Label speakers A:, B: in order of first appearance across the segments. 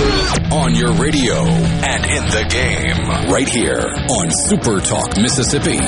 A: On your radio and in the game, right here on Super Talk Mississippi.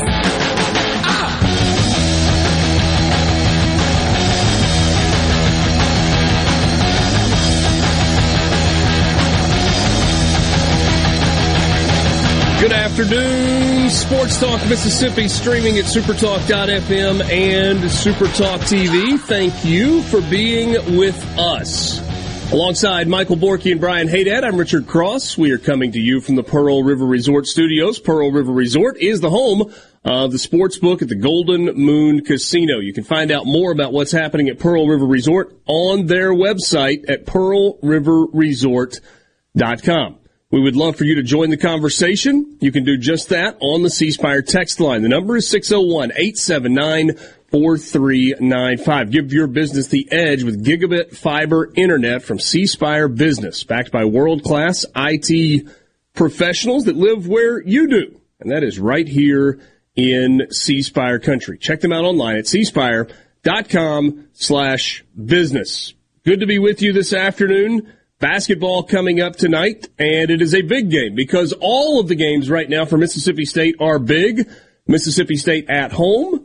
B: Good afternoon, Sports Talk Mississippi, streaming at supertalk.fm and Supertalk TV. Thank you for being with us. Alongside Michael Borky and Brian Haydad, I'm Richard Cross. We are coming to you from the Pearl River Resort Studios. Pearl River Resort is the home of the sports book at the Golden Moon Casino. You can find out more about what's happening at Pearl River Resort on their website at pearlriverresort.com. We would love for you to join the conversation. You can do just that on the C Spire text line. The number is 601 879 4395. Give your business the edge with gigabit fiber internet from C Spire Business, backed by world class IT professionals that live where you do. And that is right here in C Spire country. Check them out online at cspire.com slash business. Good to be with you this afternoon basketball coming up tonight, and it is a big game because all of the games right now for Mississippi State are big. Mississippi State at home,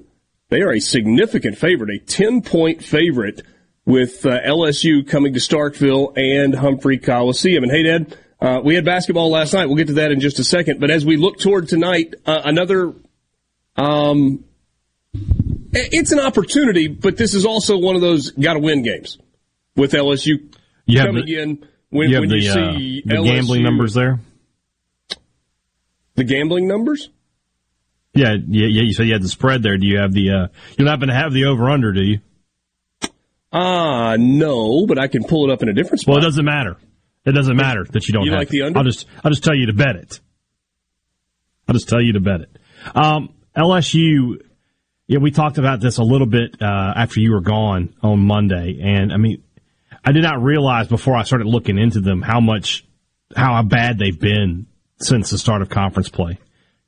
B: they are a significant favorite, a 10 point favorite with uh, LSU coming to Starkville and Humphrey Coliseum. And hey, Dad, uh, we had basketball last night. We'll get to that in just a second. But as we look toward tonight, uh, another, um, it's an opportunity, but this is also one of those got to win games with LSU you coming the, in when you, when the, you see
C: uh, the gambling numbers there.
B: The gambling numbers.
C: Yeah, yeah, yeah. You said you had the spread there. Do you have the? Uh, you don't happen to have the over under, do you?
B: Ah, uh, no, but I can pull it up in a different spot.
C: Well, it doesn't matter. It doesn't matter that you don't
B: you
C: have
B: like the under.
C: I'll just I'll just tell you to bet it. I'll just tell you to bet it. Um, LSU. Yeah, we talked about this a little bit uh, after you were gone on Monday, and I mean, I did not realize before I started looking into them how much how bad they've been since the start of conference play.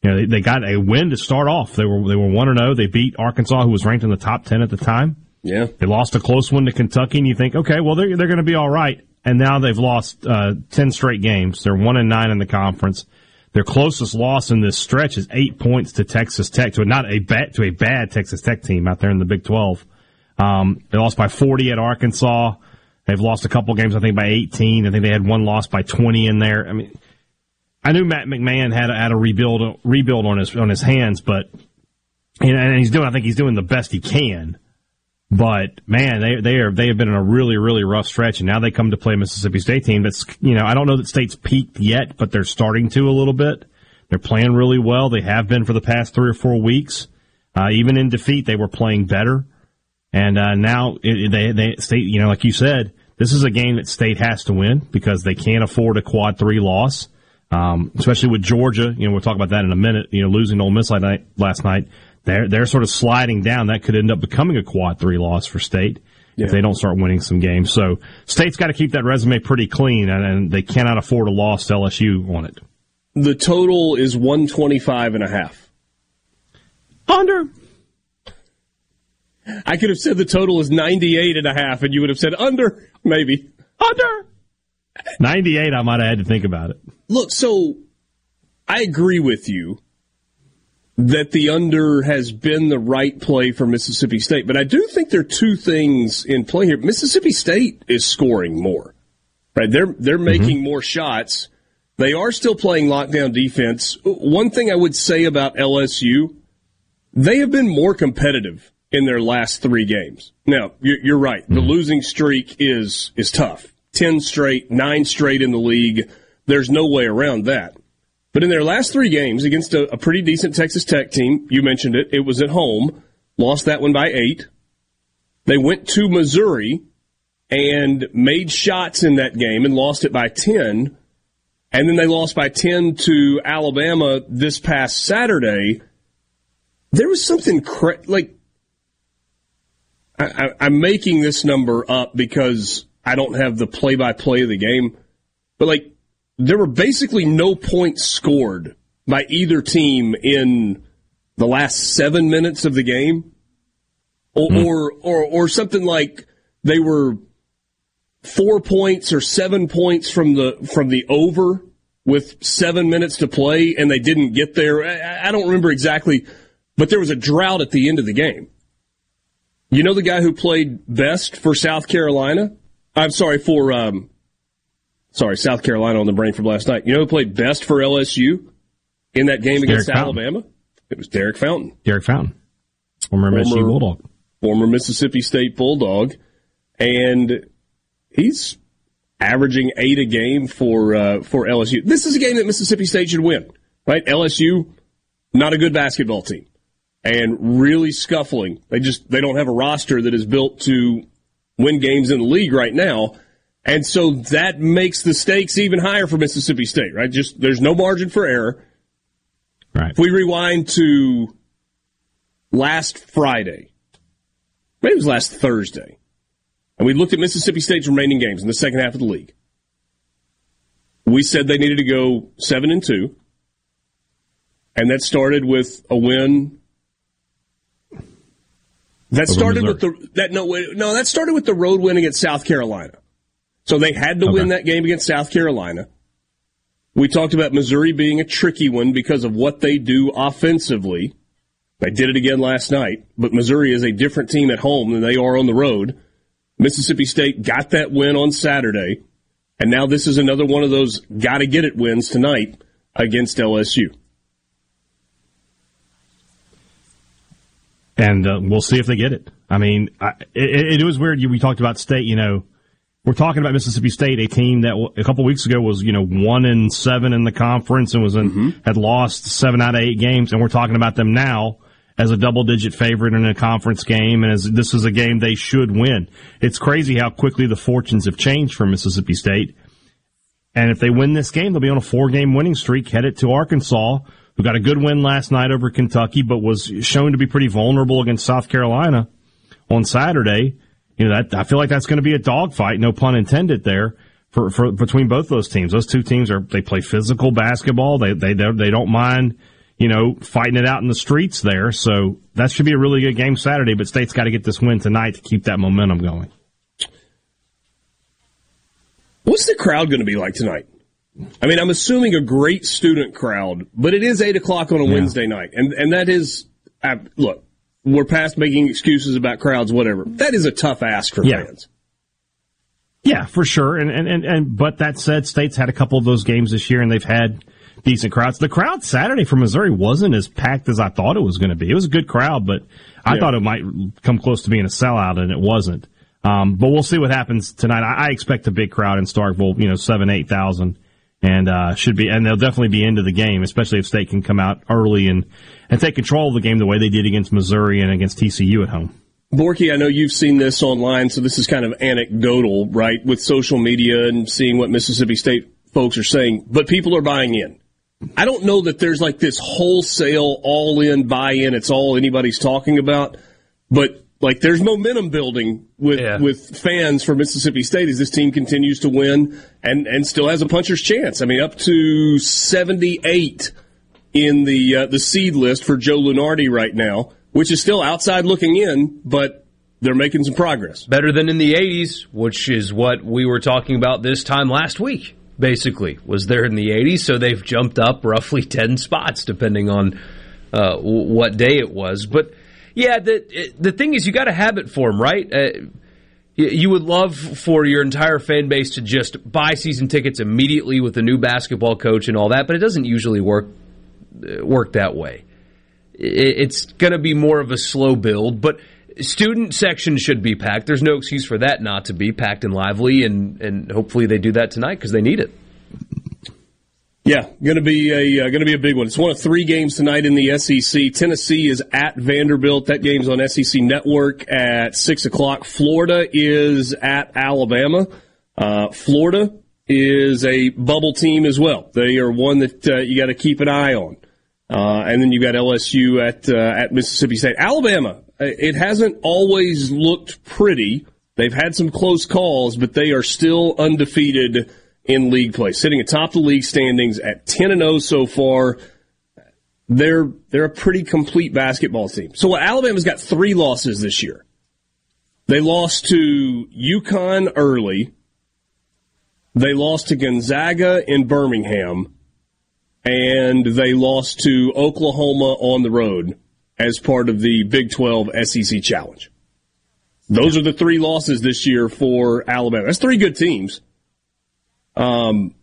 C: You know, they, they got a win to start off. They were they were one and zero. Oh. They beat Arkansas, who was ranked in the top ten at the time.
B: Yeah,
C: they lost a close one to Kentucky, and you think, okay, well they're they're going to be all right. And now they've lost uh, ten straight games. They're one and nine in the conference. Their closest loss in this stretch is eight points to Texas Tech, to a, not a bad to a bad Texas Tech team out there in the Big Twelve. Um, they lost by forty at Arkansas. They've lost a couple games, I think, by 18. I think they had one loss by 20 in there. I mean, I knew Matt McMahon had a, had a rebuild rebuild on his on his hands, but and he's doing. I think he's doing the best he can. But man, they they are they have been in a really really rough stretch, and now they come to play a Mississippi State team that's you know I don't know that State's peaked yet, but they're starting to a little bit. They're playing really well. They have been for the past three or four weeks. Uh, even in defeat, they were playing better. And uh, now it, they they state you know like you said, this is a game that State has to win because they can't afford a quad three loss, um, especially with Georgia. You know, we'll talk about that in a minute. You know, losing Ole Miss last night, they're they're sort of sliding down. That could end up becoming a quad three loss for State yeah. if they don't start winning some games. So State's got to keep that resume pretty clean, and, and they cannot afford a loss to LSU on it.
B: The total is 125 and a half.
C: Under.
B: I could have said the total is 98 and a half, and you would have said under, maybe.
C: Under. 98, I might have had to think about it.
B: Look, so I agree with you that the under has been the right play for Mississippi State. But I do think there are two things in play here. Mississippi State is scoring more. Right? They're they're mm-hmm. making mm-hmm. more shots. They are still playing lockdown defense. One thing I would say about LSU, they have been more competitive in their last three games. Now, you're right. The mm-hmm. losing streak is is tough. Ten straight, nine straight in the league. There's no way around that. But in their last three games against a, a pretty decent Texas Tech team, you mentioned it, it was at home, lost that one by eight. They went to Missouri and made shots in that game and lost it by 10. And then they lost by 10 to Alabama this past Saturday. There was something cra- like I, am making this number up because I don't have the play by play of the game, but like there were basically no points scored by either team in the last seven minutes of the game, or mm. or, or, or something like they were four points or seven points from the from the over with seven minutes to play, and they didn't get there. I, I don't remember exactly, but there was a drought at the end of the game. You know the guy who played best for South Carolina? I'm sorry for um, sorry, South Carolina on the brain from last night. You know who played best for LSU in that game against Derek Alabama? Fountain. It was Derek Fountain.
C: Derek Fountain, former, former Mississippi Bulldog,
B: former Mississippi State Bulldog, and he's averaging eight a game for uh, for LSU. This is a game that Mississippi State should win, right? LSU, not a good basketball team, and really scuffling. They just they don't have a roster that is built to win games in the league right now. And so that makes the stakes even higher for Mississippi State, right? Just there's no margin for error.
C: Right.
B: If we rewind to last Friday, maybe it was last Thursday, and we looked at Mississippi State's remaining games in the second half of the league. We said they needed to go seven and two, and that started with a win. That started with the that no no that started with the road win against South Carolina. So they had to okay. win that game against South Carolina. We talked about Missouri being a tricky one because of what they do offensively. They did it again last night, but Missouri is a different team at home than they are on the road. Mississippi State got that win on Saturday, and now this is another one of those gotta get it wins tonight against LSU.
C: And uh, we'll see if they get it. I mean, I, it, it was weird. We talked about state, you know, we're talking about Mississippi State, a team that a couple weeks ago was, you know, one and seven in the conference and was in, mm-hmm. had lost seven out of eight games. And we're talking about them now as a double digit favorite in a conference game. And as this is a game they should win. It's crazy how quickly the fortunes have changed for Mississippi State. And if they win this game, they'll be on a four game winning streak headed to Arkansas, who got a good win last night over Kentucky, but was shown to be pretty vulnerable against South Carolina on Saturday you know that I feel like that's going to be a dogfight, no pun intended there. For, for between both those teams, those two teams are they play physical basketball. They they they don't mind you know fighting it out in the streets there. So that should be a really good game Saturday. But State's got to get this win tonight to keep that momentum going.
B: What's the crowd going to be like tonight? I mean, I'm assuming a great student crowd, but it is eight o'clock on a yeah. Wednesday night, and and that is uh, look we're past making excuses about crowds, whatever. That is a tough ask for yeah. fans.
C: Yeah, for sure. And, and, and, and, but that said, State's had a couple of those games this year and they've had decent crowds. The crowd Saturday for Missouri wasn't as packed as I thought it was going to be. It was a good crowd, but I yeah. thought it might come close to being a sellout and it wasn't. Um, but we'll see what happens tonight. I, I, expect a big crowd in Starkville, you know, seven, eight thousand and uh, should be, and they'll definitely be into the game, especially if State can come out early and and take control of the game the way they did against Missouri and against TCU at home.
B: Borky, I know you've seen this online, so this is kind of anecdotal, right, with social media and seeing what Mississippi State folks are saying, but people are buying in. I don't know that there's like this wholesale all in buy in, it's all anybody's talking about, but like there's momentum building with yeah. with fans for Mississippi State as this team continues to win and and still has a puncher's chance. I mean, up to 78 in the uh, the seed list for Joe Lunardi right now, which is still outside looking in, but they're making some progress.
D: Better than in the 80s, which is what we were talking about this time last week. Basically, was there in the 80s, so they've jumped up roughly 10 spots depending on uh, what day it was. But yeah, the the thing is, you got a habit form, right? Uh, you would love for your entire fan base to just buy season tickets immediately with the new basketball coach and all that, but it doesn't usually work uh, work that way. It's going to be more of a slow build, but student section should be packed. There's no excuse for that not to be packed and lively, and and hopefully they do that tonight because they need it.
B: Yeah, going to be a uh, going to be a big one. It's one of three games tonight in the SEC. Tennessee is at Vanderbilt. That game's on SEC Network at six o'clock. Florida is at Alabama. Uh, Florida is a bubble team as well. They are one that uh, you got to keep an eye on. Uh, and then you've got LSU at uh, at Mississippi State. Alabama. Uh, it hasn't always looked pretty. They've had some close calls, but they are still undefeated in league play, sitting atop the league standings at 10 and 0 so far. They're they're a pretty complete basketball team. So Alabama's got three losses this year. They lost to UConn early. They lost to Gonzaga in Birmingham, and they lost to Oklahoma on the road as part of the Big 12 SEC Challenge. Those are the three losses this year for Alabama. That's three good teams. Um,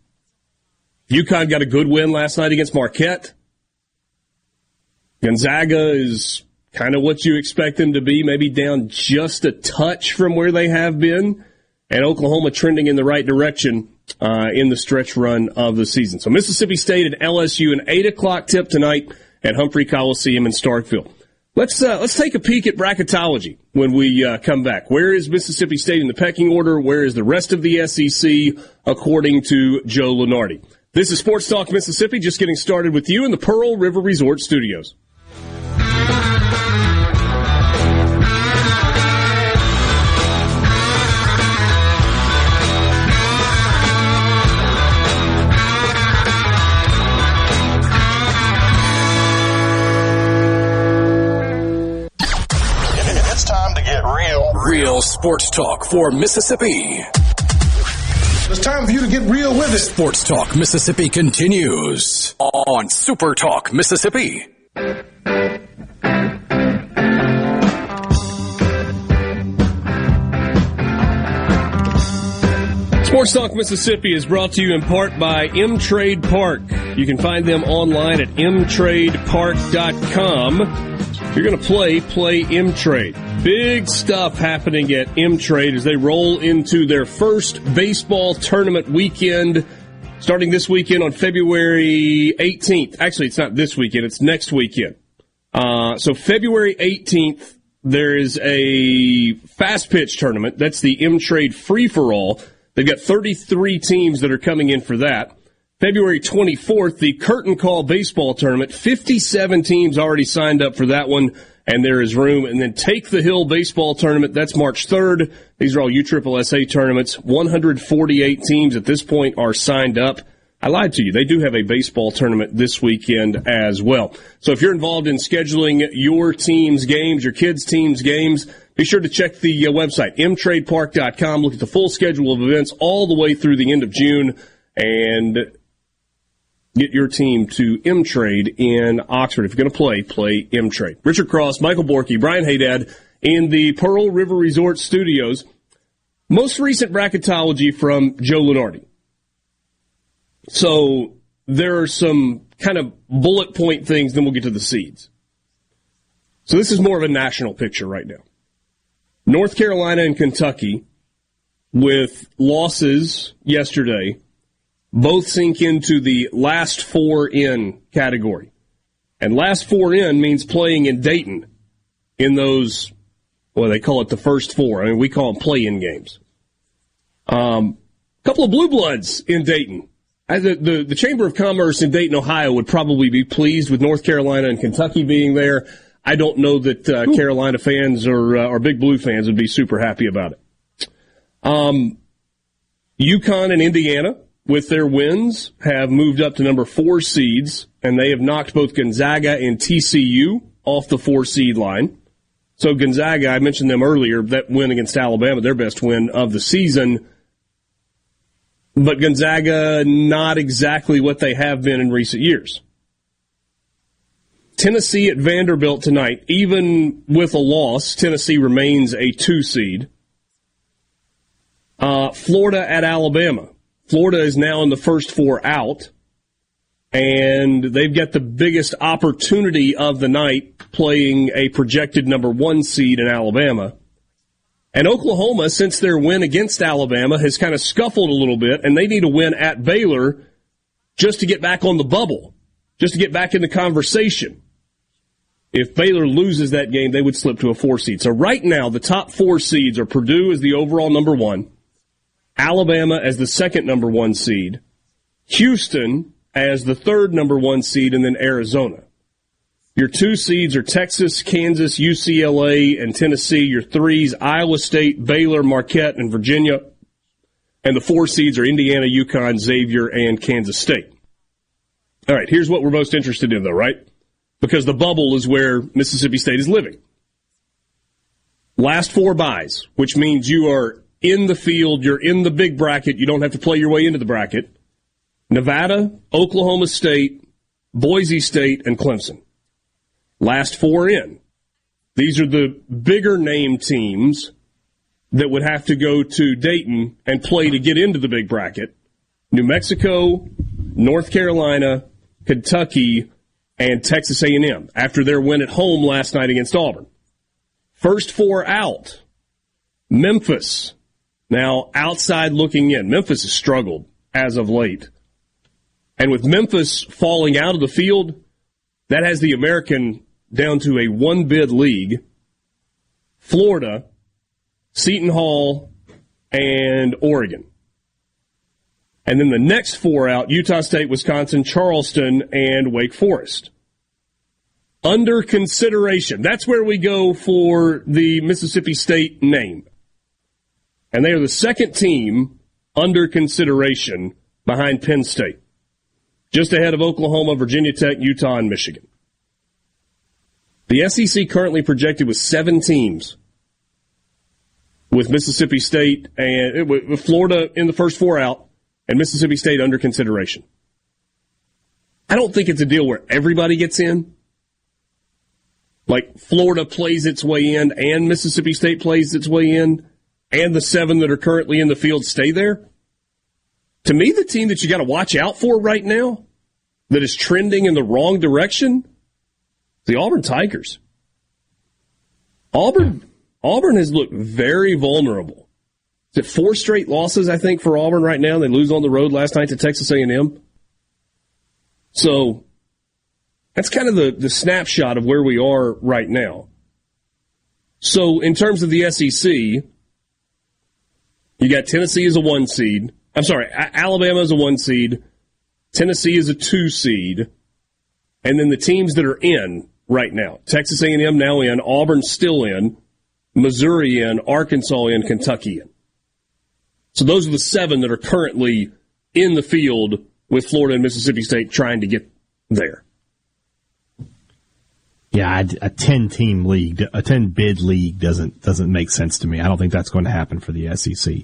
B: UConn got a good win last night against Marquette. Gonzaga is kind of what you expect them to be, maybe down just a touch from where they have been. And Oklahoma trending in the right direction uh, in the stretch run of the season. So Mississippi State and LSU, an 8 o'clock tip tonight at Humphrey Coliseum in Starkville. Let's uh, let's take a peek at bracketology when we uh, come back. Where is Mississippi State in the pecking order? Where is the rest of the SEC according to Joe Lunardi? This is Sports Talk Mississippi. Just getting started with you in the Pearl River Resort Studios.
A: Real sports talk for Mississippi.
E: It's time for you to get real with it.
A: Sports Talk Mississippi continues on Super Talk Mississippi.
B: Sports Talk Mississippi is brought to you in part by M Trade Park. You can find them online at mtradepark.com. You're going to play, play M Trade. Big stuff happening at M Trade as they roll into their first baseball tournament weekend starting this weekend on February 18th. Actually, it's not this weekend, it's next weekend. Uh, so February 18th, there is a fast pitch tournament. That's the M Trade Free for All. They've got 33 teams that are coming in for that. February 24th, the Curtain Call Baseball Tournament. 57 teams already signed up for that one and there is room. And then Take the Hill Baseball Tournament, that's March 3rd. These are all USSSA tournaments. 148 teams at this point are signed up. I lied to you. They do have a baseball tournament this weekend as well. So if you're involved in scheduling your team's games, your kids' team's games, be sure to check the uh, website, mtradepark.com. Look at the full schedule of events all the way through the end of June. And get your team to M Trade in Oxford. If you're going to play, play M Trade. Richard Cross, Michael Borky, Brian Haydad in the Pearl River Resort Studios. Most recent bracketology from Joe Lunardi. So there are some kind of bullet point things, then we'll get to the seeds. So this is more of a national picture right now. North Carolina and Kentucky with losses yesterday both sink into the last four in category. And last four in means playing in Dayton in those, well, they call it the first four. I mean, we call them play in games. Um, a couple of blue bloods in Dayton. The, the, the Chamber of Commerce in Dayton, Ohio would probably be pleased with North Carolina and Kentucky being there. I don't know that uh, Carolina fans or, uh, or Big Blue fans would be super happy about it. Um, UConn and Indiana with their wins, have moved up to number four seeds, and they have knocked both Gonzaga and TCU off the four seed line. So Gonzaga, I mentioned them earlier, that win against Alabama, their best win of the season. But Gonzaga, not exactly what they have been in recent years. Tennessee at Vanderbilt tonight. Even with a loss, Tennessee remains a two seed. Uh, Florida at Alabama. Florida is now in the first four out, and they've got the biggest opportunity of the night playing a projected number one seed in Alabama. And Oklahoma, since their win against Alabama, has kind of scuffled a little bit, and they need a win at Baylor just to get back on the bubble, just to get back in the conversation. If Baylor loses that game, they would slip to a four seed. So right now, the top four seeds are Purdue as the overall number one, Alabama as the second number one seed, Houston as the third number one seed, and then Arizona. Your two seeds are Texas, Kansas, UCLA, and Tennessee. Your threes, Iowa State, Baylor, Marquette, and Virginia. And the four seeds are Indiana, UConn, Xavier, and Kansas State. All right, here's what we're most interested in, though, right? Because the bubble is where Mississippi State is living. Last four buys, which means you are in the field, you're in the big bracket, you don't have to play your way into the bracket. Nevada, Oklahoma State, Boise State, and Clemson. Last four in. These are the bigger name teams that would have to go to Dayton and play to get into the big bracket. New Mexico, North Carolina, Kentucky, and Texas A&M after their win at home last night against Auburn. First four out. Memphis. Now outside looking in. Memphis has struggled as of late. And with Memphis falling out of the field, that has the American down to a one bid league. Florida, Seton Hall, and Oregon. And then the next four out Utah State, Wisconsin, Charleston, and Wake Forest. Under consideration. That's where we go for the Mississippi State name. And they are the second team under consideration behind Penn State. Just ahead of Oklahoma, Virginia Tech, Utah, and Michigan. The SEC currently projected with seven teams, with Mississippi State and eh, with Florida in the first four out, and Mississippi State under consideration. I don't think it's a deal where everybody gets in. Like Florida plays its way in, and Mississippi State plays its way in, and the seven that are currently in the field stay there. To me, the team that you got to watch out for right now, that is trending in the wrong direction, the Auburn Tigers. Auburn, Auburn has looked very vulnerable. It four straight losses? I think for Auburn right now. They lose on the road last night to Texas A&M. So that's kind of the, the snapshot of where we are right now. So in terms of the SEC, you got Tennessee as a one seed. I'm sorry, Alabama is a one seed. Tennessee is a two seed. And then the teams that are in right now. Texas A&M now in, Auburn still in, Missouri in, Arkansas in, Kentucky in. So those are the seven that are currently in the field with Florida and Mississippi State trying to get there.
C: Yeah, a ten team league, a ten bid league doesn't doesn't make sense to me. I don't think that's going to happen for the SEC.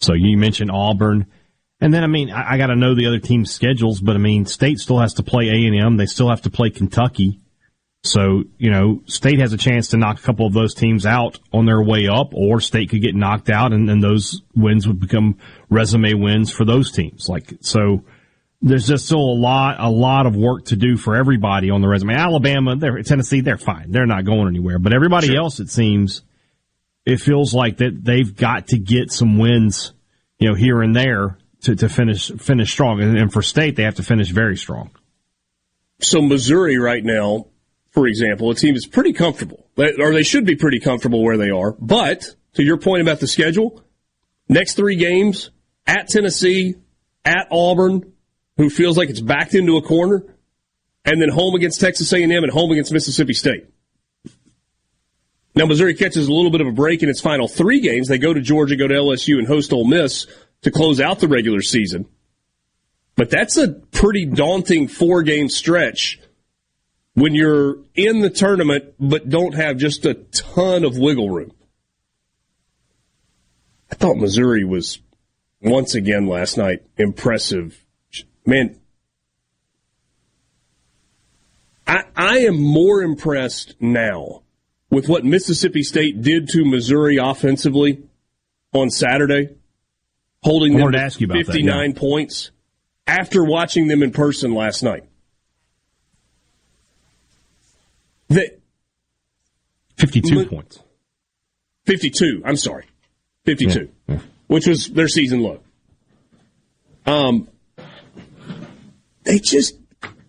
C: So you mentioned Auburn, and then I mean I, I got to know the other teams' schedules, but I mean State still has to play A and M. They still have to play Kentucky. So, you know, State has a chance to knock a couple of those teams out on their way up, or State could get knocked out, and then those wins would become resume wins for those teams. Like, so there's just still a lot, a lot of work to do for everybody on the resume. Alabama, they're, Tennessee, they're fine. They're not going anywhere. But everybody sure. else, it seems, it feels like that they've got to get some wins, you know, here and there to, to finish, finish strong. And, and for State, they have to finish very strong.
B: So Missouri right now, for example, a team is pretty comfortable, or they should be pretty comfortable where they are. But to your point about the schedule, next three games at Tennessee, at Auburn, who feels like it's backed into a corner, and then home against Texas A&M and home against Mississippi State. Now Missouri catches a little bit of a break in its final three games. They go to Georgia, go to LSU, and host Ole Miss to close out the regular season. But that's a pretty daunting four game stretch when you're in the tournament but don't have just a ton of wiggle room. I thought Missouri was once again last night impressive. Man, I, I am more impressed now with what Mississippi State did to Missouri offensively on Saturday, holding them
C: to, ask you about
B: 59
C: that, yeah.
B: points after watching them in person last night. The,
C: 52
B: M-
C: points.
B: 52, I'm sorry. 52,
C: Yeah, yeah.
B: which was their season low. Um, they just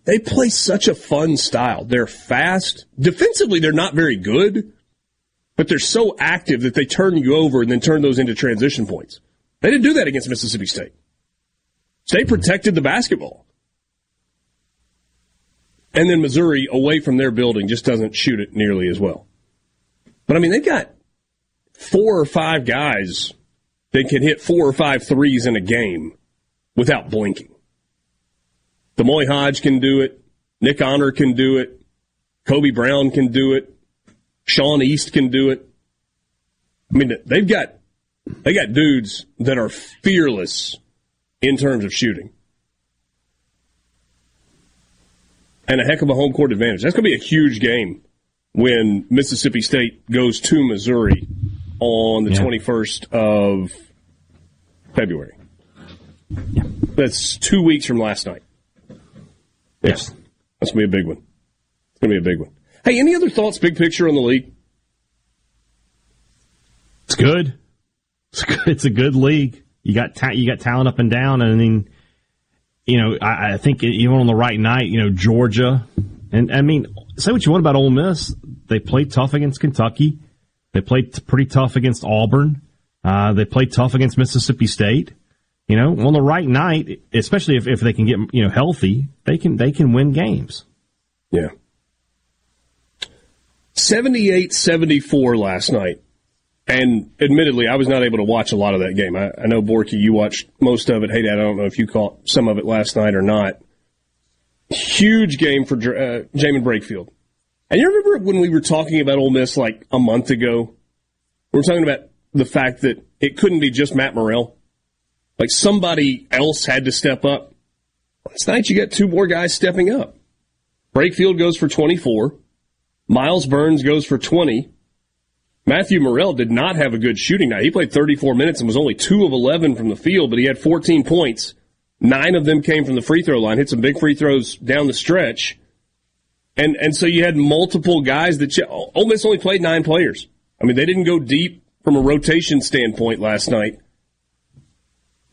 B: they play such a fun style. They're fast. Defensively, they're not very good, but they're so active that they turn you over and then turn those into transition points. They didn't do that against Mississippi State. State protected the basketball. And then Missouri, away from their building, just doesn't shoot it nearly as well. But I mean, they've got four or five guys that can hit four or five threes in a game without blinking. D'Moi Hodge can do it. Nick Honor can do it. Kobe Brown can do it. Sean East can do it. I mean, they've got they got dudes that are fearless in terms of shooting. And a heck of a home court advantage. That's going to be a huge game when Mississippi State goes to Missouri on the
C: Yeah.
B: 21st of February. That's two weeks from last night.
C: Yes.
B: That's going to be a big one. It's going to be a big one. Hey, any other thoughts, big picture on the league?
C: It's good. It's good. It's a good league. You got ta- you got talent up and down, and then you know I, I think even on the right night, you know Georgia, and I mean say what you want about Ole Miss, they played tough against Kentucky. They played t- pretty tough against Auburn. Uh, they played tough against Mississippi State. You know, on the right night, especially if, if they can get you know healthy, they can they can win games.
B: Yeah. 78 74 last night. And admittedly, I was not able to watch a lot of that game. I, I know, Borky, you watched most of it. Hey, Dad, I don't know if you caught some of it last night or not. Huge game for uh, Jaemyn Brakefield. And you remember when we were talking about Ole Miss like a month ago? We were talking about the fact that it couldn't be just Matt Murrell. Like somebody else had to step up. Last night, you got two more guys stepping up. Brakefield goes for 24. Myles Burns goes for 20. Matthew Murrell did not have a good shooting night. He played 34 minutes and was only 2 of 11 from the field, but he had 14 points. Nine of them came from the free throw line, hit some big free throws down the stretch. And, and so you had multiple guys that, you, Ole Miss only played nine players. I mean, they didn't go deep from a rotation standpoint last night.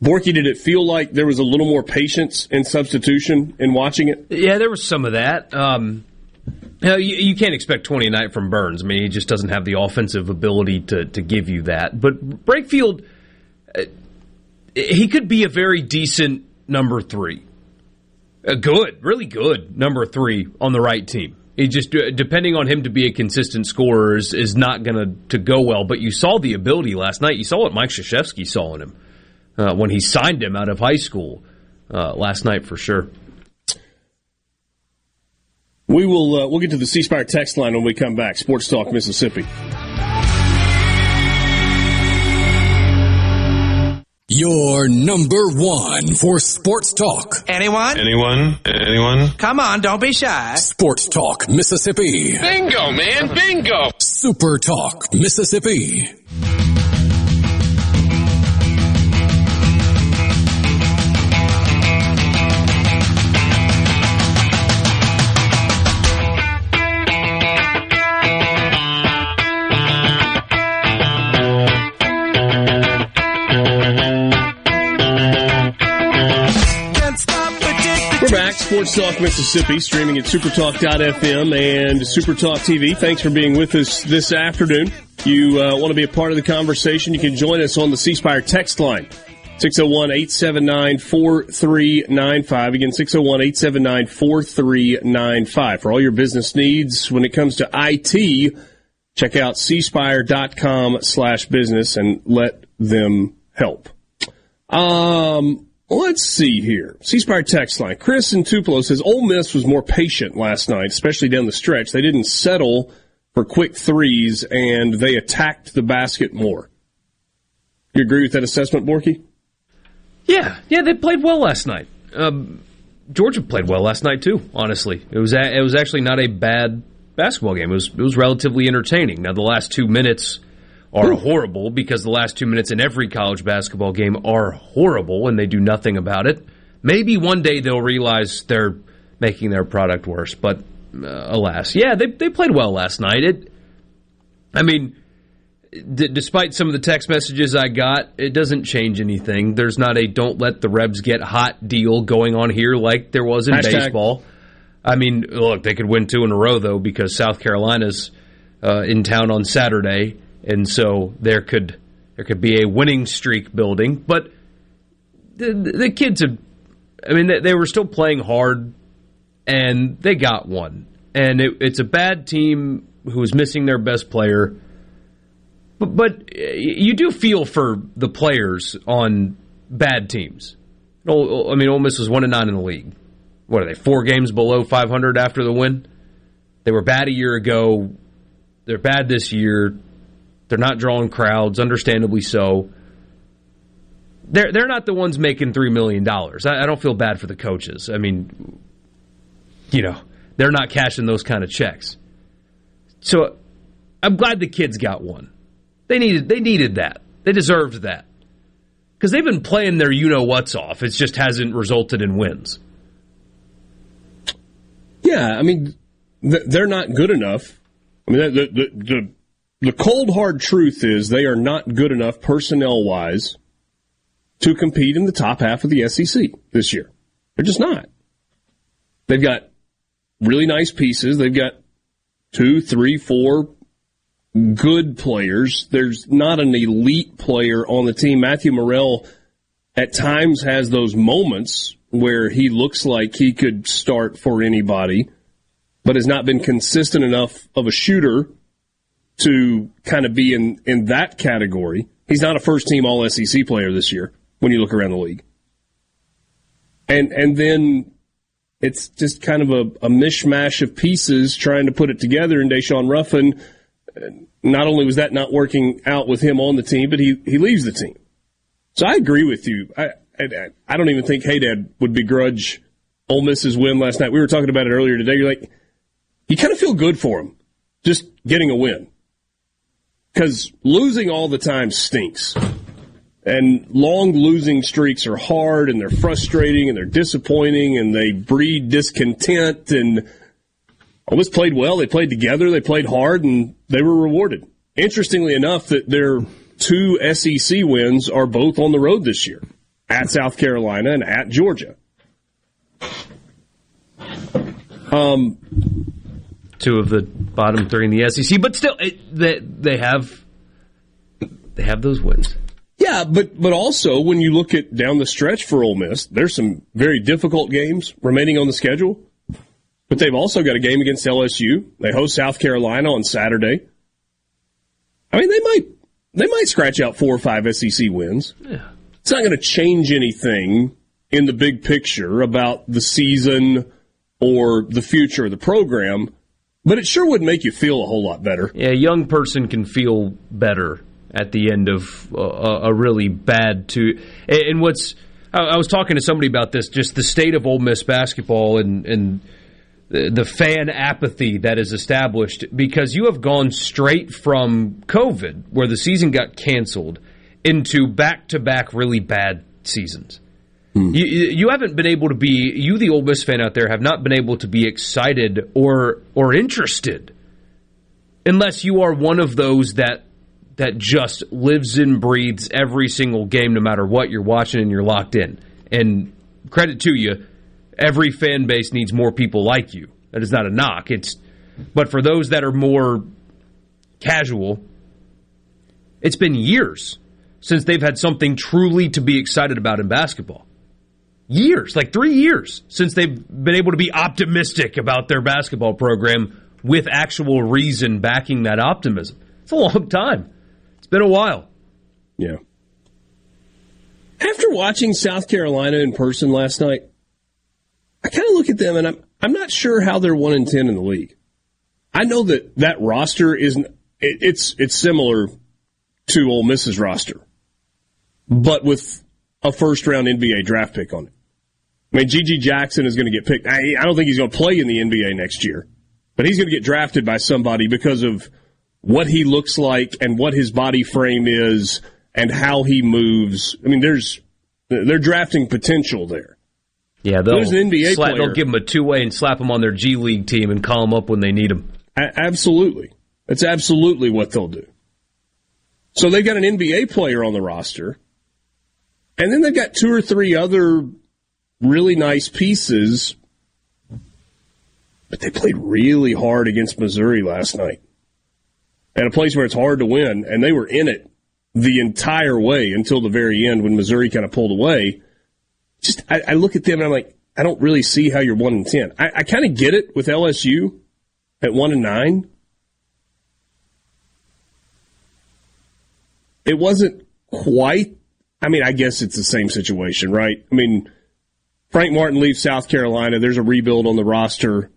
B: Borky, did it feel like there was a little more patience in substitution in watching it?
D: Yeah, there was some of that. Um, you, you, can't expect 20 a night from Burns. I mean, he just doesn't have the offensive ability to, to give you that. But Brakefield, uh, he could be a very decent number three. A good, really good number three on the right team. He just depending on him to be a consistent scorer is, is not going to to go well. But you saw the ability last night. You saw what Mike Krzyzewski saw in him uh, when he signed him out of high school uh, last night for sure.
B: We will uh, we'll get to the C Spire text line when we come back. Sports Talk Mississippi.
A: Your number one for sports talk.
F: Anyone?
G: Anyone? Anyone?
F: Come on, don't be shy.
A: Sports Talk Mississippi.
G: Bingo, man, bingo!
A: Super Talk Mississippi.
B: Sports Talk Mississippi, streaming at supertalk.fm and Supertalk TV. Thanks for being with us this afternoon. You uh, want to be a part of the conversation? You can join us on the C Spire text line. 601 879 4395. Again, 601 879 4395. For all your business needs when it comes to IT, check out cspire.com slash business and let them help. Um, let's see here. C Spire text line. Chris in Tupelo says Ole Miss was more patient last night, especially down the stretch. They didn't settle for quick threes and they attacked the basket more. You agree with that assessment, Borky?
D: Yeah, yeah, they played well last night. Um, Georgia played well last night too. Honestly, it was a, it was actually not a bad basketball game. It was it was relatively entertaining. Now the last two minutes are horrible because the last two minutes in every college basketball game are horrible and they do nothing about it. Maybe one day they'll realize they're making their product worse, but uh, alas, yeah, they they played well last night. It, I mean. D- despite some of the text messages I got, it doesn't change anything. There's not a "don't let the Rebs get hot" deal going on here like there was in
B: Hashtag.
D: baseball. I mean, look, they could win two in a row though because South Carolina's uh, in town on Saturday, and so there could there could be a winning streak building. But the, the kids have, I mean, they, were still playing hard, and they got one. And it, it's a bad team who is missing their best player. But, but uh, you do feel for the players on bad teams. I mean, Ole Miss was one and nine in the league. What are they? Four games below 500 after the win. They were bad a year ago. They're bad this year. They're not drawing crowds, understandably so. They're they're not the ones making three million dollars. I, I don't feel bad for the coaches. I mean, you know, they're not cashing those kind of checks. So I'm glad the kids got one. They needed they needed that. They deserved that. Because they've been playing their you know what's off. It just hasn't resulted in wins.
B: Yeah, I mean, they're not good enough. I mean, the, the, the, the cold hard truth is they are not good enough personnel wise to compete in the top half of the SEC this year. They're just not. They've got really nice pieces. They've got two, three, four good players. There's not an elite player on the team. Matthew Murrell at times has those moments where he looks like he could start for anybody, but has not been consistent enough of a shooter to kind of be in, in that category. He's not a first team all SEC player this year when you look around the league. And and then it's just kind of a, a mishmash of pieces trying to put it together. And Daeshun Ruffin, uh, not only was that not working out with him on the team, but he, he leaves the team. So I agree with you. I, I, I don't even think Haydad would begrudge Ole Miss's win last night. We were talking about it earlier today. You're like, you kind of feel good for him just getting a win. Because losing all the time stinks. And long losing streaks are hard and they're frustrating and they're disappointing and they breed discontent. And Miss played well. They played together. They played hard and they were rewarded. Interestingly enough, that their two SEC wins are both on the road this year at South Carolina and at Georgia. Um,
D: Two of the bottom three in the SEC, but still, it, they they have they have those wins.
B: Yeah, but but also when you look at down the stretch for Ole Miss, there's some very difficult games remaining on the schedule. But they've also got a game against LSU. They host South Carolina on Saturday. I mean, they might they might scratch out four or five SEC wins.
D: Yeah.
B: It's not going to change anything in the big picture about the season or the future of the program, but it sure would make you feel a whole lot better.
D: Yeah, a young person can feel better at the end of uh, a, a really bad two. And what's I, was talking to somebody about this, just the state of Ole Miss basketball and and the fan apathy that is established because you have gone straight from COVID, where the season got canceled, into back to back really bad seasons. Hmm. You, you haven't been able to be you the Ole Miss fan out there have not been able to be excited or or interested unless you are one of those that that just lives and breathes every single game no matter what you're watching and you're locked in. And credit to you, every fan base needs more people like you. That is not a knock. It's but for those that are more casual, it's been years since they've had something truly to be excited about in basketball years, like three years, since they've been able to be optimistic about their basketball program with actual reason backing that optimism. It's a long time. It's been a while.
B: Yeah. After watching South Carolina in person last night, I kind of look at them and I'm I'm not sure how they're one in ten in the league. I know that that roster isn't. It, it's it's similar to Ole Miss's roster, but with a first round NBA draft pick on it. I mean, G.G. Jackson is going to get picked. I, I don't think he's going to play in the NBA next year, but he's going to get drafted by somebody because of what he looks like and what his body frame is and how he moves. I mean, there's they're drafting potential there.
D: Yeah, they'll,
B: There's an NBA
D: slap,
B: player.
D: they'll give him a two way and slap him on their G League team and call him up when they need him.
B: A- absolutely. That's absolutely what they'll do. So they've got an NBA player on the roster, and then they've got two or three other really nice pieces. But they played really hard against Missouri last night at a place where it's hard to win, and they were in it the entire way until the very end when Missouri kind of pulled away. Just I, I look at them and I'm like, I don't really see how you're one and ten. I, I kind of get it with LSU at one and nine. It wasn't quite. I mean, I guess it's the same situation, right? I mean, Frank Martin leaves South Carolina. There's a rebuild on the roster.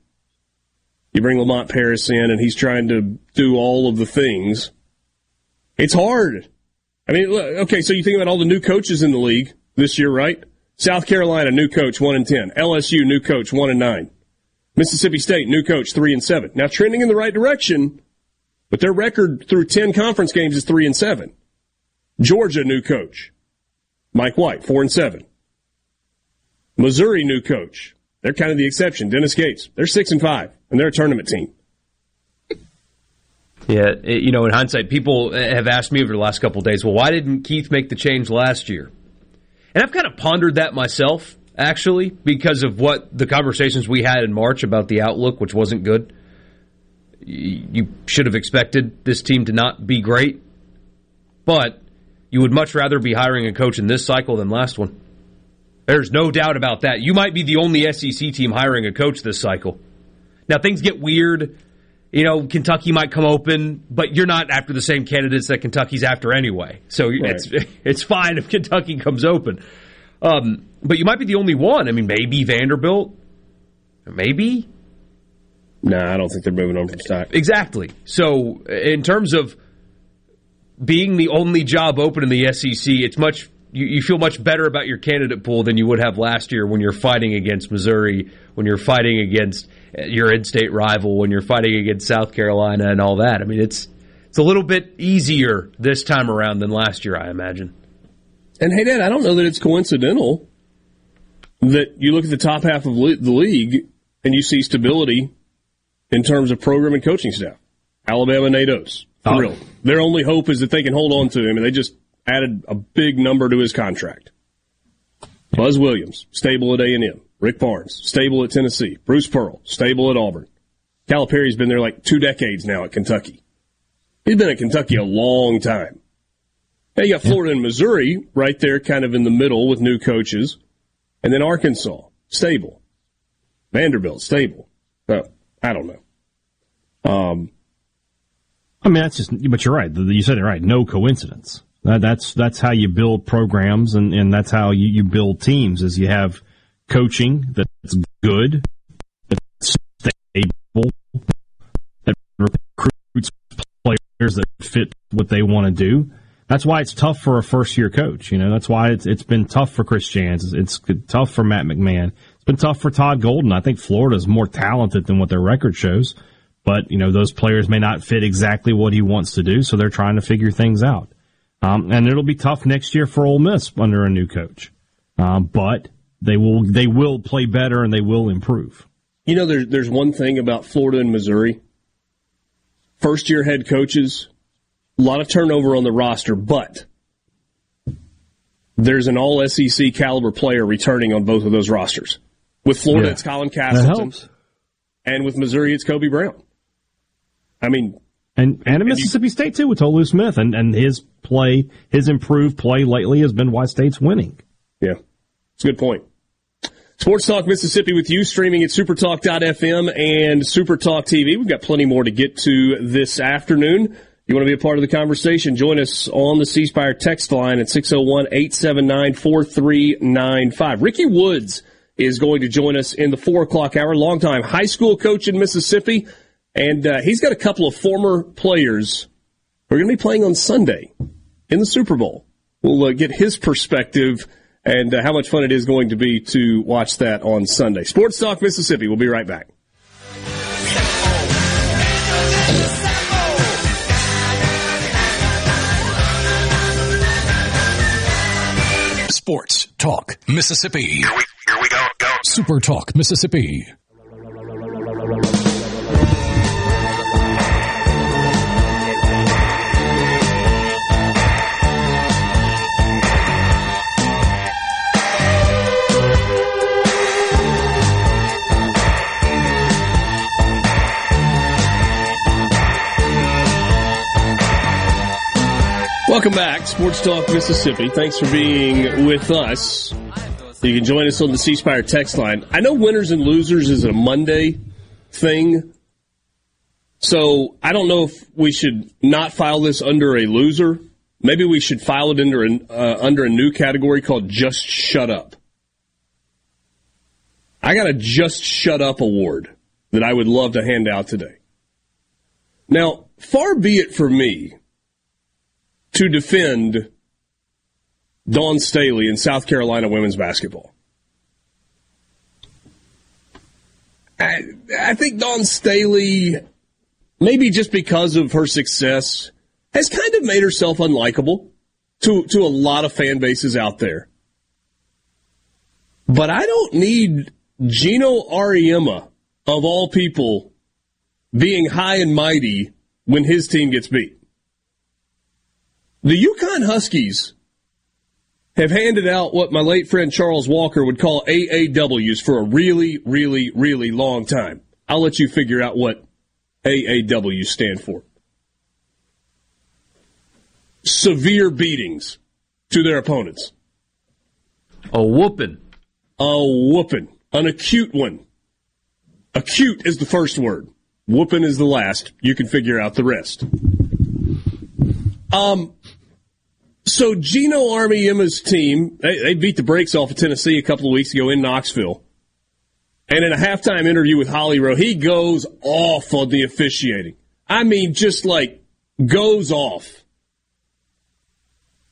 B: You bring Lamont Paris in, and he's trying to do all of the things. It's hard. I mean, okay, so you think about all the new coaches in the league this year, right? South Carolina, new coach, one and ten. LSU, new coach, one and nine. Mississippi State, new coach, three and seven. Now trending in the right direction, but their record through ten conference games is three and seven. Georgia, new coach, Mike White, four and seven. Missouri, new coach. They're kind of the exception. Dennis Gates, they're six and five, and they're a tournament team.
D: Yeah, you know, in hindsight, people eh, have asked me over the last couple days, well, why didn't Keith make the change last year? And I've kind of pondered that myself, actually, because of what the conversations we had in March about the outlook, which wasn't good. You should have expected this team to not be great, but you would much rather be hiring a coach in this cycle than last one. There's no doubt about that. You might be the only SEC team hiring a coach this cycle. Now, things get weird. You know, Kentucky might come open, but you're not after the same candidates that Kentucky's after anyway. So it's it's fine if Kentucky comes open. Um, but you might be the only one. I mean, maybe Vanderbilt, maybe
B: Nah, I don't think they're moving on from Stack.
D: exactly. So in terms of being the only job open in the SEC, it's much you, you feel much better about your candidate pool than you would have last year when you're fighting against Missouri, when you're fighting against uh, your in-state rival, when you're fighting against South Carolina and all that. I mean, it's it's a little bit easier this time around than last year, I imagine.
B: And hey, Dad, I don't know that it's coincidental that you look at the top half of le- the league and you see stability in terms of program and coaching staff. Alabama Nate Oats,
C: Oh.
B: thrilled. Their only hope is that they can hold on to him, and they just added a big number to his contract. Buzz Williams, stable at A and M. Rick Barnes, stable at Tennessee. Bruce Pearl, stable at Auburn. Calipari's been there like two decades now at Kentucky. He's been at Kentucky a long time. Now you got Florida and Missouri right there, kind of in the middle with new coaches, and then Arkansas, stable. Vanderbilt, stable. Uh, I don't know. Um,
C: I mean, that's just, but you're right. You said it right. No coincidence. That, that's, that's how you build programs and, and that's how you, you build teams is you have coaching that's good, that's stable, that recruits players that fit what they want to do. That's why it's tough for a first year coach. You know, that's why it's, it's been tough for Chris Jans. It's, it's tough for Matt McMahon. It's been tough for Todd Golden. I think Florida's more talented than what their record shows but you know those players may not fit exactly what he wants to do, so they're trying to figure things out. Um, and it'll be tough next year for Ole Miss under a new coach, um, but they will they will play better and they will improve.
B: you know, there's there's one thing about Florida and Missouri. First year head coaches, a lot of turnover on the roster, but there's an all SEC caliber player returning on both of those rosters. With Florida,
C: Yeah.
B: it's Colin Castleton, and with Missouri, it's Kobe Brown. I mean,
C: And and at Mississippi State too with Tolu Smith and and his play, his improved play lately has been why State's winning.
B: Yeah, it's a good point. Sports Talk Mississippi with you, streaming at supertalk.fm and Supertalk TV. We've got plenty more to get to this afternoon. You want to be a part of the conversation? Join us on the C Spire text line at 601 879 4395. Ricky Woods is going to join us in the four o'clock hour. Longtime high school coach in Mississippi. And uh, he's got a couple of former players who are going to be playing on Sunday in the Super Bowl. We'll uh, get his perspective and uh, how much fun it is going to be to watch that on Sunday. Sports Talk Mississippi. We'll be right back.
A: Sports Talk Mississippi.
G: Here we, here we go. Go.
A: Super Talk Mississippi.
B: Welcome back, Sports Talk Mississippi. Thanks for being with us. You can join us on the C text line. I know winners and losers is a Monday thing, so I don't know if we should not file this under a loser. Maybe we should file it under an, uh, under a new category called "Just Shut Up." I got a "Just Shut Up" award that I would love to hand out today. Now, far be it for me to defend Dawn Staley in South Carolina women's basketball. I, I think Dawn Staley, maybe just because of her success, has kind of made herself unlikable to, to a lot of fan bases out there. But I don't need Geno Auriemma, of all people, being high and mighty when his team gets beat. The UConn Huskies have handed out what my late friend Charles Walker would call AAWs for a really, really, really long time. I'll let you figure out what AAWs stand for. Severe beatings to their opponents.
D: A whooping.
B: A whooping. An acute one. Acute is the first word. Whooping is the last. You can figure out the rest. Um, so Geno Auriemma's team, they, they beat the brakes off of Tennessee a couple of weeks ago in Knoxville. And in a halftime interview with Holly Rowe, he goes off on the officiating. I mean, just like goes off.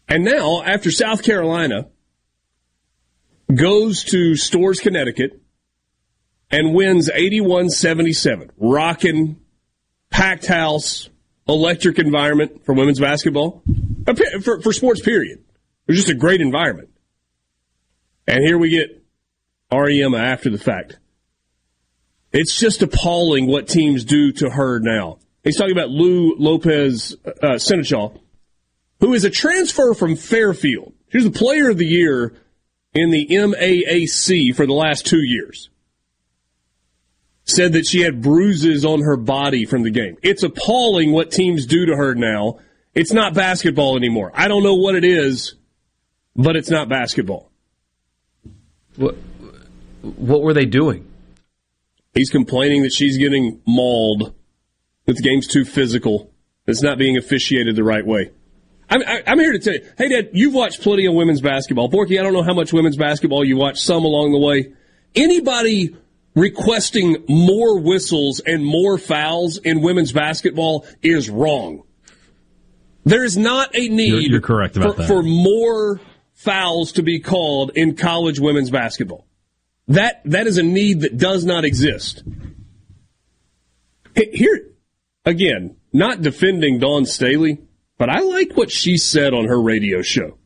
B: And now, after South Carolina goes to Storrs, Connecticut, and wins 81 77, rocking, packed house, electric environment for women's basketball, for, for sports, period. It was just a great environment. And here we get Auriemma after the fact. It's just appalling what teams do to her now. He's talking about Lou Lopez uh, Sénéchal, who is a transfer from Fairfield. She's the player of the year in the MAAC for the last two years said that she had bruises on her body from the game. It's appalling what teams do to her now. It's not basketball anymore. I don't know what it is, but it's not basketball.
D: What, what were they doing?
B: He's complaining that she's getting mauled, that the game's too physical, it's not being officiated the right way. I'm, I'm here to tell you, hey, Dad, you've watched plenty of women's basketball. Borky, I don't know how much women's basketball you watched, some along the way. Anybody requesting more whistles and more fouls in women's basketball is wrong. There is not a need
C: You're, you're correct about
B: for,
C: that.
B: for more fouls to be called in college women's basketball. That that is a need that does not exist. Here again, not defending Dawn Staley, but I like what she said on her radio show.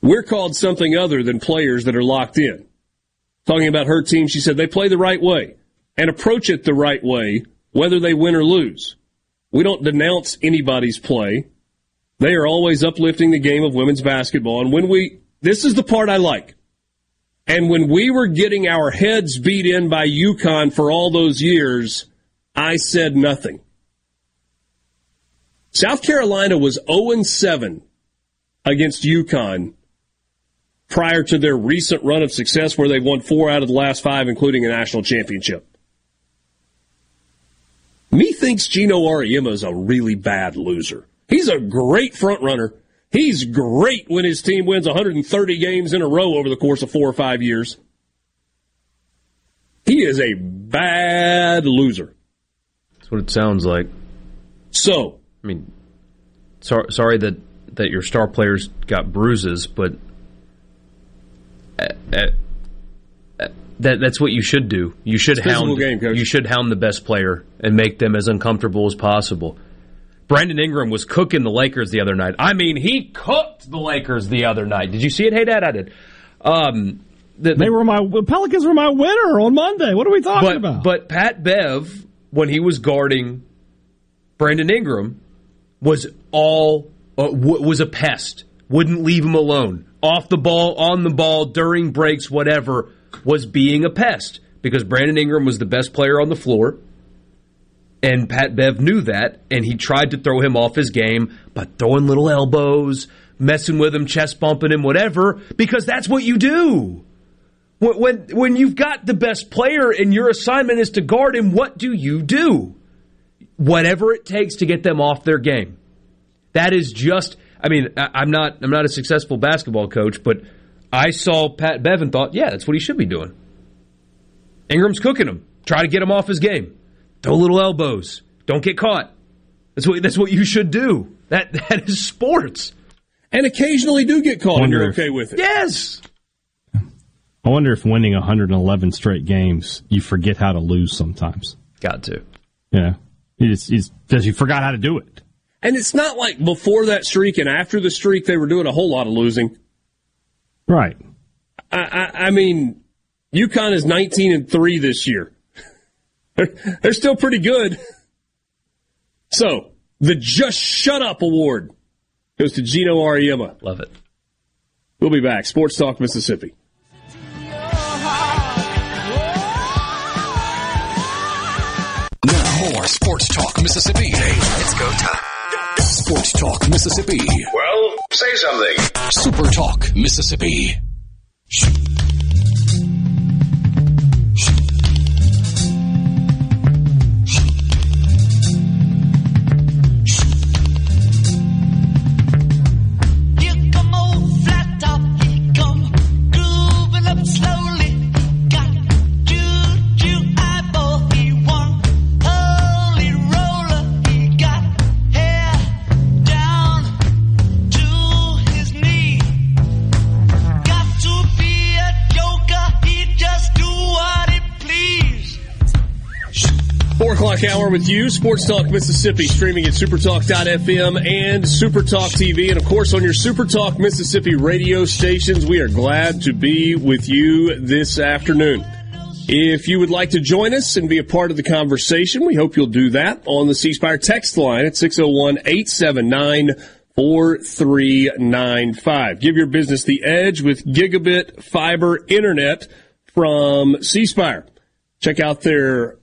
B: We're called something other than players that are locked in. Talking about her team, she said they play the right way and approach it the right way, whether they win or lose. We don't denounce anybody's play. They are always uplifting the game of women's basketball. And when we, this is the part I like. And when we were getting our heads beat in by UConn for all those years, I said nothing. South Carolina was 0 7 against UConn prior to their recent run of success where they've won four out of the last five, including a national championship. Me thinks Geno Auriemma is a really bad loser. He's a great front runner. He's great when his team wins 130 games in a row over the course of four or five years. He is a bad loser.
D: That's what it sounds like.
B: So,
D: I mean, sorry, sorry that that your star players got bruises, but uh, uh, that that's what you should do. You should
B: It's a physical
D: hound
B: game,
D: you should hound the best player and make them as uncomfortable as possible. Brandon Ingram was cooking the Lakers the other night. I mean, he cooked the Lakers the other night. Did you see it? Hey, Dad, I did. Um, the, the-
C: They were my Pelicans were my winner on Monday. What are we talking
D: but
C: about?
D: but Pat Bev, when he was guarding Brandon Ingram, was all uh, w- was a pest. Wouldn't leave him alone. Off the ball, on the ball, during breaks, whatever, was being a pest because Brandon Ingram was the best player on the floor. And Pat Bev knew that, and he tried to throw him off his game by throwing little elbows, messing with him, chest bumping him, whatever, because that's what you do. When, when you've got the best player and your assignment is to guard him, what do you do? Whatever it takes to get them off their game. That is just. I mean, I, I'm not I'm not a successful basketball coach, but I saw Pat Bevan thought, yeah, that's what he should be doing. Ingram's cooking him. Try to get him off his game. Throw little elbows. Don't get caught. That's what that's what you should do. That that is sports.
B: And occasionally do get caught and you're
C: if-
B: okay with it.
D: Yes.
C: I wonder if winning 111 straight games, you forget how to lose sometimes.
D: Got to.
C: Yeah, you just, you just because you forgot how to do it.
B: And it's not like before that streak and after the streak they were doing a whole lot of losing.
C: Right.
B: I, I, I mean, UConn is 19 and 3 this year. They're, they're still pretty good. So, the Just Shut Up Award goes to Geno Auriemma.
D: Love it.
B: We'll be back. Sports Talk Mississippi.
A: Now more Sports Talk Mississippi.
F: It's go time.
A: Sports Talk Mississippi.
G: Well, say something.
A: Super Talk Mississippi.
B: O'clock hour with you, Sports Talk Mississippi, streaming at supertalk.fm and Supertalk TV, and of course on your Supertalk Mississippi radio stations. We are glad to be with you this afternoon. If you would like to join us and be a part of the conversation, we hope you'll do that on the C Spire text line at 601 879 4395. Give your business the edge with gigabit fiber internet from C Spire. Check out their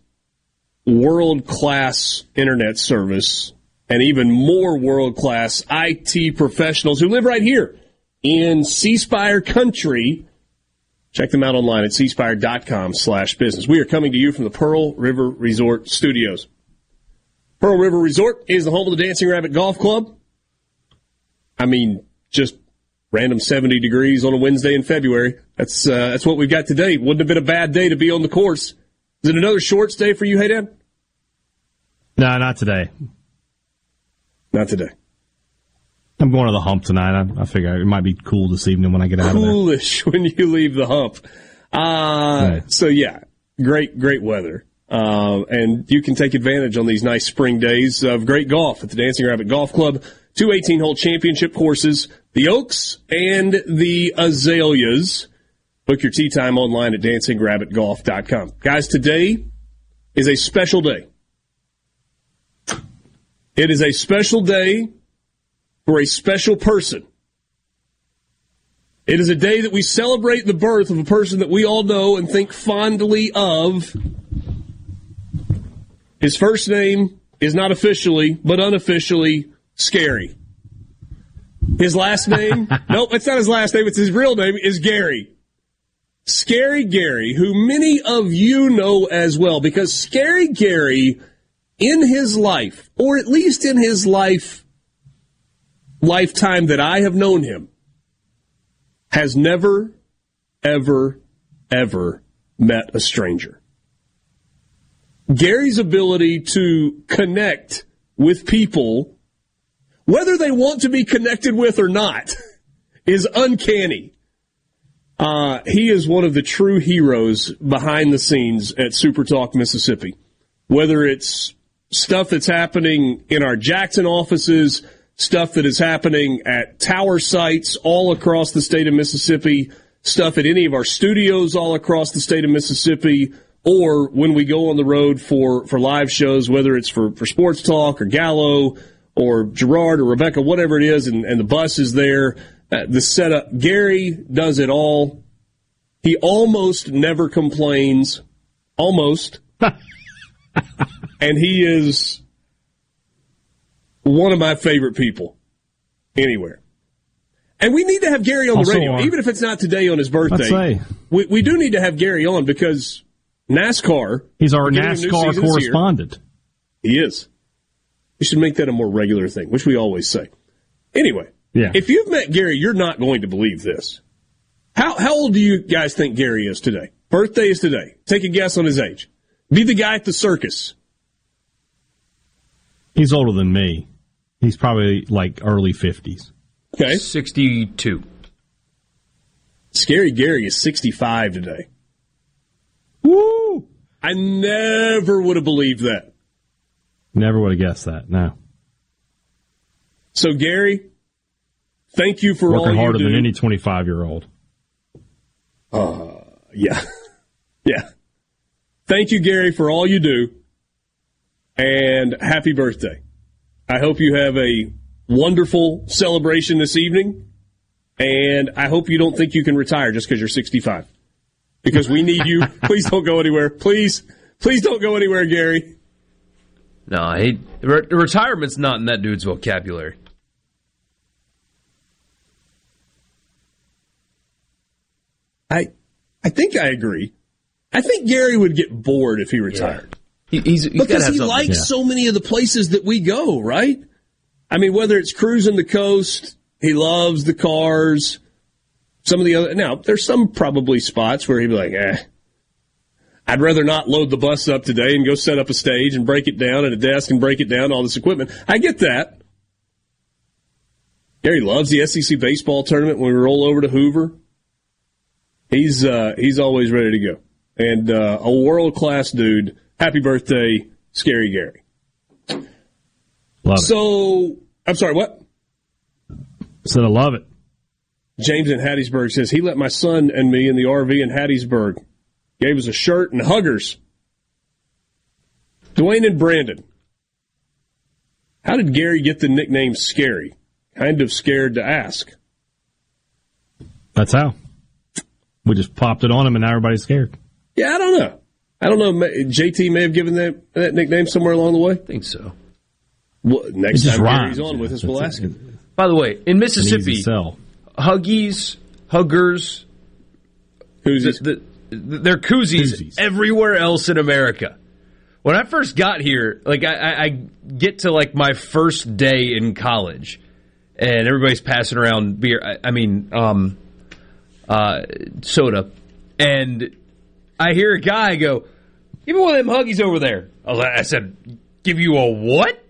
B: world class internet service and even more world class IT professionals who live right here in C Spire country. Check them out online at cspire.com slash business. We are coming to you from the Pearl River Resort Studios. Pearl River Resort is the home of the Dancing Rabbit Golf Club. I mean, just random 70 degrees on a Wednesday in February. That's, uh, that's what we've got today. Wouldn't have been a bad day to be on the course. Is it another shorts day for you, Hayden?
C: No, not today.
B: Not today.
C: I'm going to the hump tonight. I, I figure it might be cool this evening when I get out of there.
B: Coolish when you leave the hump. Uh,
C: Right.
B: so yeah, great, great weather. Uh, and you can take advantage on these nice spring days of great golf at the Dancing Rabbit Golf Club. Two 18 hole championship courses, the Oaks and the Azaleas. Book your tee time online at dancingrabbitgolf.com. Guys, today is a special day. It is a special day for a special person. It is a day that we celebrate the birth of a person that we all know and think fondly of. His first name is not officially, but unofficially, Scary. His last name, nope, it's not his last name, it's his real name, is Gary. Scary Gary, who many of you know as well, because Scary Gary, in his life, or at least in his life, lifetime that I have known him, has never, ever, ever met a stranger. Gary's ability to connect with people whether they want to be connected with or not, is uncanny. Uh, he is one of the true heroes behind the scenes at Super Talk Mississippi. Whether it's stuff that's happening in our Jackson offices, stuff that is happening at tower sites all across the state of Mississippi, stuff at any of our studios all across the state of Mississippi, or when we go on the road for, for live shows, whether it's for, for Sports Talk or Gallo or Gerard or Rebecca, whatever it is, and, and the bus is there. Uh, the setup, Gary does it all. He almost never complains. Almost. and he is one of my favorite people anywhere. And we need to have Gary on the
C: Also,
B: radio,
C: uh,
B: even if it's not today on his birthday. We, we do need to have Gary on because NASCAR.
C: He's our
B: beginning of new
C: NASCAR correspondent.
B: He is. We should make that a more regular thing, which we always say. Anyway,
C: Yeah.
B: if you've met Gary, you're not going to believe this. How how old do you guys think Gary is today? Birthday is today. Take a guess on his age. Be the guy at the circus.
C: He's older than me. He's probably like early 50s.
B: Okay.
D: 62.
B: Scary Gary is 65 today.
C: Woo!
B: I never would have believed that.
C: Never would have guessed that. No.
B: So Gary, thank you for all
C: Working
B: you
C: harder
B: do.
C: than any 25 year old.
B: Uh, yeah. Yeah. Thank you, Gary, for all you do. And happy birthday. I hope you have a wonderful celebration this evening. And I hope you don't think you can retire just because you're 65. Because we need you. Please don't go anywhere. Please, please don't go anywhere, Gary.
D: No, he, re- retirement's not in that dude's vocabulary.
B: I, I think I agree. I think Gary would get bored if he retired.
D: He, he's, he's got to
B: because
D: have
B: he likes
C: Yeah.
B: so many of the places that we go, right? I mean, whether it's cruising the coast, he loves the cars. Some of the other now, there's some probably spots where he'd be like, eh. I'd rather not load the bus up today and go set up a stage and break it down at a desk and break it down all this equipment. I get that. Gary loves the SEC baseball tournament when we roll over to Hoover. He's uh, he's always ready to go, and uh, a world class dude. Happy birthday, Scary Gary.
C: Love it.
B: So I'm sorry, what?
C: Said I love it.
B: James in Hattiesburg says he let my son and me in the RV in Hattiesburg. Gave us a shirt and huggers. Dwayne and Brandon. How did Gary get the nickname Scary? Kind of scared to ask.
C: That's how. We just popped it on him and now everybody's scared.
B: Yeah, I don't know. I don't know. JT may have given that, that nickname somewhere along the way.
D: I think so.
B: Well, next time
C: rhymes.
B: Gary's on with us, we'll ask him.
D: By the way, in Mississippi. Huggies, Huggers,
B: Who's
D: the,
B: this?
D: the, they're koozies,
C: Koozies.
D: everywhere else in America. When I first got here, like I, I, I get to like my first day in college, and everybody's passing around beer. I, I mean, um, uh, soda, and I hear a guy go, "Give me one of them Huggies over there." I, said, "Give you a what?"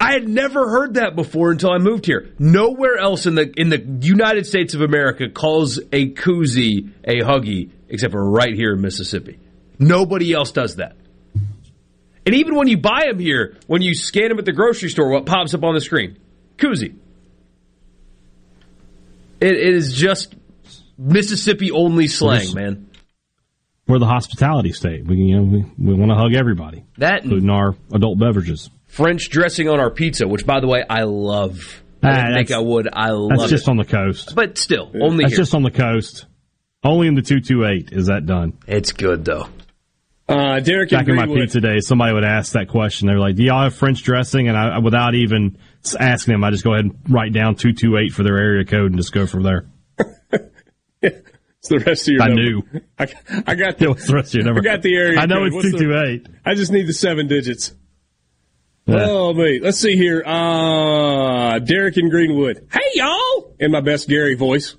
D: I had never heard that before until I moved here. Nowhere else in the in the United States of America calls a koozie a huggy except for right here in Mississippi. Nobody else does that. And even when you buy them here, when you scan them at the grocery store, what pops up on the screen? Koozie. It, it is just Mississippi only slang,
C: Yes.
D: man.
C: We're the hospitality state. We, you know, we, we want to hug everybody,
D: That
C: including our adult beverages.
D: French dressing on our pizza, which by the way I love. I
C: Ah,
D: didn't think I would. I
C: That's
D: love
C: just
D: it.
C: on the coast.
D: but still, only
C: That's
D: here.
C: just on the coast. Only in the 228 is that done.
D: It's good though.
B: Uh, Derek
C: Back
B: in
C: in my
B: Greenwood.
C: pizza days, somebody would ask that question. They're like, "Do y'all have French dressing?" And I, without even asking them, I just go ahead and write down two two eight for their area code and just go from there.
B: It's the rest of your
C: I
B: number.
C: knew.
B: I, I got the,
C: the rest of your number.
B: I got the area
C: I know
B: code.
C: it's
B: What's
C: two
B: the-
C: two eight.
B: I just need the seven digits. Oh, me. Let's see here. Uh, Derek in Greenwood. Hey, y'all! In my best Gary voice.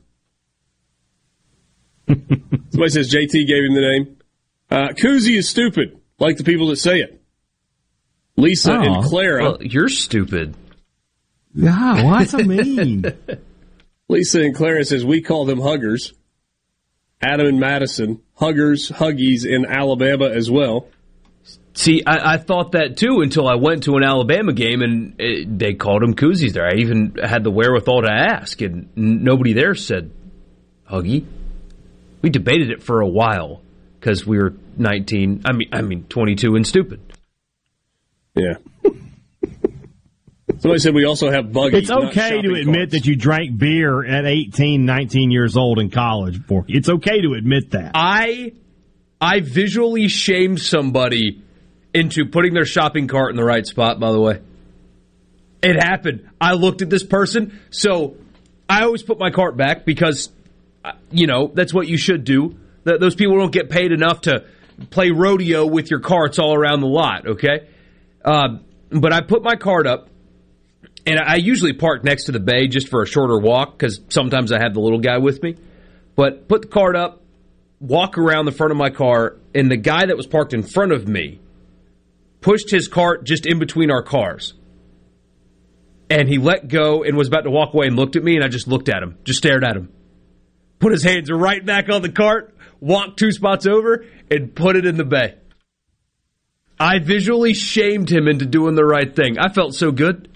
B: Somebody says JT gave him the name. Uh, Koozie is stupid, like the people that say it. Lisa
C: Aw.
B: and Clara.
D: Well, you're stupid.
C: Yeah, what's a mean?
B: Lisa and Clarence says we call them huggers. Adam and Madison, huggers, huggies in Alabama as well.
D: See, I, I thought that too until I went to an Alabama game and it, they called them koozies there. I even had the wherewithal to ask, and nobody there said huggy. We debated it for a while because we were 19. I mean, I mean 22 and stupid.
B: Yeah. Somebody said we also have buggies.
C: It's okay to admit that you drank beer at 18, 19 years old in college, Porky. It's okay to admit that.
D: I I visually shamed somebody into putting their shopping cart in the right spot, by the way. It happened. I looked at this person, so I always put my cart back because, uh, you know, that's what you should do. Th- Those people don't get paid enough to play rodeo with your carts all around the lot, okay? Uh, but I put my cart up, and I usually park next to the bay just for a shorter walk because sometimes I have the little guy with me. But put the cart up, walk around the front of my car, and the guy that was parked in front of me pushed his cart just in between our cars. And he let go and was about to walk away and looked at me, and I just looked at him, just stared at him. Put his hands right back on the cart, walked two spots over, and put it in the bay. I visually shamed him into doing the right thing. I felt so good.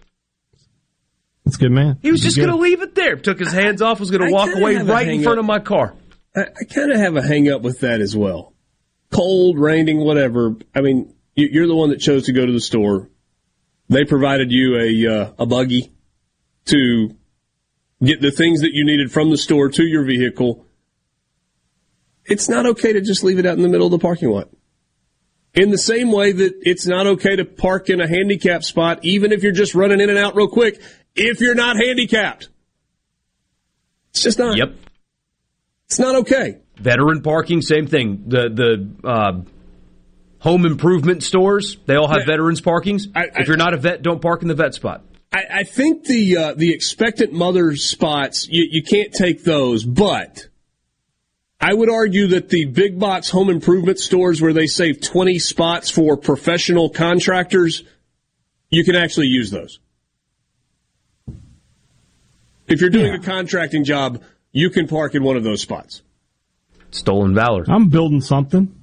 C: That's good, man.
D: He was
C: You're
D: just going to leave it there. Took his hands off, was going to walk away right in front
B: up.
D: of my car.
B: I, I kind of have a hang up with that as well. Cold, raining, whatever. I mean, you, you're the one that chose to go to the store. They provided you a uh, a buggy to get the things that you needed from the store to your vehicle. It's not okay to just leave it out in the middle of the parking lot. In the same way that it's not okay to park in a handicap spot, even if you're just running in and out real quick, if you're not handicapped. It's just not.
D: Yep.
B: It's not okay.
D: Veteran parking, same thing. The the uh, home improvement stores, they all have
B: Yeah.
D: veterans parkings.
B: I- I-
D: if you're not a vet, don't park in the vet spot.
B: I, I think the uh, the expectant mother spots you, you can't take those, but I would argue that the big box home improvement stores where they save twenty spots for professional contractors, you can actually use those. If you're doing
C: Yeah.
B: a contracting job, you can park in one of those spots.
D: Stolen valor.
C: I'm building something.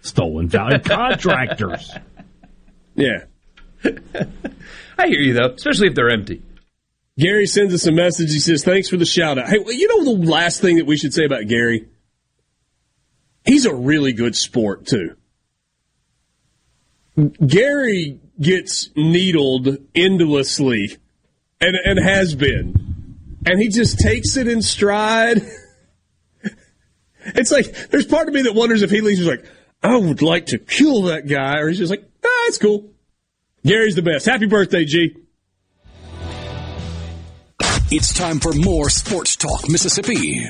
C: Stolen value contractors.
B: Yeah.
D: I hear you though, especially if they're empty.
B: Gary sends us a message. He says, "Thanks for the shout out." Hey, you know the last thing that we should say about Gary? He's a really good sport too. Gary gets needled endlessly, and and has been, and he just takes it in stride. It's like there's part of me that wonders if he leaves. He's like, "I would like to kill that guy," or he's just like, "Ah, it's cool." Gary's the best. Happy birthday, G.
A: It's time for more Sports Talk Mississippi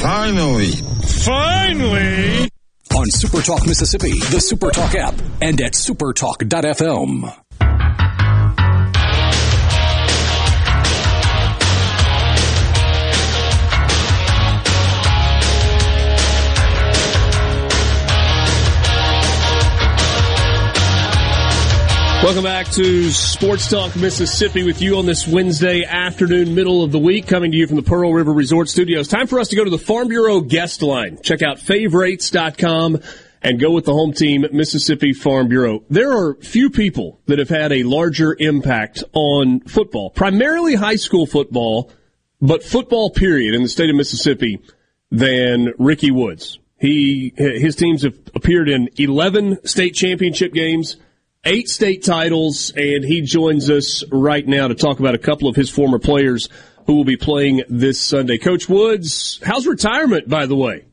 E: Finally.
C: Finally.
A: on Super Talk Mississippi, the Super Talk app, and at supertalk.fm.
B: Welcome back to Sports Talk Mississippi with you on this Wednesday afternoon, middle of the week, coming to you from the Pearl River Resort Studios. Time for us to go to the Farm Bureau guest line. Check out favorites.com and go with the home team, Mississippi Farm Bureau. There are few people that have had a larger impact on football, primarily high school football, but football period in the state of Mississippi than Ricky Woods. He, his teams have appeared in 11 state championship games, eight state titles, and he joins us right now to talk about a couple of his former players who will be playing this Sunday. Coach Woods, how's retirement, by the way?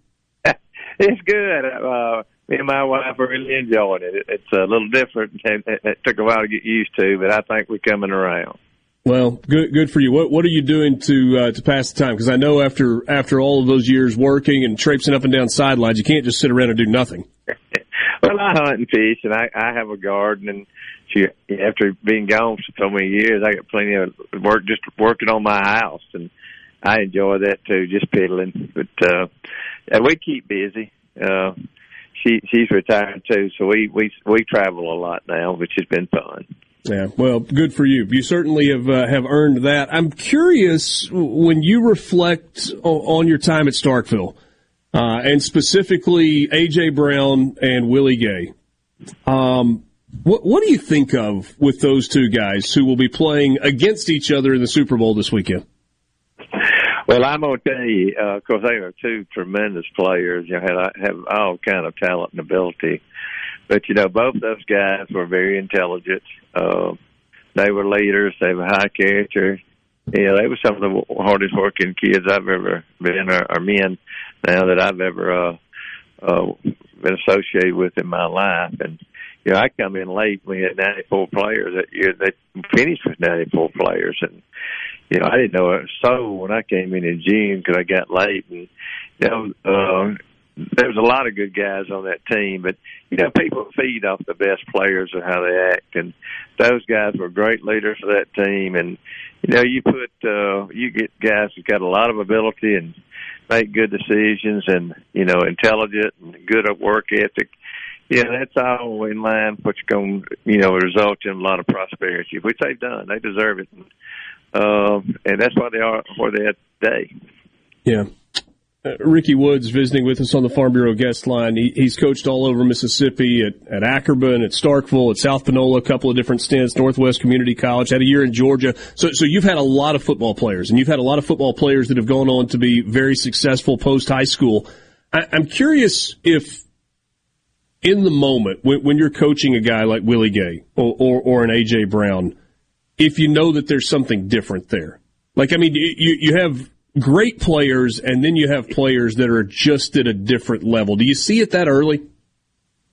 H: It's good. Uh, me and my wife are really enjoying it. It- It's a little different. It, it, it took a while to get used to, but I think we're coming around.
B: Well, good, good for you. What, what are you doing to uh, to pass the time? Because I know after after all of those years working and traipsing up and down sidelines, you can't just sit around and do nothing.
H: Well, I hunt and fish, and I, I have a garden. And she, after being gone for so many years, I got plenty of work just working on my house, and I enjoy that too, just piddling. But uh, we keep busy. Uh, she she's retired too, so we we we travel a lot now, which has been fun.
B: Yeah, well, good for you. You certainly have uh, have earned that. I'm curious when you reflect on your time at Starkville, uh, and specifically AJ Brown and Willie Gay. Um, what what do you think of with those two guys who will be playing against each other in the Super Bowl this weekend?
H: Well, I'm gonna tell you. Uh, they are two tremendous players. You know, have, have all kind of talent and ability. But you know, both those guys were very intelligent. Uh, they were leaders. They were high character. Yeah, they were some of the hardest working kids I've ever been, or, or men now that I've ever uh, uh, been associated with in my life. And you know, I come in late. We had 94 players that year. They finished with 94 players, and you know, I didn't know it was so when I came in in June because I got late, and you know, uh, there was a lot of good guys on that team, but you know, people feed off the best players and how they act, and those guys were great leaders for that team. And you know, you put uh, you get guys who've got a lot of ability and make good decisions, and you know, intelligent and good at work ethic. Yeah, that's all in line. What's going, you know, result in a lot of prosperity, which they've done. They deserve it, um, and that's why they are where they are today.
B: Yeah. Uh, Ricky Woods visiting with us on the Farm Bureau guest line. He, he's coached all over Mississippi at, at Ackerman, at Starkville, at South Panola, a couple of different stints, Northwest Community College, had a year in Georgia. So, so you've had a lot of football players, and you've had a lot of football players that have gone on to be very successful post high school. I, I'm curious if in the moment when, when you're coaching a guy like Willie Gay or, or, or an AJ Brown, if you know that there's something different there. Like, I mean, you, you have great players and then you have players that are just at a different level. Do you see it that early?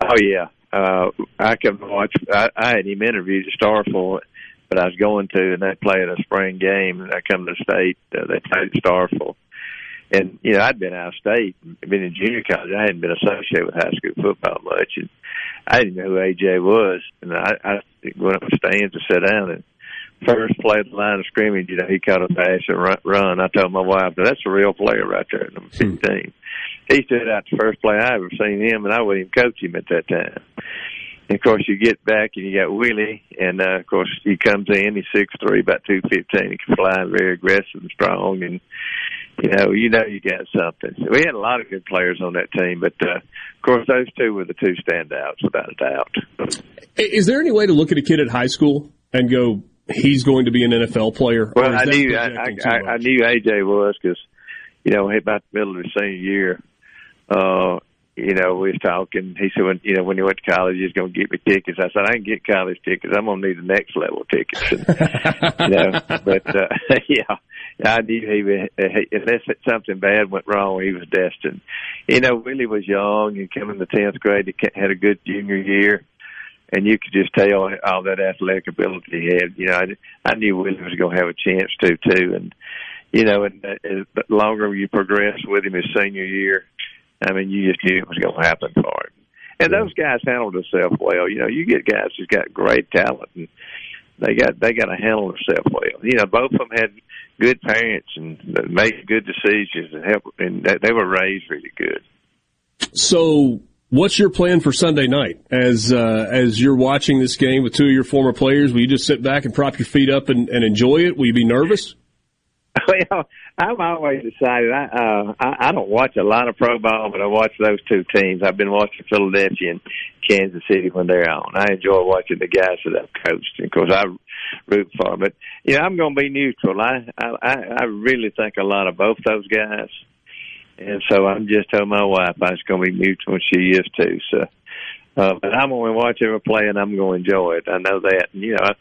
H: Oh yeah. Uh, I can watch, I, I had him interviewed at Starful, but I was going to, and they played a spring game, and I come to the state, uh, they played at Starful. And, you know, I'd been out of state, been in junior college. I hadn't been associated with high school football much. And I didn't know who AJ was. And I, I went up the stands to sit down and first play the line of scrimmage, you know, he caught a pass and run. I told my wife, that's a real player right there, number 15. He stood out the first play I ever seen him, and I wouldn't even coach him at that time. And of course, you get back and you got Willie, and uh, of course he comes in. He's six three, about two fifteen. He can fly, very aggressive and strong, and you know, you know, you got something. We had a lot of good players on that team, but uh, of course, those two were the two standouts, without a doubt.
B: Is there any way to look at a kid at high school and go, he's going to be an NFL player?
H: Well, I knew I, I, I knew AJ was because you know about the middle of his senior year. Uh, you know, we was talking. He said, when you know, when he went to college, he's going to get me tickets. I said, I can get college tickets. I'm going to need the next level tickets. And, you know, but uh, yeah, I knew he was. He, unless something bad went wrong, he was destined. You know, Willie was young and coming to tenth grade. He had a good junior year. And you could just tell all that athletic ability he had. You know, I, I knew Willie was going to have a chance to too. And you know, and uh, the longer you progress with him his senior year, I mean, you just knew it was going to happen for him. And those guys handled themselves well. You know, you get guys who's got great talent, and they got they got to handle themselves well. You know, both of them had good parents and made good decisions and help, and they were raised really good.
B: So, what's your plan for Sunday night as uh, as you're watching this game with two of your former players? Will you just sit back and prop your feet up and, and enjoy it? Will you be nervous?
H: Well, I've always decided I, uh, I I don't watch a lot of pro ball, but I watch those two teams. I've been watching Philadelphia and Kansas City when they're on. I enjoy watching the guys that I've coached, and of course I root for. But you know, I'm going to be neutral. I I I really think a lot of both those guys, and so I'm just telling my wife I was going to be neutral, and she is too. So. Uh, but I'm going to watch every play and I'm going to enjoy it. I know that. And, you know, I,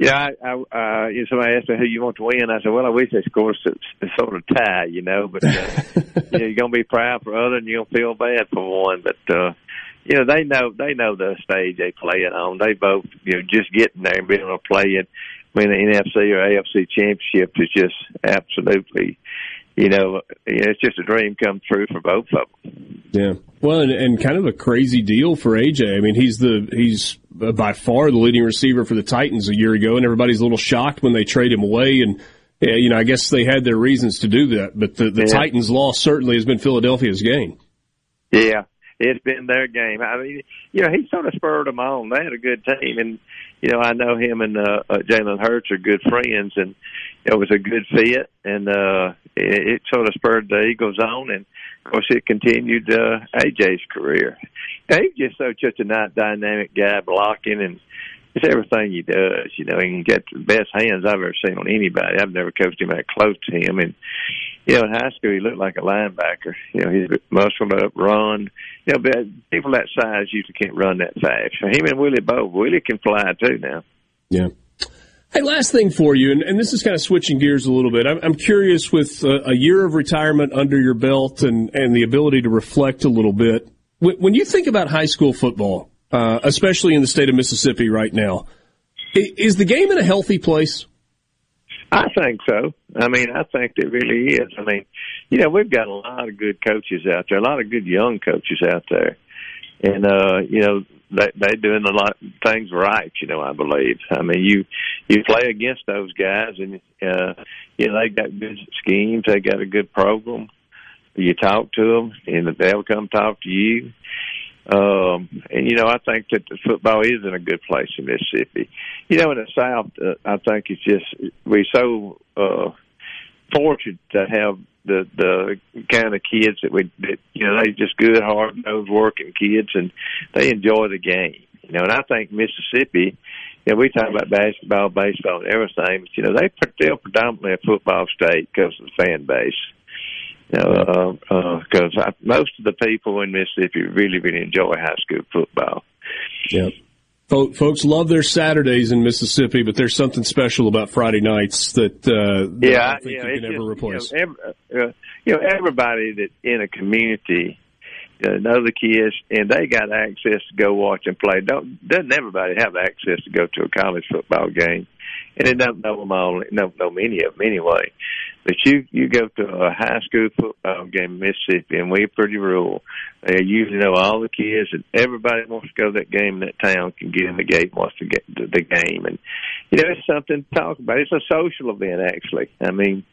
H: know, I, I, uh, you know, somebody asked me who you want to win. I said, well, I wish they scored a, a sort of tie, you know, but, uh, you know, you're going to be proud for other and to feel bad for one. But, uh, you know, they know, they know the stage they play it on. They both, you know, just getting there and being able to play it, win an NFC or AFC championship is just absolutely, you know, it's just a dream come true for both of them.
B: Yeah. Well, and, and kind of a crazy deal for AJ. I mean, he's the he's by far the leading receiver for the Titans a year ago, and everybody's a little shocked when they trade him away. And yeah, you know, I guess they had their reasons to do that, but the, the
H: Yeah.
B: Titans' loss certainly has been Philadelphia's gain.
H: Yeah, it's been their game. I mean, you know, he sort of spurred them on. They had a good team, and you know, I know him and uh, uh, Jalen Hurts are good friends, and it was a good fit, and uh, it, it sort of spurred the Eagles on, and of course it continued uh, AJ's career. He's just so such a nice, dynamic guy, blocking and it's everything he does. You know, he can get the best hands I've ever seen on anybody. I've never coached him that close to him, and you know, in high school he looked like a linebacker. You know, he's muscled up, run. You know, but people that size usually can't run that fast. So him and Willie Bowe, Willie can fly too now.
B: Yeah. Hey, last thing for you, and, and this is kind of switching gears a little bit. I'm, I'm curious with a, a year of retirement under your belt and, and the ability to reflect a little bit. When, when you think about high school football, uh, especially in the state of Mississippi right now, is the game in a healthy place?
H: I think so. I mean, I think it really is. I mean, you know, we've got a lot of good coaches out there, a lot of good young coaches out there, and uh, you know, they they doing a lot things right. You know, I believe. I mean, you you play against those guys, and uh, you know they got good schemes, they got a good program. You talk to them, and they'll come talk to you. Um, and you know, I think that the football is in a good place in Mississippi. You know, in the South, uh, I think it's just we're so uh, fortunate to have the the kind of kids that we, that, you know, they just good, hard nosed, working kids, and they enjoy the game. You know, and I think Mississippi. You know, we talk about basketball, baseball, and everything, but you know they still predominantly a football state because of the fan base. You know, because uh, uh, most of the people in Mississippi really, really enjoy high school football.
B: Yeah. Fo- Folks love their Saturdays in Mississippi, but there's something special about Friday nights that, uh, that
H: yeah,
B: I don't think
H: you know,
B: you can ever replace.
H: You know, every, uh, you know, everybody that in a community uh, know the kids, and they got access to go watch and play. Don't doesn't everybody have access to go to a college football game? And they don't know them all, don't know many of them anyway. But you you go to a high school football game in Mississippi, and we're pretty rural. They usually know all the kids, and everybody wants to go to that game in that town can get in the gate watch the, ga- the, the game. And you know, it's something to talk about. It's a social event, actually. I mean,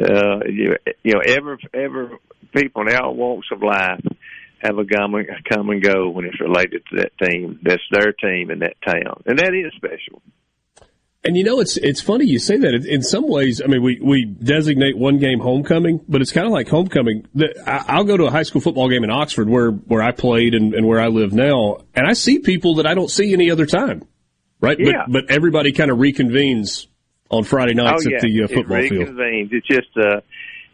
H: uh, you, you know, ever ever people in all walks of life have a come and, come and go when it's related to that team. That's their team in that town, and that is special.
B: And you know, it's it's funny you say that. In some ways, I mean, we, we designate one game homecoming, but it's kind of like homecoming. I'll go to a high school football game in Oxford, where where I played and, and where I live now, and I see people that I don't see any other time, right?
H: Yeah.
B: But but everybody kind of reconvenes on Friday nights
H: oh, yeah.
B: at the uh, football
H: it
B: field.
H: reconvenes. It's just, uh,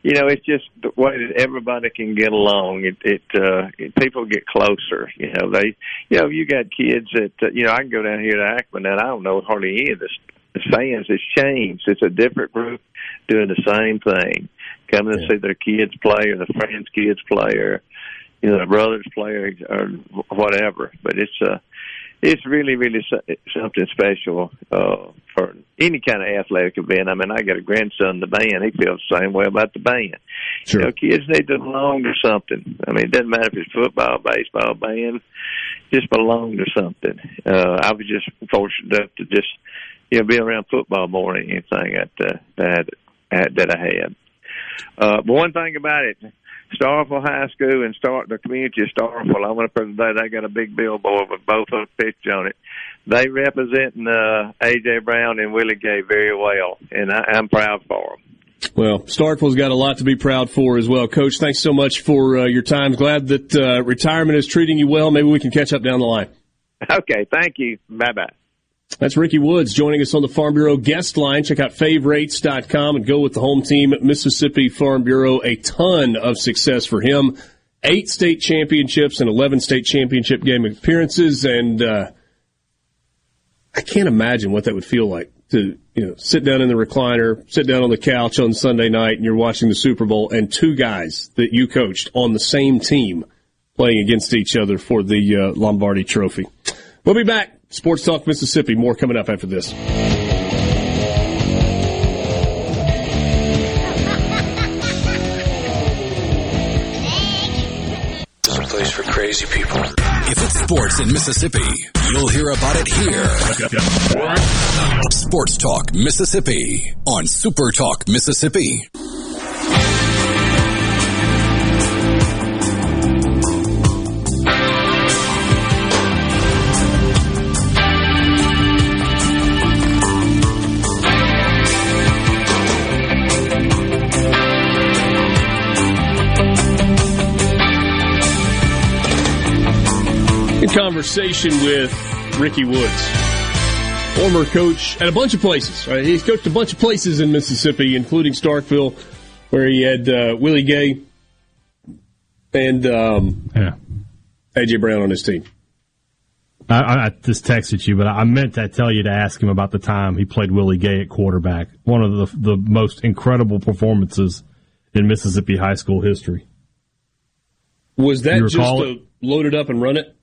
H: you know, it's just the way that everybody can get along. It, it, uh, it, people get closer. You know, they, you know, you got kids that, uh, you know, I can go down here to Akron and I don't know hardly any of the fans. It's changed. It's a different group doing the same thing, coming to see their kids play or their friends' kids play or, you know, their brothers play or, or whatever. But it's, uh, it's really, really something special uh, for any kind of athletic event. I mean, I got a grandson in the band. He feels the same way about the band.
B: Sure.
H: You know, kids need to belong to something. I mean, it doesn't matter if it's football, baseball, band. Just belong to something. Uh, I was just fortunate enough to just, you know, be around football more than anything that uh, that that that I had. Uh, but one thing about it, Starkville High School and start the community of Starkville. I went up there today. They got a big billboard with both of them pictures on it. They representing uh, AJ Brown and Willie Gay very well, and I, I'm proud for them.
B: Well, Starkville's got a lot to be proud for as well, Coach. Thanks so much for uh, your time. Glad that uh, retirement is treating you well. Maybe we can catch up down the line.
H: Okay, thank you. Bye bye.
B: That's Ricky Woods joining us on the Farm Bureau guest line. Check out favorites.com and go with the home team, Mississippi Farm Bureau. A ton of success for him. Eight state championships and 11 state championship game appearances. And, uh, I can't imagine what that would feel like to, you know, sit down in the recliner, sit down on the couch on Sunday night and you're watching the Super Bowl and two guys that you coached on the same team playing against each other for the uh, Lombardi trophy. We'll be back. Sports Talk Mississippi. More coming up after this.
A: This is a place for crazy people. If it's sports in Mississippi, you'll hear about it here. Sports Talk Mississippi on Super Talk Mississippi.
B: Conversation with Ricky Woods, former coach at a bunch of places. Right? He's coached a bunch of places in Mississippi, including Starkville, where he had uh, Willie Gay and um,
C: Yeah.
B: AJ Brown on his team.
C: I, I just texted you, but I meant to tell you to ask him about the time he played Willie Gay at quarterback. One of the the most incredible performances in Mississippi high school history.
B: Was that just to load it up and run it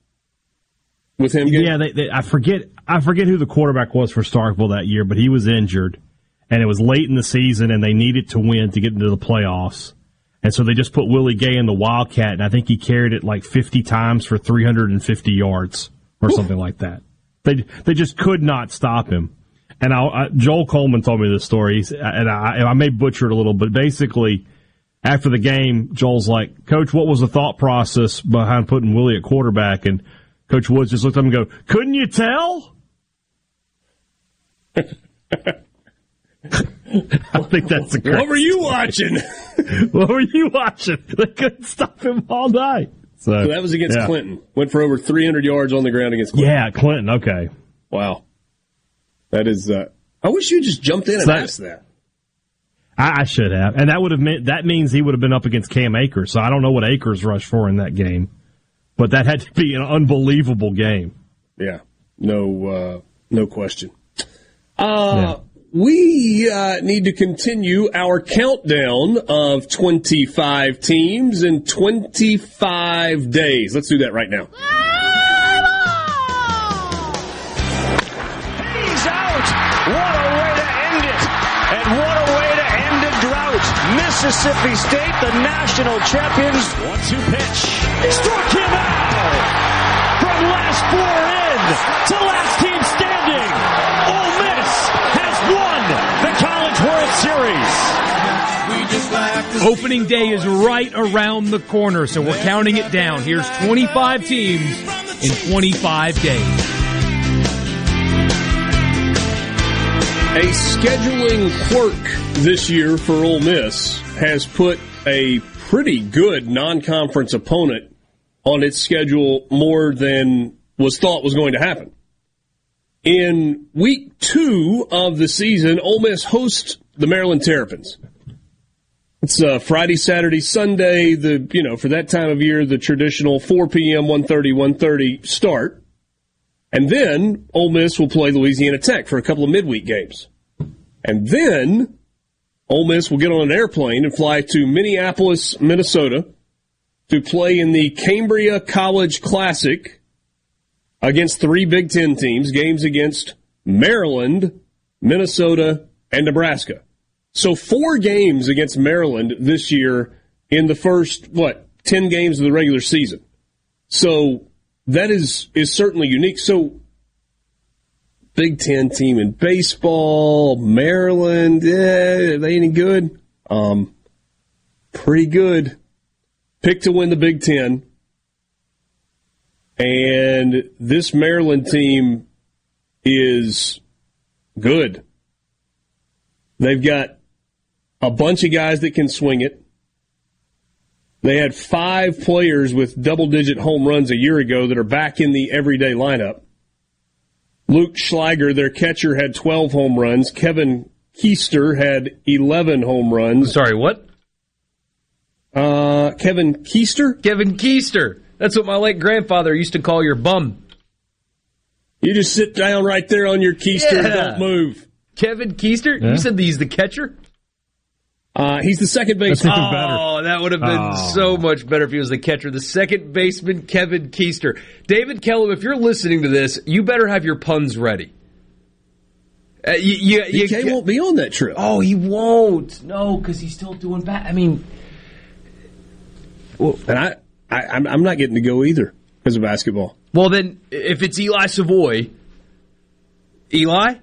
B: with him? Gabe?
C: Yeah, they, they, I forget I forget who the quarterback was for Starkville that year, but he was injured, and it was late in the season, and they needed to win to get into the playoffs, and so they just put Willie Gay in the Wildcat, and I think he carried it like fifty times for three hundred and fifty yards or something like that. They they just could not stop him. And I, I, Joel Coleman told me this story, He's- and I, I may butcher it a little, but basically, after the game, Joel's like, "Coach, what was the thought process behind putting Willie at quarterback?" And Coach Woods just looked up and go, "Couldn't you tell?" I think that's a great.
B: What were you watching?
C: what were you watching? They couldn't stop him all night. So,
B: So that was against
C: yeah.
B: Clinton. Went for over 300 yards on the ground against Clinton.
C: Yeah, Clinton. Okay.
B: Wow. That is, uh, I wish you just jumped in and
C: That-
B: asked that.
C: I, I should have, and that would have meant that means he would have been up against Cam Akers. So I don't know what Akers rushed for in that game, but that had to be an unbelievable game.
B: Yeah. No, uh, no question. Uh, we, uh, need to continue our countdown of 25 teams in 25 days. Let's do that right now.
I: He's out. What a way to end it. And what a way to end a drought. Mississippi State, the national champions. One two pitch. Struck him out. From last four in to last team standing. Ole Miss has won the College World Series.
D: Opening day is right around the corner, so we're counting it down. Here's 25 teams in 25 days.
B: A scheduling quirk this year for Ole Miss has put a pretty good non-conference opponent on its schedule more than was thought was going to happen. In week two of the season, Ole Miss hosts the Maryland Terrapins. It's uh, Friday, Saturday, Sunday. The you know for that time of year, the traditional 4 p.m. 1:30 1:30 start. And then Ole Miss will play Louisiana Tech for a couple of midweek games. And then Ole Miss will get on an airplane and fly to Minneapolis, Minnesota to play in the Cambria College Classic against three Big Ten teams, games against Maryland, Minnesota, and Nebraska. So four games against Maryland this year in the first, what, 10 games of the regular season. So that is is certainly unique. So Big Ten team in baseball, Maryland, are they any good? Um, pretty good. Pick to win the Big Ten. And this Maryland team is good. They've got a bunch of guys that can swing it. They had five players with double digit home runs a year ago that are back in the everyday lineup. Luke Shliger, their catcher, had 12 home runs. Kevin Keister had 11 home runs.
D: Sorry, what?
B: Uh, Kevin Keister?
D: Kevin Keister. That's what my late grandfather used to call your bum.
B: You just sit down right there on your Keister and don't move.
D: Kevin Keister?
B: Yeah.
D: You said he's the catcher?
B: Uh, he's the second baseman.
D: Oh, that would have been
B: Oh.
D: so much better if he was the catcher. The second baseman, Kevin Keister. David Kellum, if you're listening to this, you better have your puns ready. Uh, you, you, you,
B: won't be on that trip.
D: Oh, he won't. No, because he's still doing bad. I mean,
B: Well, and I, I, I'm, I'm not getting to go either because of basketball.
D: well then, if it's Eli Savoy, Eli,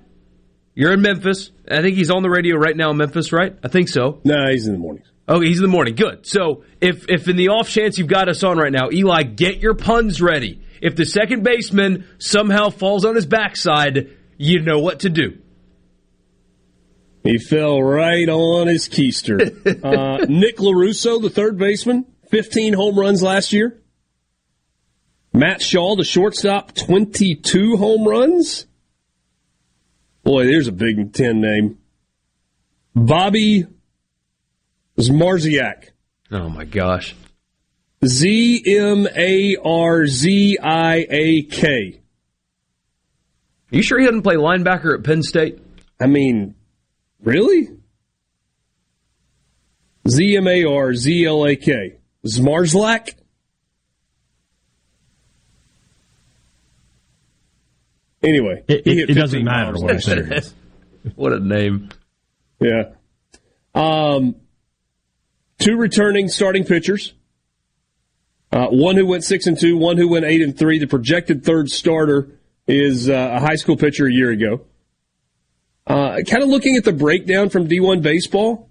D: you're in Memphis. I think he's on the radio right now in Memphis, right? I think so.
B: No, he's in the mornings.
D: Okay, he's in the morning. Good. So if if in the off chance you've got us on right now, Eli, get your puns ready. If the second baseman somehow falls on his backside, you know what to do.
B: He fell right on his keister. uh, Nick Lorusso, the third baseman, 15 home runs last year. Matt Shaw, the shortstop, 22 home runs. Boy, there's a Big Ten name. Bobby Zmarzlak.
D: Oh my gosh.
B: Z M A R Z I A K.
D: You sure he doesn't play linebacker at Penn State?
B: I mean, really? Z M A R Z L A K. Zmarzlak? Anyway,
C: It, it, it doesn't matter what I
B: last
C: say.
D: What a name.
B: Yeah. Um, two returning starting pitchers. Uh, one who went six and two, one who went eight and three. The projected third starter is uh, a high school pitcher a year ago. Uh, kind of looking at the breakdown from D1 baseball.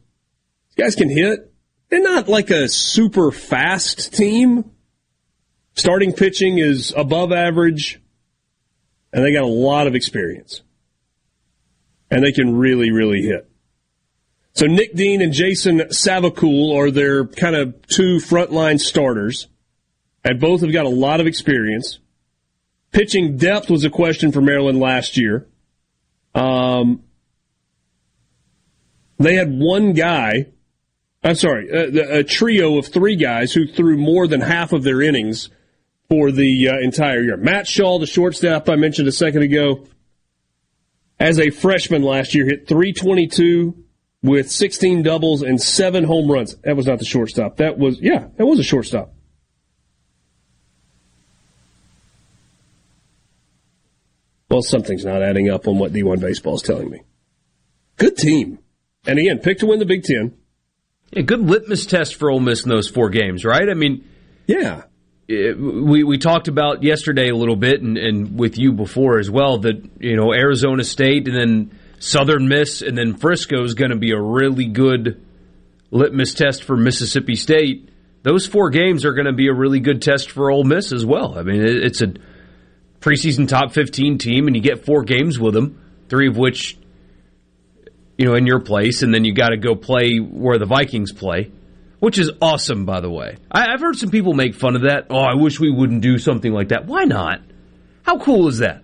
B: These guys can hit. They're not like a super fast team. Starting pitching is above average, and they got a lot of experience. And they can really, really hit. So Nick Dean and Jason Savacool are their kind of two frontline starters, and both have got a lot of experience. Pitching depth was a question for Maryland last year. Um, they had one guy, I'm sorry, a, a trio of three guys who threw more than half of their innings for the uh, entire year. Matt Shaw, the shortstop I mentioned a second ago, as a freshman last year, hit 322 with 16 doubles and seven home runs. That was not the shortstop. That was, yeah, that was a shortstop. Well, something's not adding up on what D1 baseball is telling me. Good team. And again, pick to win the Big Ten.
D: Yeah, good litmus test for Ole Miss in those four games, right? I mean,
B: yeah,
D: it, we we talked about yesterday a little bit, and, and with you before as well that you know Arizona State and then Southern Miss and then Frisco is going to be a really good litmus test for Mississippi State. Those four games are going to be a really good test for Ole Miss as well. I mean, it, it's a preseason top fifteen team, and you get four games with them, three of which you know, in your place, and then you got to go play where the Vikings play, which is awesome, by the way. I, I've heard some people make fun of that. Oh, I wish we wouldn't do something like that. Why not? How cool is that?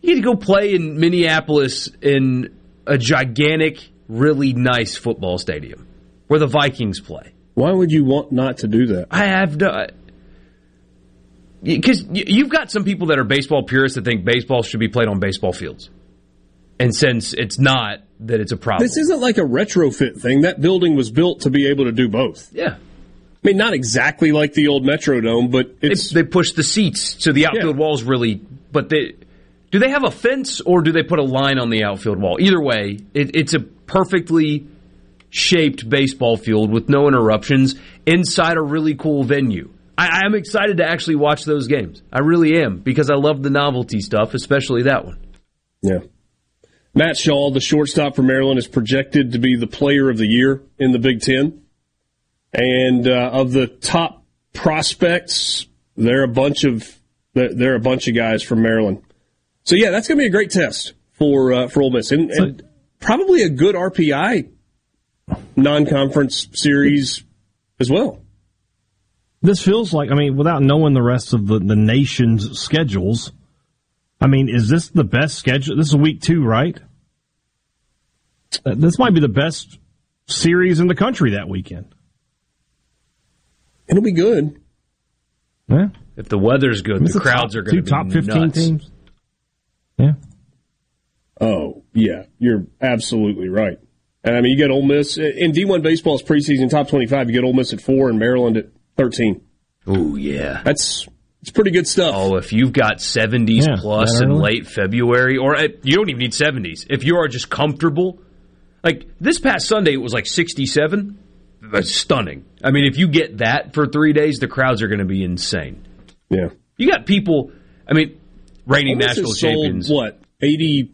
D: You get to go play in Minneapolis in a gigantic, really nice football stadium where the Vikings play.
B: Why would you want not to do that?
D: I have no. Because you've got some people that are baseball purists that think baseball should be played on baseball fields. And since it's not, that it's a problem.
B: This isn't like a retrofit thing. That building was built to be able to do both.
D: Yeah.
B: I mean, not exactly like the old Metrodome, but it's.
D: They, they push the seats so the outfield yeah. wall's really. But they. Do they have a fence or do they put a line on the outfield wall? Either way, it, it's a perfectly shaped baseball field with no interruptions inside a really cool venue. I, I'm excited to actually watch those games. I really am because I love the novelty stuff, especially that one.
B: Yeah. Matt Shaw, the shortstop for Maryland, is projected to be the player of the year in the Big Ten. And uh, of the top prospects, there are a bunch of there are a bunch of guys from Maryland. So yeah, that's going to be a great test for uh, for Ole Miss, and, and probably a good RPI non-conference series as well.
C: This feels like, I mean, without knowing the rest of the, the nation's schedules, I mean, is this the best schedule? This is week two, right? Uh, This might be the best series in the country that weekend.
B: It'll be good.
C: Yeah.
D: If the weather's good,
C: It's
D: the
C: the
D: crowds
C: top-
D: are going to
C: two
D: be
C: top 15
D: nuts.
C: teams. Yeah.
B: Oh yeah, you're absolutely right. And I mean, you get Ole Miss in D1 baseball's preseason top 25. You get Ole Miss at four and Maryland at 13.
D: Oh yeah,
B: that's it's pretty good stuff.
D: Oh, if you've got 70s
B: Yeah,
D: plus in
B: early.
D: late February, or uh, you don't even need 70s. If you are just comfortable, like this past Sunday, it was like 67. That's stunning. I mean, if you get that for three days, the crowds are going to be insane.
B: Yeah.
D: You got people, I mean, reigning
B: Ole
D: national
B: has sold,
D: champions.
B: What 80?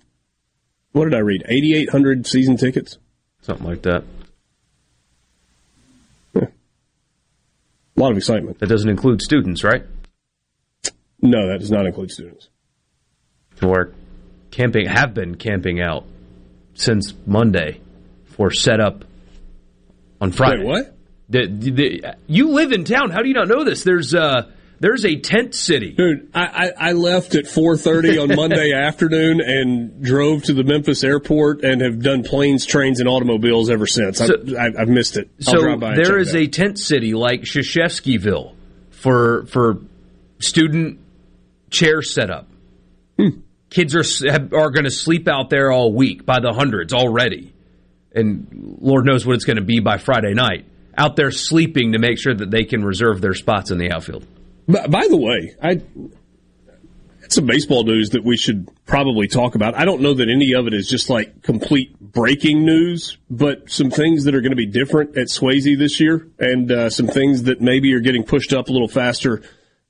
B: What did I read? 8,800 season tickets.
D: Something like that.
B: A lot of excitement.
D: That doesn't include students, right?
B: No, that does not include students.
D: Who are camping, have been camping out since Monday for setup on Friday.
B: Wait, what?
D: The, the, you live in town. How do you not know this? There's uh, There's a tent city.
B: Dude, I, I, I left at 4.30 on Monday afternoon and drove to the Memphis airport and have done planes, trains, and automobiles ever since.
D: So-
B: I, I, I've missed it. I'll
D: So
B: drive by and check
D: is a tent city like Krzyzewskiville for for student chair setup.
B: Hmm.
D: Kids are are going to sleep out there all week by the hundreds already, and Lord knows what it's going to be by Friday night. Out there sleeping to make sure that they can reserve their spots in the outfield.
B: By, by the way, I it's some baseball news that we should probably talk about. I don't know that any of it is just like complete breaking news, but some things that are going to be different at Swayze this year, and uh, some things that maybe are getting pushed up a little faster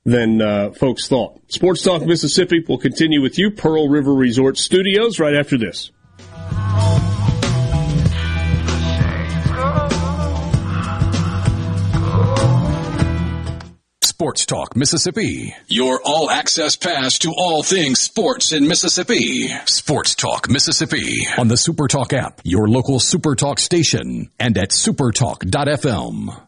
B: than uh, folks thought. Sports Talk Mississippi will continue with you, Pearl River Resort Studios, right after this.
A: Sports Talk Mississippi. Your all access pass to all things sports in Mississippi. Sports Talk Mississippi on the Supertalk app, your local Supertalk station, and at supertalk.fm.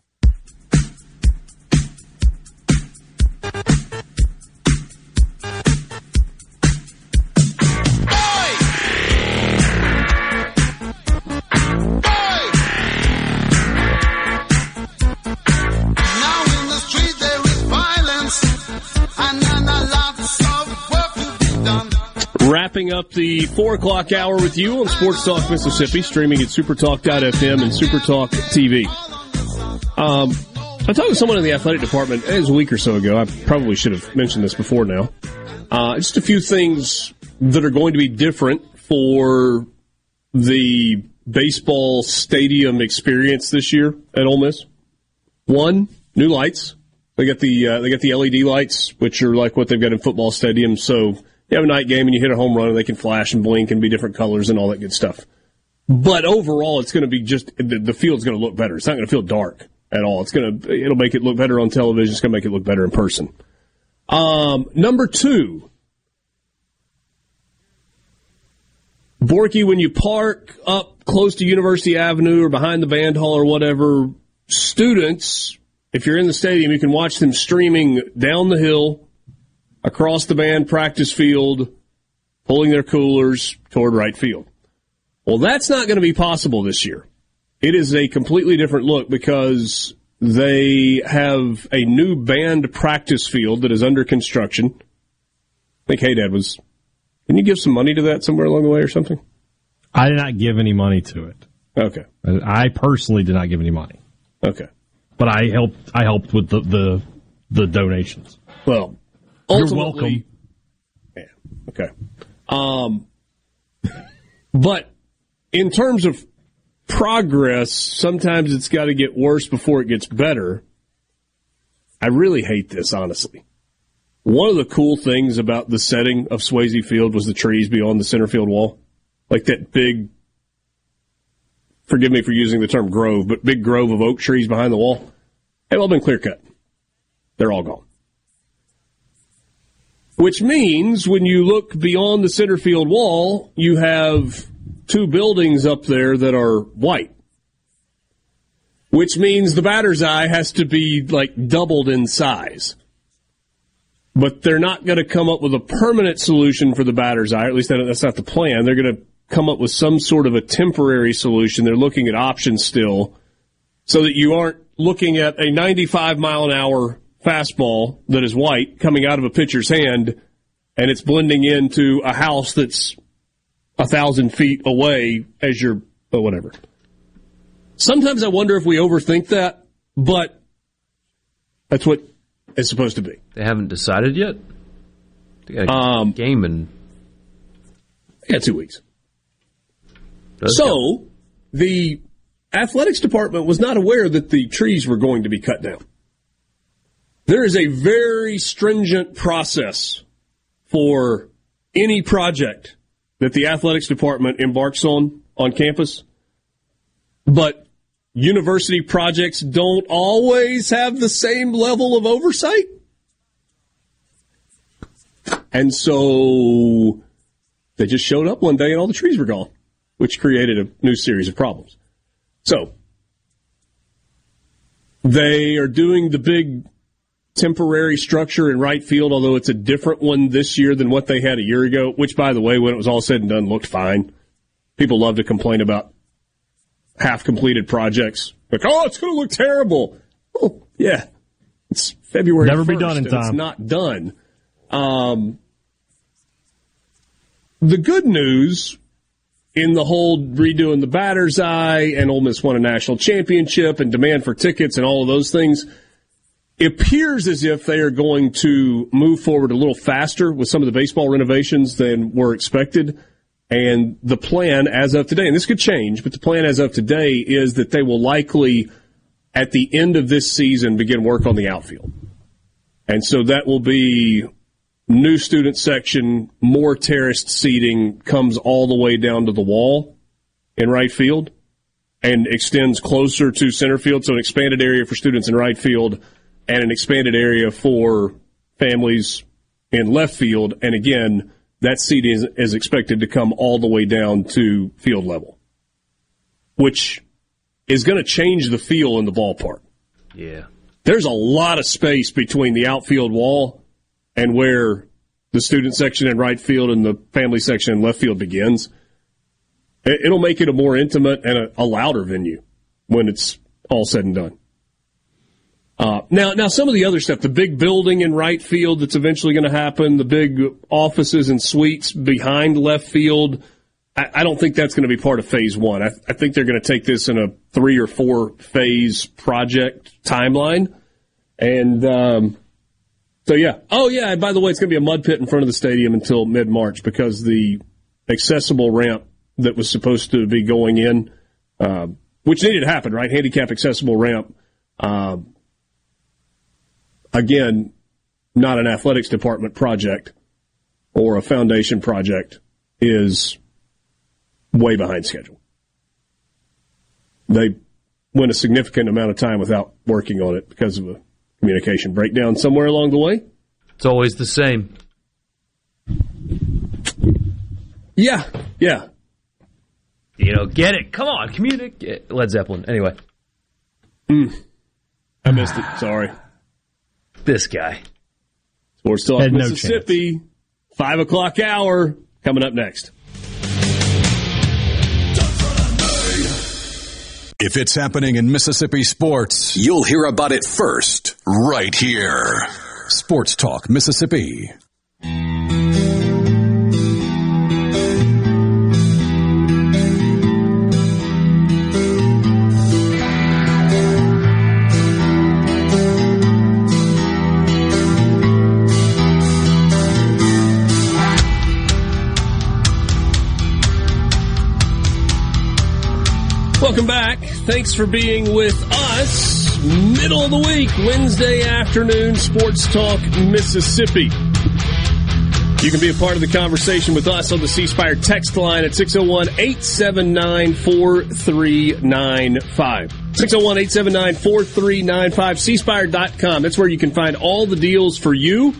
B: Wrapping up the four o'clock hour with you on Sports Talk Mississippi, streaming at supertalk.fm and supertalk TV. Um, I talked to someone in the athletic department, it was a week or so ago. I probably should have mentioned this before now. Uh, just a few things that are going to be different for the baseball stadium experience this year at Ole Miss. One, new lights. They got the uh, they got the LED lights, which are like what they've got in football stadiums. So you have a night game and you hit a home run, and they can flash and blink and be different colors and all that good stuff. But overall, it's going to be just the, the field's going to look better. It's not going to feel dark at all. It's going to it'll make it look better on television. It's going to make it look better in person. Um, number two, Borky, when you park up close to University Avenue or behind the band hall or whatever, students, if you're in the stadium, you can watch them streaming down the hill, across the band practice field, pulling their coolers toward right field. Well, that's not going to be possible this year. It is a completely different look because they have a new band practice field that is under construction. I think Hey Dad was. Can you give some money to that somewhere along the way or something?
C: I did not give any money to it.
B: Okay.
C: I personally did not give any money.
B: Okay.
C: But I helped. I helped with the the, the donations.
B: Well,
C: You're
B: ultimately- Yeah. Okay. Um, but in terms of progress, sometimes it's got to get worse before it gets better. I really hate this, honestly. One of the cool things about the setting of Swayze Field was the trees beyond the center field wall. Like that big, forgive me for using the term grove, but big grove of oak trees behind the wall. They've all been clear cut. They're all gone. Which means when you look beyond the center field wall, you have two buildings up there that are white. Which means the batter's eye has to be like doubled in size. But they're not going to come up with a permanent solution for the batter's eye, at least that's not the plan. They're going to come up with some sort of a temporary solution. They're looking at options still so that you aren't looking at a 95 mile an hour fastball that is white coming out of a pitcher's hand and it's blending into a house that's a thousand feet away as you're, but whatever. Sometimes I wonder if we overthink that, but that's what it's supposed to be.
D: They haven't decided yet. They got a
B: Um,
D: game in
B: Yeah, two weeks.
D: Does
B: so the athletics department was not aware that the trees were going to be cut down. There is a very stringent process for any project that the athletics department embarks on on campus. But university projects don't always have the same level of oversight. And so they just showed up one day and all the trees were gone, which created a new series of problems. So they are doing the big temporary structure in right field, although it's a different one this year than what they had a year ago, which, by the way, when it was all said and done, looked fine. People love to complain about half completed projects. Like, oh, it's going to look terrible. Oh, yeah. It's February.
C: Never be done in time.
B: It's not done. Um, the good news in the whole redoing the batter's eye and Ole Miss won a national championship and demand for tickets and all of those things, appears as if they are going to move forward a little faster with some of the baseball renovations than were expected. And the plan as of today, and this could change, but the plan as of today is that they will likely, at the end of this season, begin work on the outfield. And so that will be new student section, more terraced seating comes all the way down to the wall in right field and extends closer to center field. So an expanded area for students in right field and an expanded area for families in left field. And again, that seating is, is expected to come all the way down to field level, which is going to change the feel in the ballpark.
D: Yeah.
B: There's a lot of space between the outfield wall and where the student section in right field and the family section in left field begins. It- It'll make it a more intimate and a, a louder venue when it's all said and done. Uh, now, now some of the other stuff, the big building in right field that's eventually going to happen, the big offices and suites behind left field. I, I don't think that's going to be part of phase one. I, I think they're going to take this in a three or four phase project timeline. And, um, so yeah. Oh yeah. And by the way, it's going to be a mud pit in front of the stadium until mid March because the accessible ramp that was supposed to be going in, uh, which needed to happen, right? Handicap accessible ramp. Uh, again, not an athletics department project or a foundation project is way behind schedule. They went a significant amount of time without working on it because of a communication breakdown somewhere along the way.
D: It's always the same.
B: Yeah, yeah.
D: You know, get it. Come on, communicate. Led Zeppelin. Anyway, mm.
B: I missed it. Sorry.
D: This guy.
B: Sports Talk
C: Had no
B: Mississippi, five o'clock hour coming up next.
A: If it's happening in Mississippi sports, you'll hear about it first, right here. Sports Talk Mississippi.
B: Thanks for being with us. Middle of the week, Wednesday afternoon, Sports Talk Mississippi. You can be a part of the conversation with us on the C Spire text line at 601 879 4395. 601 879 4395. cspire.com. That's where you can find all the deals for you,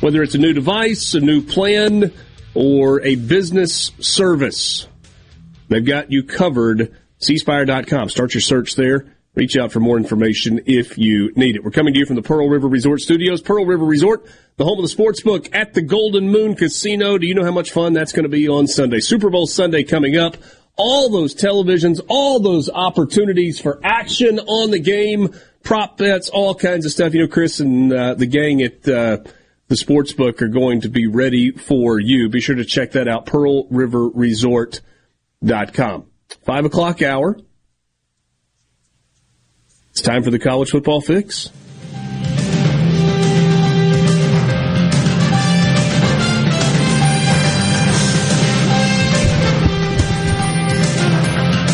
B: whether it's a new device, a new plan, or a business service. They've got you covered. cspire.com. Start your search there. Reach out for more information if you need it. We're coming to you from the Pearl River Resort Studios. Pearl River Resort, the home of the sports book at the Golden Moon Casino. Do you know how much fun that's going to be on Sunday? Super Bowl Sunday coming up. All those televisions, all those opportunities for action on the game, prop bets, all kinds of stuff. You know, Chris and uh, the gang at uh, the sports book are going to be ready for you. Be sure to check that out. Pearl River Resort com. Five o'clock hour. It's time for the college football fix.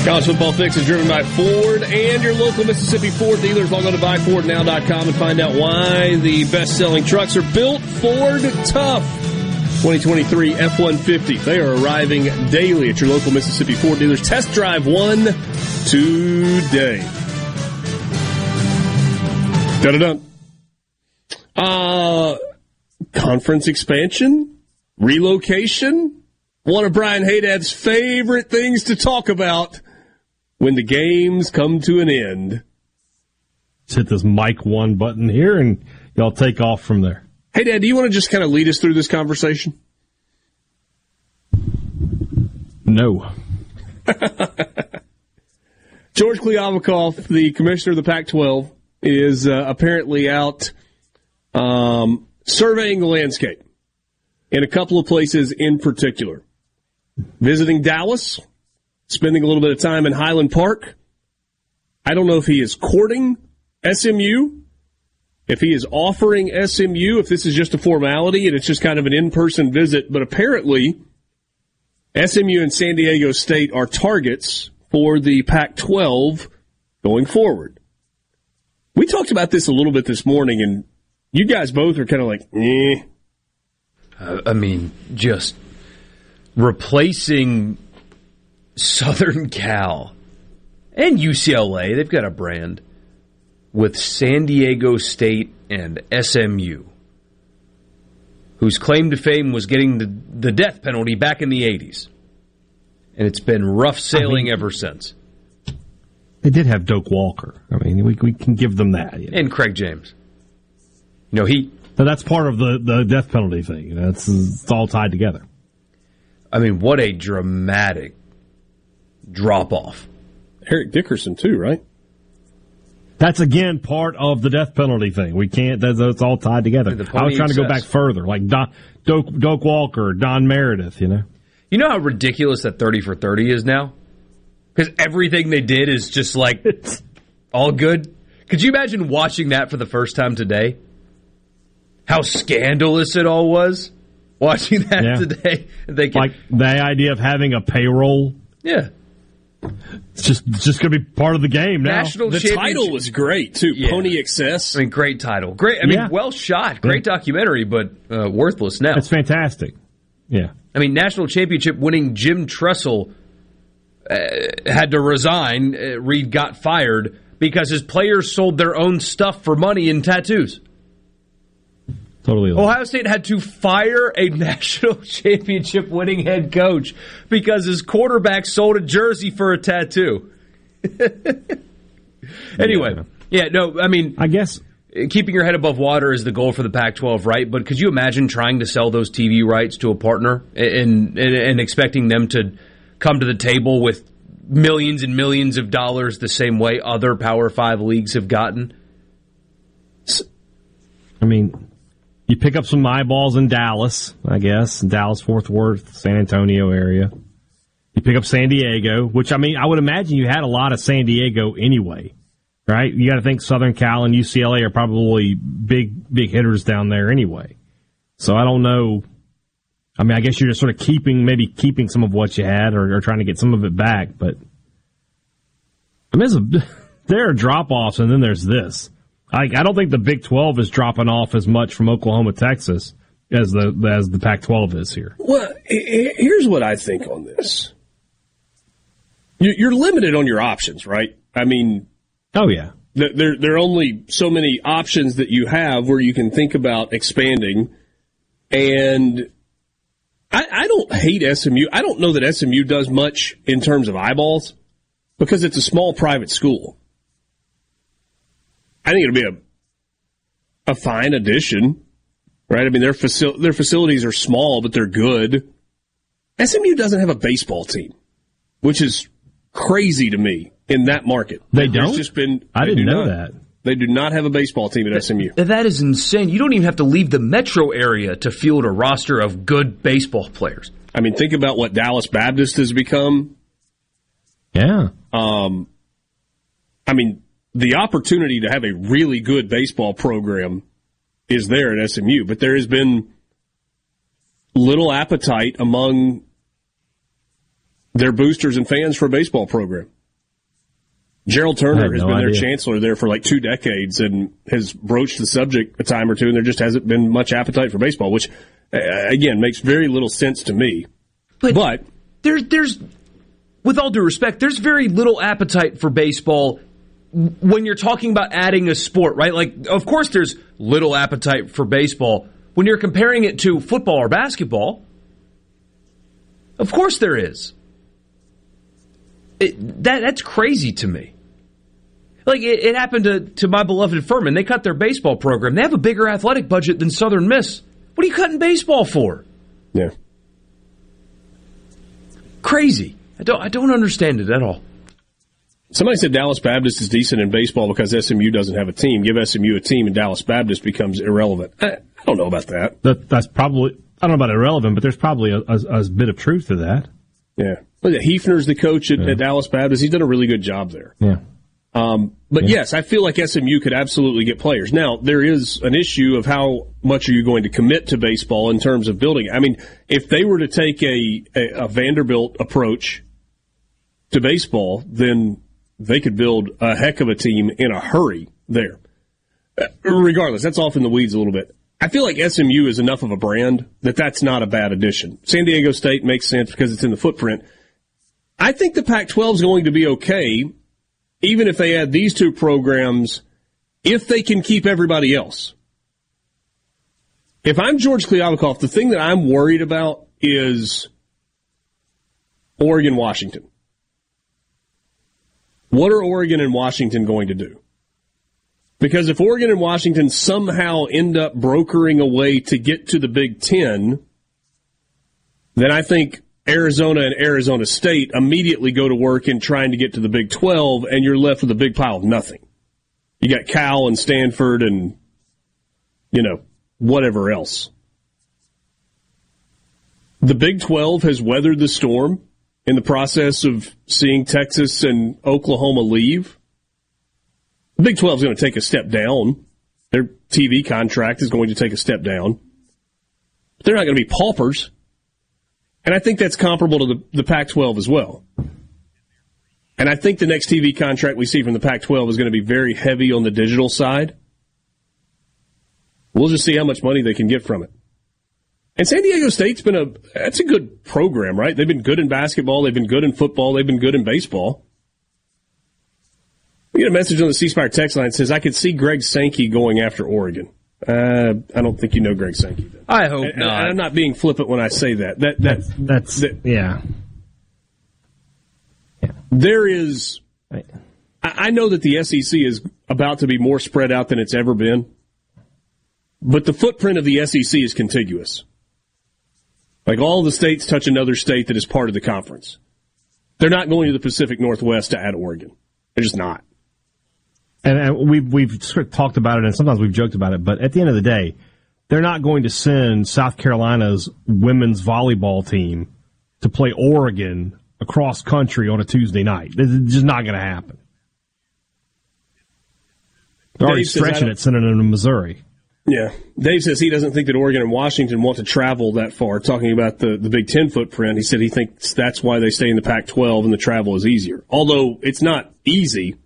B: College Football Fix is driven by Ford and your local Mississippi Ford dealers. Log on to buyfordnow.com and find out why the best-selling trucks are built Ford tough. 2023 F-150. They are arriving daily at your local Mississippi Ford dealers. Test drive one today. Da-da-dun. Uh, conference expansion, relocation, one of Brian Haydad's favorite things to talk about when the games come to an end.
C: Just hit this mic one button here, and y'all take off from there.
B: Hey, Dad, do you want to just kind of lead us through this conversation?
C: No.
B: George Kliavkoff, the commissioner of the Pac-12, is uh, apparently out um, surveying the landscape in a couple of places in particular. Visiting Dallas, spending a little bit of time in Highland Park. I don't know if he is courting SMU, if he is offering SMU, if this is just a formality and it's just kind of an in-person visit, but apparently SMU and San Diego State are targets for the Pac 12 going forward. We talked about this a little bit this morning, and you guys both are kind of like, eh.
D: I mean, just replacing Southern Cal and UCLA, they've got a brand, with San Diego State and SMU, whose claim to fame was getting the, the death penalty back in the 80s. And it's been rough sailing ever since.
C: They did have Doak Walker. I mean, we, we can give them that. You know.
D: And Craig James. You know, he.
C: So that's part of the, the death penalty thing. You know, it's, it's all tied together.
D: I mean, what a dramatic drop off.
B: Eric Dickerson, too, right?
C: That's again part of the death penalty thing. We can't. That's, that's all tied together. I was trying to go back further, like Don, Doak, Doak Walker, Don Meredith. You know,
D: You know how ridiculous that 30 for 30 is now? Because everything they did is just like all good. Could you imagine watching that for the first time today? How scandalous it all was watching that
C: Yeah.
D: today. They can,
C: like the idea of having a payroll.
D: yeah.
C: It's just it's just going to be part of the game now.
D: National
B: The
D: championship.
B: title was great, too.
D: Yeah.
B: Pony Excess.
D: I mean, great title. Great. I mean,
C: Yeah.
D: well shot. Great documentary, but uh, worthless now.
C: It's fantastic. Yeah.
D: I mean, national championship winning Jim Tressel uh, had to resign. Uh, Reed got fired because his players sold their own stuff for money in tattoos.
C: Totally.
D: Ohio State had to fire a national championship winning head coach because his quarterback sold a jersey for a tattoo. anyway, yeah. no, I mean,
C: I guess
D: keeping your head above water is the goal for the Pac-12, right? But could you imagine trying to sell those TV rights to a partner and and, and expecting them to come to the table with millions and millions of dollars the same way other Power Five leagues have gotten?
C: I mean, you pick up some eyeballs in Dallas, I guess, Dallas, Fort Worth, San Antonio area. You pick up San Diego, which I mean, I would imagine you had a lot of San Diego anyway, right? You got to think Southern Cal and UCLA are probably big, big hitters down there anyway. So I don't know. I mean, I guess you're just sort of keeping, maybe keeping some of what you had or, or trying to get some of it back, but I mean, a, there are drop offs and then there's this. I, I don't think the Big 12 is dropping off as much from Oklahoma, Texas as the as the Pac 12 is here.
B: Well, he- he- here's what I think on this. You- You're limited on your options, right? I mean,
C: Oh yeah,
B: there there are only so many options that you have where you can think about expanding, and I, I don't hate SMU. I don't know that SMU does much in terms of eyeballs because it's a small private school. I think it'll be a a fine addition, right? I mean, their facil- their facilities are small, but they're good. SMU doesn't have a baseball team, which is crazy to me in that market.
C: They
B: There's
C: don't?
B: Just been.
C: I didn't know
B: not.
C: that.
B: They do not have a baseball team at SMU.
D: That is insane. You don't even have to leave the metro area to field a roster of good baseball players.
B: I mean, think about what Dallas Baptist has become.
C: yeah.
B: Um, I mean, the opportunity to have a really good baseball program is there at SMU, but there has been little appetite among their boosters and fans for a baseball program. Gerald Turner has
C: no
B: been their chancellor there for like two decades and has broached the subject a time or two, and there just hasn't been much appetite for baseball, which uh, again makes very little sense to me.
D: But,
B: But
D: there's there's with all due respect, there's very little appetite for baseball when you're talking about adding a sport, right? Like of course there's little appetite for baseball when you're comparing it to football or basketball. Of course there is. It, that that's crazy to me. Like it, it happened to, to my beloved Furman. They cut their baseball program. They have a bigger athletic budget than Southern Miss. What are you cutting baseball for?
B: Yeah.
D: Crazy. I don't I don't understand it at all.
B: Somebody said Dallas Baptist is decent in baseball because SMU doesn't have a team. Give SMU a team and Dallas Baptist becomes irrelevant. I, I don't know about that.
C: That that's probably I don't know about irrelevant, but there's probably a, a, a bit of truth to that.
B: Yeah. Look at Heefner's the coach at, at Dallas Baptist. He's done a really good job there.
C: Yeah.
B: Um, but
C: Yeah.
B: yes, I feel like SMU could absolutely get players. Now, there is an issue of how much are you going to commit to baseball in terms of building. I mean, if they were to take a, a, a Vanderbilt approach to baseball, then they could build a heck of a team in a hurry there. Regardless, that's off in the weeds a little bit. I feel like SMU is enough of a brand that that's not a bad addition. San Diego State makes sense because it's in the footprint. I think the Pac 12 is going to be okay even if they add these two programs, if they can keep everybody else. If I'm George Kliavkoff, the thing that I'm worried about is Oregon, Washington. What are Oregon and Washington going to do? Because if Oregon and Washington somehow end up brokering a way to get to the Big Ten, then I think Arizona and Arizona State immediately go to work in trying to get to the Big 12, and you're left with a big pile of nothing. You got Cal and Stanford and, you know, whatever else. The Big 12 has weathered the storm in the process of seeing Texas and Oklahoma leave. The Big 12 is going to take a step down. Their TV contract is going to take a step down. But they're not going to be paupers. And I think that's comparable to the, the Pac 12 as well. And I think the next TV contract we see from the Pac 12 is going to be very heavy on the digital side. We'll just see how much money they can get from it. And San Diego State's been a, that's a good program, right? They've been good in basketball. They've been good in football. They've been good in baseball. We get a message on the C Spire text line that says, I could see Greg Sankey going after Oregon. Uh, I don't think you know Greg Sankey.
D: I hope
B: And- and
D: not.
B: I'm not being flippant when I say that. That that
C: That's
B: that-
C: yeah.
B: there is. I, I know that the SEC is about to be more spread out than it's ever been, but the footprint of the SEC is contiguous. Like all the states touch another state that is part of the conference. They're not going to the Pacific Northwest to add Oregon. They're just not.
C: And, and we've we've sort of talked about it, and sometimes we've joked about it. But at the end of the day, they're not going to send South Carolina's women's volleyball team to play Oregon across country on a Tuesday night. It's just not going to happen. They're already
B: Dave
C: stretching it, sending them to Missouri.
B: Yeah. Dave says he doesn't think that Oregon and Washington want to travel that far, talking about the, the Big Ten footprint. He said he thinks that's why they stay in the Pac 12 and the travel is easier. Although it's not easy.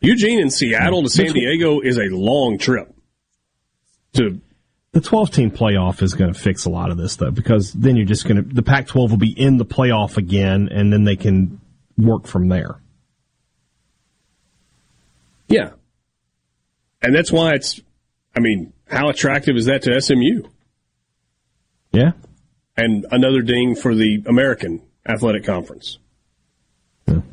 B: Eugene and Seattle to San Diego is a long trip. To
C: The 12 team playoff is going to fix a lot of this, though, because then you're just going to, the Pac 12 will be in the playoff again, and then they can work from there.
B: Yeah. And that's why it's, I mean, how attractive is that to SMU?
C: Yeah.
B: And another ding for the American Athletic Conference.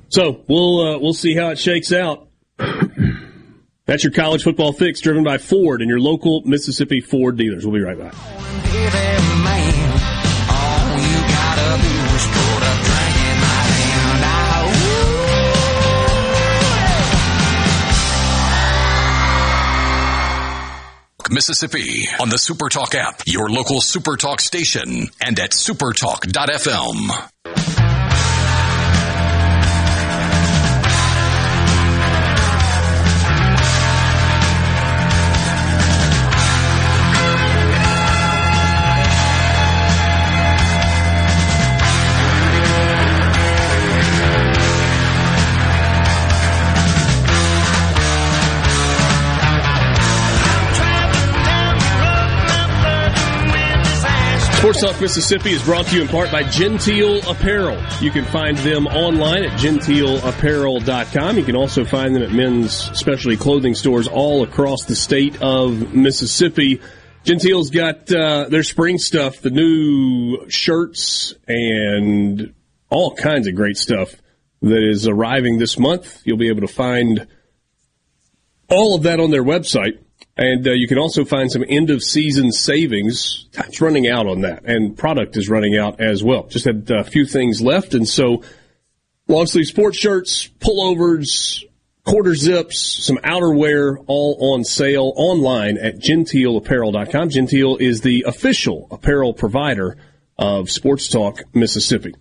B: So we'll uh, we'll see how it shakes out. That's your college football fix, driven by Ford and your local Mississippi Ford dealers. We'll be right back.
A: Mississippi on the SuperTalk app, your local SuperTalk station, and at supertalk.fm.
B: Sports Talk Mississippi is brought to you in part by Genteel Apparel. You can find them online at genteelapparel.com. You can also find them at men's specialty clothing stores all across the state of Mississippi. Genteel's got uh, their spring stuff, the new shirts and all kinds of great stuff that is arriving this month. You'll be able to find all of that on their website. And uh, you can also find some end of season savings. Time's running out on that, and product is running out as well. Just had a few things left, and so long sleeve sports shirts, pullovers, quarter zips, some outerwear, all on sale online at genteelapparel.com. Genteel is the official apparel provider of Sports Talk Mississippi.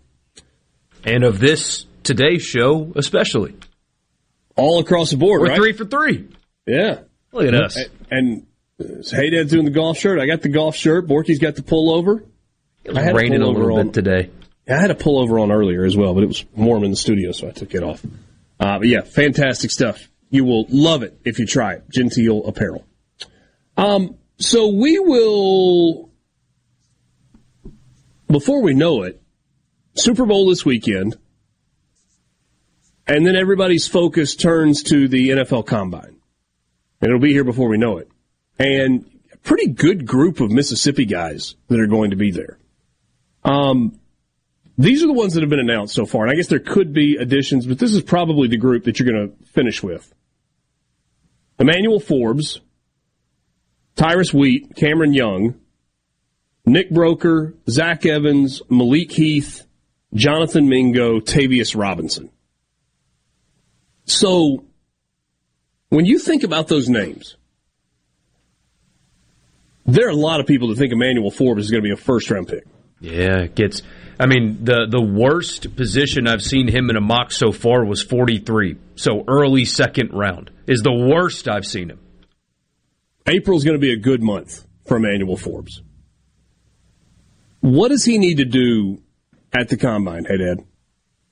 D: And of this today's show, especially.
B: All across the board,
D: We're
B: right?
D: three for three.
B: Yeah.
D: Look at us.
B: And uh, Hey Dad's doing the golf shirt. I got the golf shirt. Borky's got the pullover.
D: It was raining a little bit today.
B: I had a pullover on earlier as well, but it was warm in the studio, so I took it off. Uh, but yeah, fantastic stuff. You will love it if you try it. Genteel Apparel. Um, so we will, before we know it, Super Bowl this weekend, and then everybody's focus turns to the NFL Combine. And it'll be here before we know it. And a pretty good group of Mississippi guys that are going to be there. Um, these are the ones that have been announced so far, and I guess there could be additions, but this is probably the group that you're going to finish with. Emmanuel Forbes, Tyrus Wheat, Cameron Young, Nick Broeker, Zach Evans, Malik Heath, Jonathan Mingo, Tavius Robinson. So, when you think about those names, there are a lot of people that think Emmanuel Forbes is going to be a first round pick.
D: Yeah, it gets. I mean, the the worst position I've seen him in a mock so far was 43. So early second round is the worst I've seen him.
B: April's going to be a good month for Emmanuel Forbes. What does he need to do at the combine, hey Dad?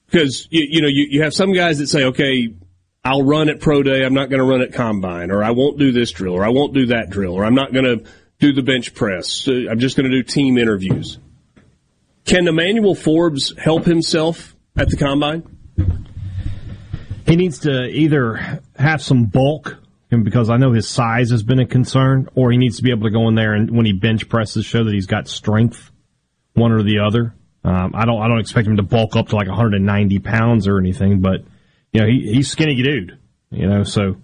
B: Because you, you know you, you have some guys that say, okay, I'll run at pro day, I'm not going to run at combine, or I won't do this drill, or I won't do that drill, or I'm not going to do the bench press. Uh, I'm just going to do team interviews. Can Emmanuel Forbes help himself at the combine?
C: He needs to either have some bulk, because I know his size has been a concern, or he needs to be able to go in there and when he bench presses, show that he's got strength, one or the other. Um, I don't, I don't expect him to bulk up to like 190 pounds or anything, but you know, he, he's skinny dude, you know, so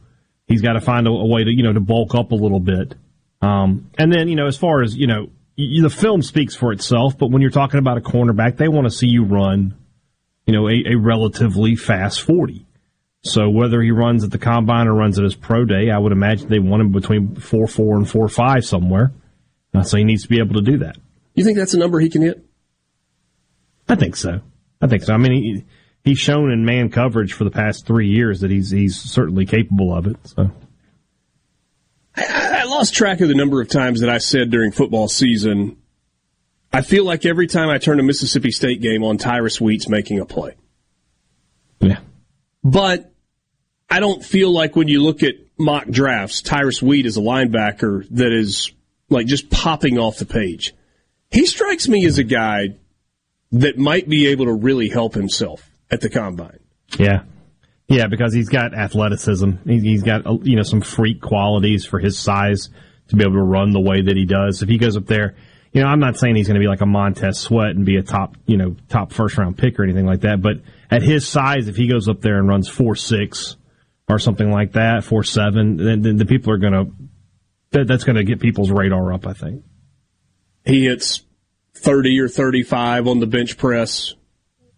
C: he's got to find a, a way to, you know, to bulk up a little bit. Um, and then, you know, as far as, you know, y- the film speaks for itself, but when you're talking about a cornerback, they want to see you run, you know, a, a relatively fast 40. So whether he runs at the combine or runs at his pro day, I would imagine they want him between four four and four five somewhere. Uh, so he needs to be able to do that.
B: You think that's a number he can hit?
C: I think so. I think so. I mean, he, he's shown in man coverage for the past three years that he's he's certainly capable of it. So
B: I lost track of the number of times that I said during football season, I feel like every time I turn a Mississippi State game on, Tyrus Wheat's making a play.
C: Yeah.
B: But I don't feel like when you look at mock drafts, Tyrus Wheat is a linebacker that is like just popping off the page. He strikes me as a guy that might be able to really help himself at the combine.
C: yeah, yeah, because he's got athleticism. He- He's got uh, you know some freak qualities for his size to be able to run the way that he does. If he goes up there, you know, I'm not saying he's going to be like a Montez Sweat and be a top you know top first round pick or anything like that. But at his size, if he goes up there and runs four six or something like that, four seven, then, then the people are going to that, that's going to get people's radar up. I think.
B: He hits 30 or 35 on the bench press.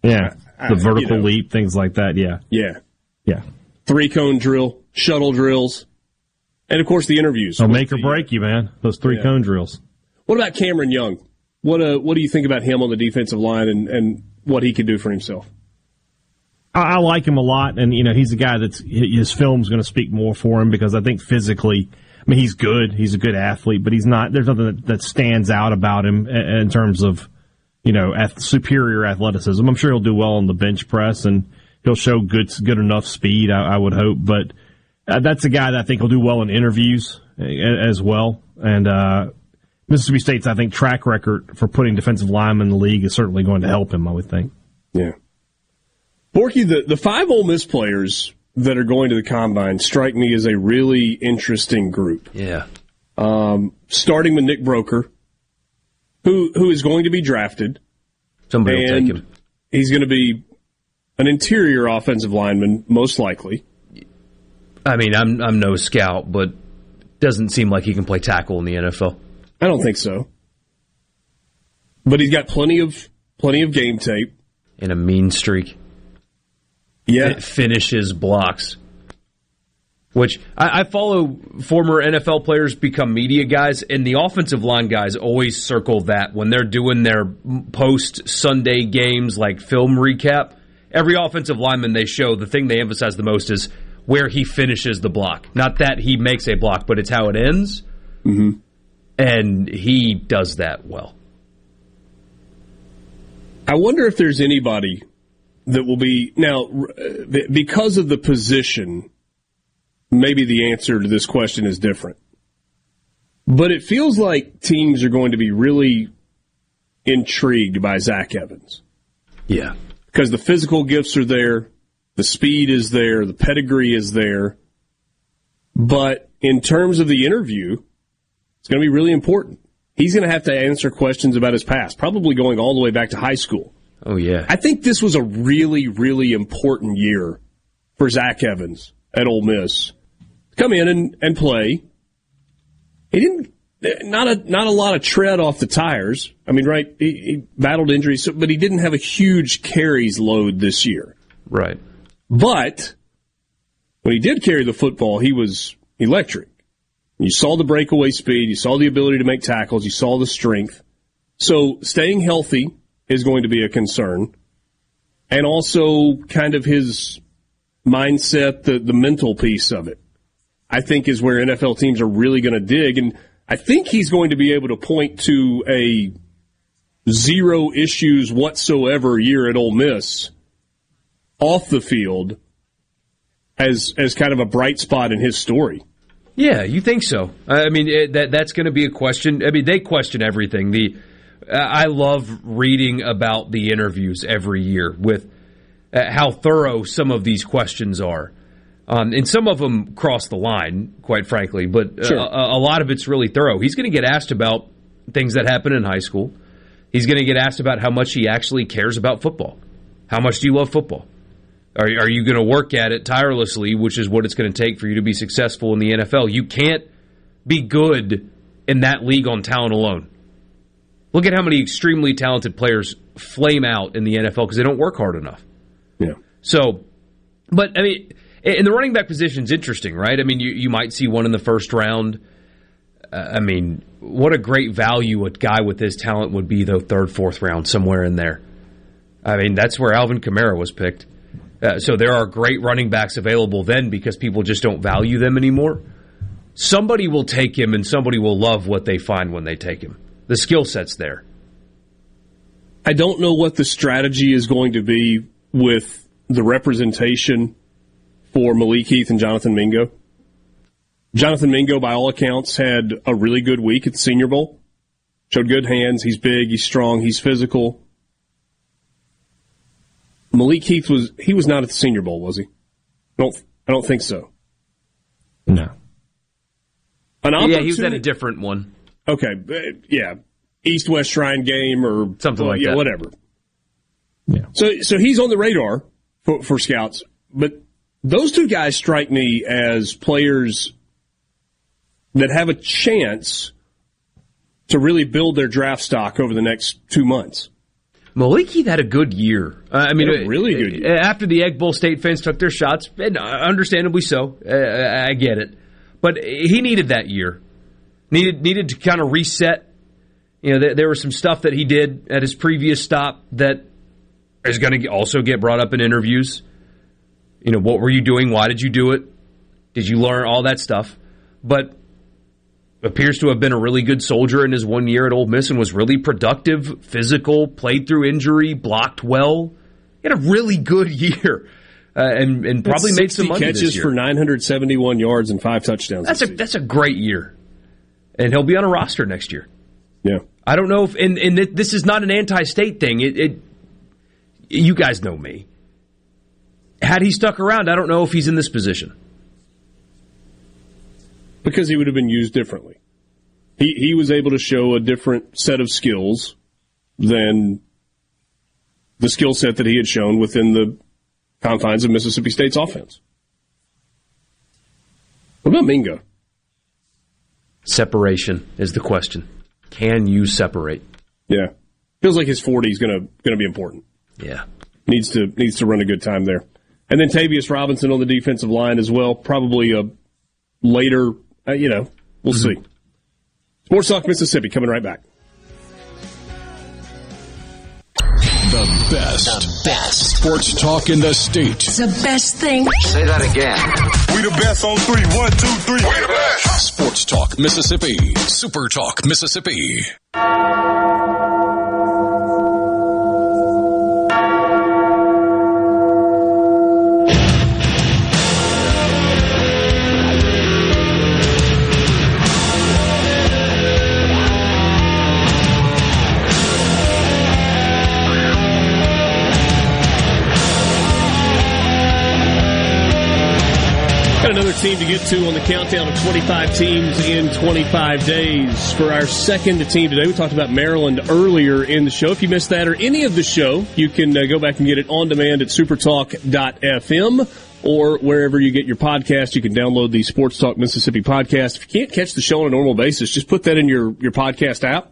C: Yeah, The vertical
B: you know.
C: leap, things like that. Yeah,
B: Yeah.
C: yeah.
B: Three cone drill, shuttle drills, and of course the interviews.
C: They'll make or break you, man. Those three
B: Yeah.
C: cone drills.
B: What about Cameron Young? What uh, what do you think about him on the defensive line and, and what he could do for himself?
C: I, I like him a lot, and you know he's a guy that's his film's going to speak more for him because I think physically, I mean he's good, he's a good athlete, but he's not. There's nothing that, that stands out about him in, in terms of you know ath- superior athleticism. I'm sure he'll do well on the bench press and he'll show good good enough speed. I, I would hope, but uh, that's a guy that I think will do well in interviews as well. And uh, Mississippi State's I think track record for putting defensive linemen in the league is certainly going to help him. I would think.
B: Yeah. Borky, the, the five Ole Miss players that are going to the combine strike me as a really interesting group.
D: Yeah.
B: Um, starting with Nick Broeker, who who is going to be drafted.
D: Somebody will take him.
B: He's going to be an interior offensive lineman, most likely.
D: I mean, I'm I'm no scout, but doesn't seem like he can play tackle in the NFL.
B: I don't think so. But he's got plenty of plenty of game tape
D: and a mean streak.
B: Yeah,
D: It finishes blocks. Which I, I follow former NFL players become media guys, and the offensive line guys always circle that when they're doing their post Sunday games, like film recap. Every offensive lineman they show, the thing they emphasize the most is where he finishes the block. Not that he makes a block, but it's how it ends.
B: Mm-hmm.
D: And he does that well.
B: I wonder if there's anybody that will be now uh, because of the position. Maybe the answer to this question is different, but it feels like teams are going to be really intrigued by Zach Evans.
D: Yeah,
B: because the physical gifts are there, the speed is there, the pedigree is there, but in terms of the interview, it's going to be really important. He's going to have to answer questions about his past, probably going all the way back to high school.
D: Oh, yeah.
B: I think this was a really, really important year for Zach Evans at Ole Miss. Come in and, and play. He didn't, not a, not a lot of tread off the tires. I mean, right, he, he battled injuries, but he didn't have a huge carries load this year.
D: Right.
B: But when he did carry the football, he was electric. You saw the breakaway speed, you saw the ability to make tackles, you saw the strength. So staying healthy is going to be a concern. And also kind of his mindset, the, the mental piece of it, I think is where NFL teams are really going to dig. And I think he's going to be able to point to a zero issues whatsoever year at Ole Miss off the field as as kind of a bright spot in his story.
D: Yeah, you think so? I mean, it, that that's going to be a question. I mean, they question everything. The I love reading about the interviews every year with uh, how thorough some of these questions are. Um, and some of them cross the line, quite frankly, but
B: Sure.
D: uh, a, a lot of it's really thorough. He's going to get asked about things that happen in high school. He's going to get asked about how much he actually cares about football. How much do you love football? Are, are you going to work at it tirelessly, which is what it's going to take for you to be successful in the NFL? You can't be good in that league on talent alone. Look at how many extremely talented players flame out in the NFL because they don't work hard enough.
B: Yeah.
D: So, but I mean, and the running back position is interesting, right? I mean, you, you might see one in the first round. Uh, I mean, what a great value a guy with his talent would be, though, third, fourth round, somewhere in there. I mean, that's where Alvin Kamara was picked. Uh, so there are great running backs available then because people just don't value them anymore. Somebody will take him and somebody will love what they find when they take him. The skill set's there.
B: I don't know what the strategy is going to be with the representation for Malik Heath and Jonathan Mingo. Jonathan Mingo, by all accounts, had a really good week at the Senior Bowl. Showed good hands. He's big. He's strong. He's physical. Malik Heath was he was not at the Senior Bowl, was he? I don't I don't think so.
C: No.
B: An
D: Yeah, he was at a different one.
B: Okay, uh, yeah, East West Shrine game or
D: Something like
B: yeah,
D: that.
B: whatever. Yeah. So so he's on the radar for, for scouts, but those two guys strike me as players that have a chance to really build their draft stock over the next two months.
D: Malik Heath had a good year. Uh, I mean,
B: really good year.
D: uh, After the Egg Bowl, State fans took their shots, and uh, understandably so. Uh, I get it, but he needed that year. needed needed to kind of reset. You know, there, there was some stuff that he did at his previous stop that is going to also get brought up in interviews. You know, what were you doing? Why did you do it? Did you learn all that stuff? But appears to have been a really good soldier in his one year at Ole Miss and was really productive, physical, played through injury, blocked well. He had a really good year, uh, and and probably made some money
B: catches
D: this year.
B: for 971 yards and five touchdowns.
D: That's a that's a great year, and he'll be on a roster next year.
B: Yeah,
D: I don't know if and and this is not an anti-state thing. It, it you guys know me. Had he stuck around, I don't know if he's in this position.
B: because he would have been used differently. He he was able to show a different set of skills than the skill set that he had shown within the confines of Mississippi State's offense. What about Mingo?
D: Separation is the question. Can you separate?
B: Yeah, feels like his forty is gonna gonna be important.
D: Yeah,
B: needs to needs to run a good time there. And then Tavius Robinson on the defensive line as well. Probably a later, uh, you know, we'll see. Sports Talk Mississippi coming right back.
A: The best. The best. Sports talk in the state.
J: It's the best thing.
G: Say that again.
E: We the best on three. One, two, three. We the best.
A: Sports Talk Mississippi. Super Talk Mississippi.
B: Team to get to on the countdown of 25 teams in 25 days. For our second team today, we talked about Maryland earlier in the show. If you missed that or any of the show, you can uh, go back and get it on demand at supertalk.fm or wherever you get your podcast. You can download the Sports Talk Mississippi podcast. If you can't catch the show on a normal basis, just put that in your, your podcast app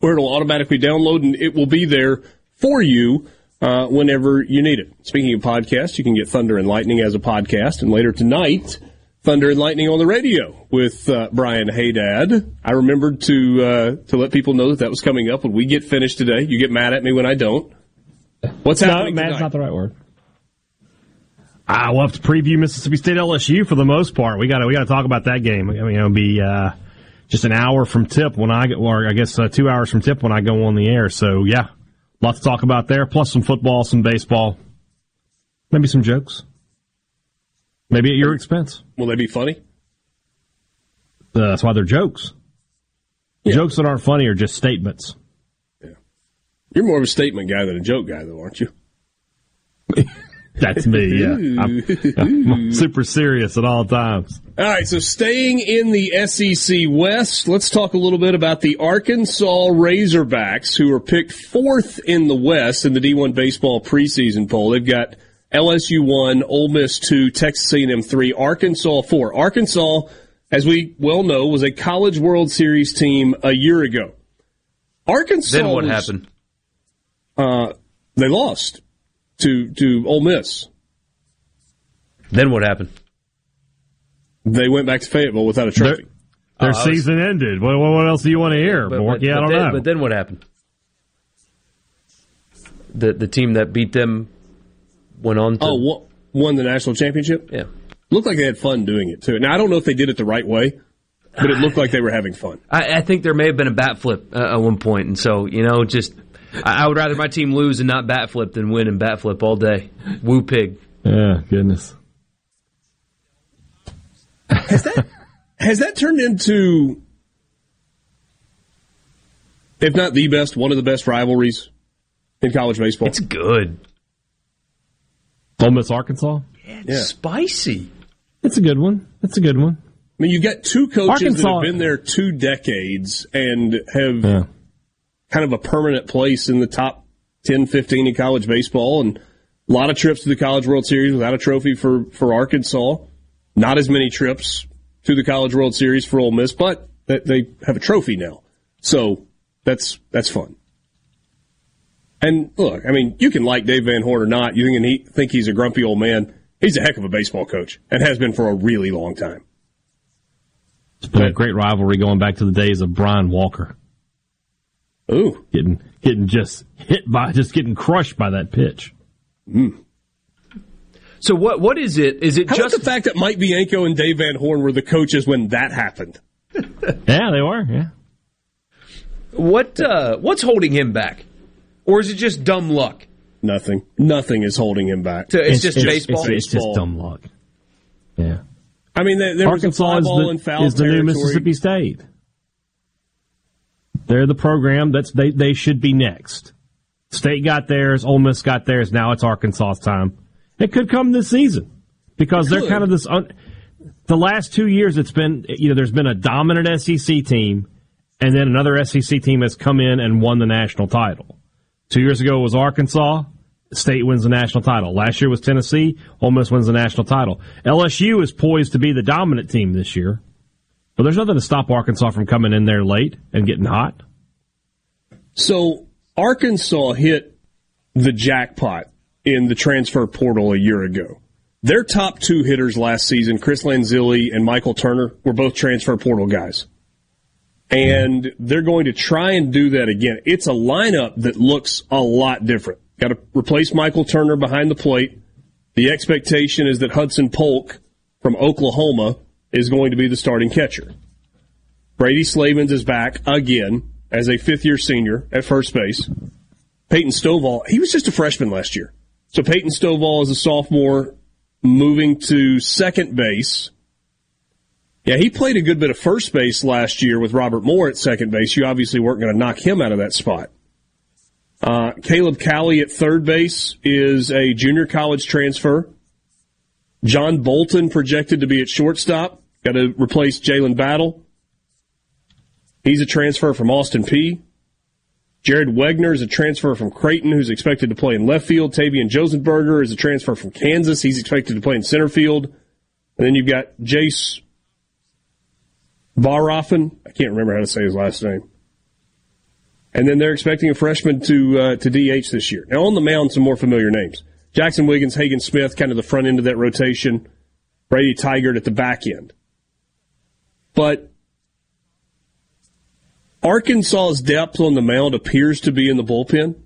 B: where it'll automatically download and it will be there for you uh, whenever you need it. Speaking of podcasts, you can get Thunder and Lightning as a podcast, and later tonight, Thunder and Lightning on the radio with uh, Brian Haydad. I remembered to uh, to let people know that that was coming up when we get finished today. You get mad at me when I don't. What's
C: no,
B: happening
C: mad's not the right word. I we'll have to preview Mississippi State LSU for the most part. We got to we got to talk about that game. I mean, it'll be uh, just an hour from tip when I get, or I guess uh, two hours from tip when I go on the air. So yeah, lots to talk about there. Plus some football, some baseball, maybe some jokes. Maybe at your expense.
B: Will they be funny?
C: Uh, that's why they're jokes. Jokes that aren't funny are just statements. Yeah.
B: You're more of a statement guy than a joke guy, though, aren't you?
C: That's me. Yeah, I'm, I'm super serious at all times.
B: All right, so staying in the SEC West, let's talk a little bit about the Arkansas Razorbacks, who are picked fourth in the West in the D1 baseball preseason poll. They've got LSU one, Ole Miss two, Texas A&M three, Arkansas four. Arkansas, as we well know, was a College World Series team a year ago. Arkansas.
D: Then what
B: was-
D: happened?
B: Uh, they lost to to Ole Miss.
D: Then what happened?
B: They went back to Fayetteville without a trophy.
C: Their
D: Oh, I was-
C: season ended. What, what what else do you want to hear,
D: But,
C: Borky?
D: but-
C: I don't
D: then,
C: know.
D: But then what happened? The the team that beat them went on to
B: Oh, wa- won the national championship?
D: Yeah.
B: Looked like they had fun doing it too. Now I don't know if they did it the right way, but it looked like they were having fun.
D: I, I think there may have been a bat flip uh, at one point, and so you know, just I, I would rather my team lose and not bat flip than win and bat flip all day. Woo pig.
C: Yeah, goodness.
B: Has that Has that turned into, if not the best, one of the best rivalries in college baseball?
D: It's good.
C: Ole Miss, Arkansas.
B: Yeah.
D: It's spicy.
C: It's a good one. It's a good one.
B: I mean, you got two coaches that have been there two decades and have
C: Yeah.
B: kind of a permanent place in the top 10, 15 in college baseball, and a lot of trips to the College World Series without a trophy for, for Arkansas. Not as many trips to the College World Series for Ole Miss, but they- they have a trophy now. So that's that's fun. And look, I mean, you can like Dave Van Horn or not. You think he think he's a grumpy old man. He's a heck of a baseball coach and has been for a really long time.
C: It's been a great rivalry going back to the days of Brian Walker.
B: Ooh,
C: getting getting just hit by, just getting crushed by that pitch.
D: So what what is it? Is it
B: How
D: just
B: the fact that Mike Bianco and Dave Van Horn were the coaches when that happened?
C: Yeah, they were. Yeah.
D: what uh, what's holding him back, or is it just dumb luck?
B: Nothing. Nothing is holding him back.
D: To- it's just baseball?
C: It's, it's just dumb luck. Yeah.
B: I mean, there, there was a
C: Arkansas is
B: ball in
C: the,
B: foul
C: is the new. Mississippi State. They're the program that's they they should be next. State got theirs, Ole Miss got theirs. Now it's Arkansas's time. It could come this season because they're kind of this. Un, the last two years, it's been you know there's been a dominant SEC team, and then another SEC team has come in and won the national title. Two years ago was Arkansas. State wins the national title. Last year was Tennessee. Ole Miss wins the national title. LSU is poised to be the dominant team this year. But there's nothing to stop Arkansas from coming in there late and getting hot.
B: So Arkansas hit the jackpot in the transfer portal a year ago. Their top two hitters last season, Chris Lanzilli and Michael Turner, were both transfer portal guys. And they're going to try and do that again. It's a lineup that looks a lot different. Got to replace Michael Turner behind the plate. The expectation is that Hudson Polk from Oklahoma is going to be the starting catcher. Brady Slavens is back again as a fifth year senior at first base. Peyton Stovall, he was just a freshman last year. So Peyton Stovall is a sophomore moving to second base. Yeah, he played a good bit of first base last year with Robert Moore at second base. You obviously weren't going to knock him out of that spot. Uh, Caleb Cali at third base is a junior college transfer. John Bolton projected to be at shortstop. Got to replace Jalen Battle. He's a transfer from Austin Peay Jared Wegner is a transfer from Creighton, who's expected to play in left field. Tavian Josenberger is a transfer from Kansas. He's expected to play in center field. And then you've got Jace Bohrofen. I can't remember how to say his last name. And then they're expecting a freshman to uh, to DH this year. Now on the mound, some more familiar names: Jackson Wiggins, Hagen Smith, kind of the front end of that rotation. Brady Tygart at the back end. But Arkansas's depth on the mound appears to be in the bullpen.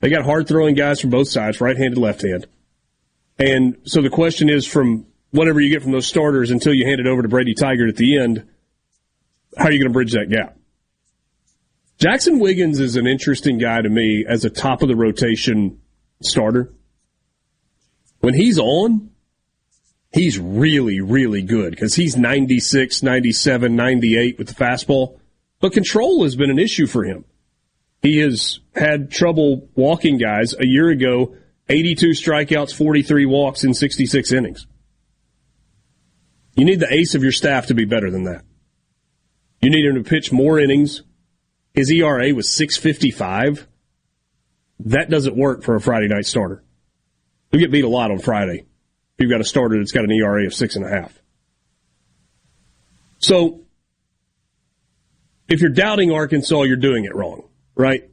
B: They got hard throwing guys from both sides, right handed, left hand. And so the question is from whatever you get from those starters until you hand it over to Brady Tygart at the end, how are you going to bridge that gap? Jackson Wiggins is an interesting guy to me as a top of the rotation starter. When he's on, he's really, really good because he's 96, 97, 98 with the fastball. But control has been an issue for him. He has had trouble walking guys. A year ago, 82 strikeouts, 43 walks in 66 innings. You need the ace of your staff to be better than that. You need him to pitch more innings. His ERA was 655. That doesn't work for a Friday night starter. You get beat a lot on Friday. If you've got a starter that's got an ERA of six and a half. So if you're doubting Arkansas, you're doing it wrong, right?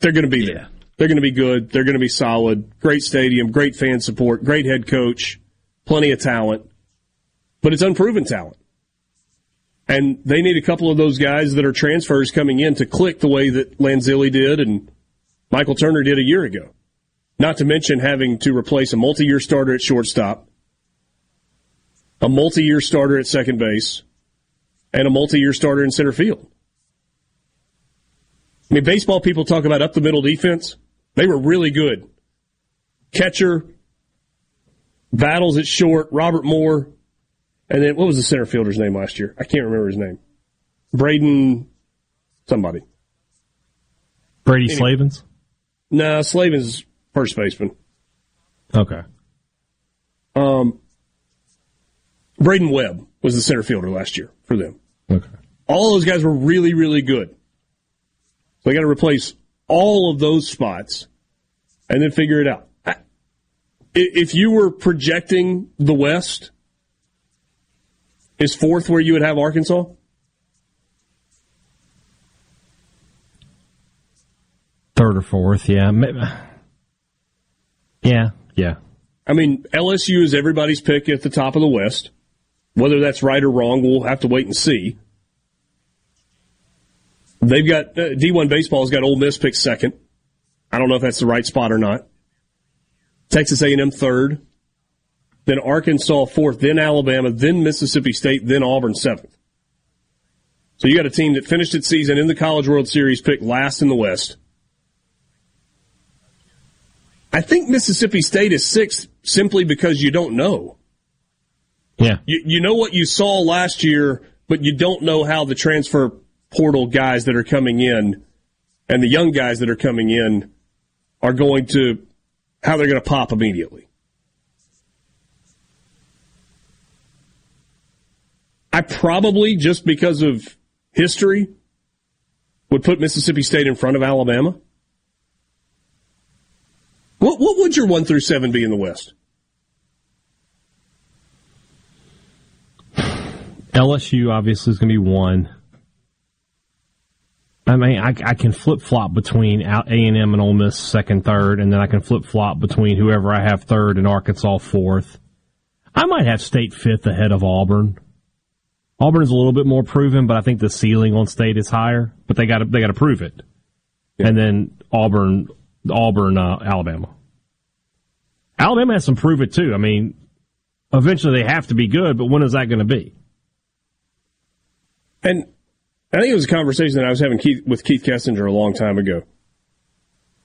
B: They're going to be there. They're going to be good. They're going to be solid. Great stadium, great fan support, great head coach, plenty of talent, but it's unproven talent. And they need a couple of those guys that are transfers coming in to click the way that Lanzilli did and Michael Turner did a year ago. Not to mention having to replace a multi-year starter at shortstop, a multi-year starter at second base, and a multi-year starter in center field. I mean, baseball people talk about up the middle defense. They were really good. Catcher, battles at short, Robert Moore, and then what was the center fielder's name last year? I can't remember his name. Braden, somebody.
C: Brady
B: Anyway.
C: Slavens?
B: No, nah, Slavens first baseman.
C: Okay.
B: Um, Braden Webb was the center fielder last year for them.
C: Okay.
B: All those guys were really, really good. So they got to replace all of those spots and then figure it out. If you were projecting the West, is fourth where you would have Arkansas?
C: Third or fourth, yeah. Yeah, yeah.
B: I mean, LSU is everybody's pick at the top of the West. Whether that's right or wrong, we'll have to wait and see. They've got uh, D1 baseball's got Ole Miss picked second. I don't know if that's the right spot or not. Texas A&M third, then Arkansas fourth, then Alabama, then Mississippi State, then Auburn seventh. So you got a team that finished its season in the College World Series picked last in the West. I think Mississippi State is sixth simply because you don't know.
C: Yeah.
B: You, you know what you saw last year, but you don't know how the transfer portal guys that are coming in and the young guys that are coming in are going to, how they're going to pop immediately. I probably, just because of history, would put Mississippi State in front of Alabama. What what would your one through seven be in the West?
C: LSU obviously is going to be one. I mean, I, I can flip flop between A and M and Ole Miss second, third, and then I can flip flop between whoever I have third and Arkansas fourth. I might have State fifth ahead of Auburn. Auburn is a little bit more proven, but I think the ceiling on State is higher. But they got to they got to prove it. And then Auburn, Auburn, uh, Alabama. Alabama has some prove it too. I mean, eventually they have to be good, but when is that going to be?
B: And I think it was a conversation that I was having Keith, with Keith Kessinger a long time ago.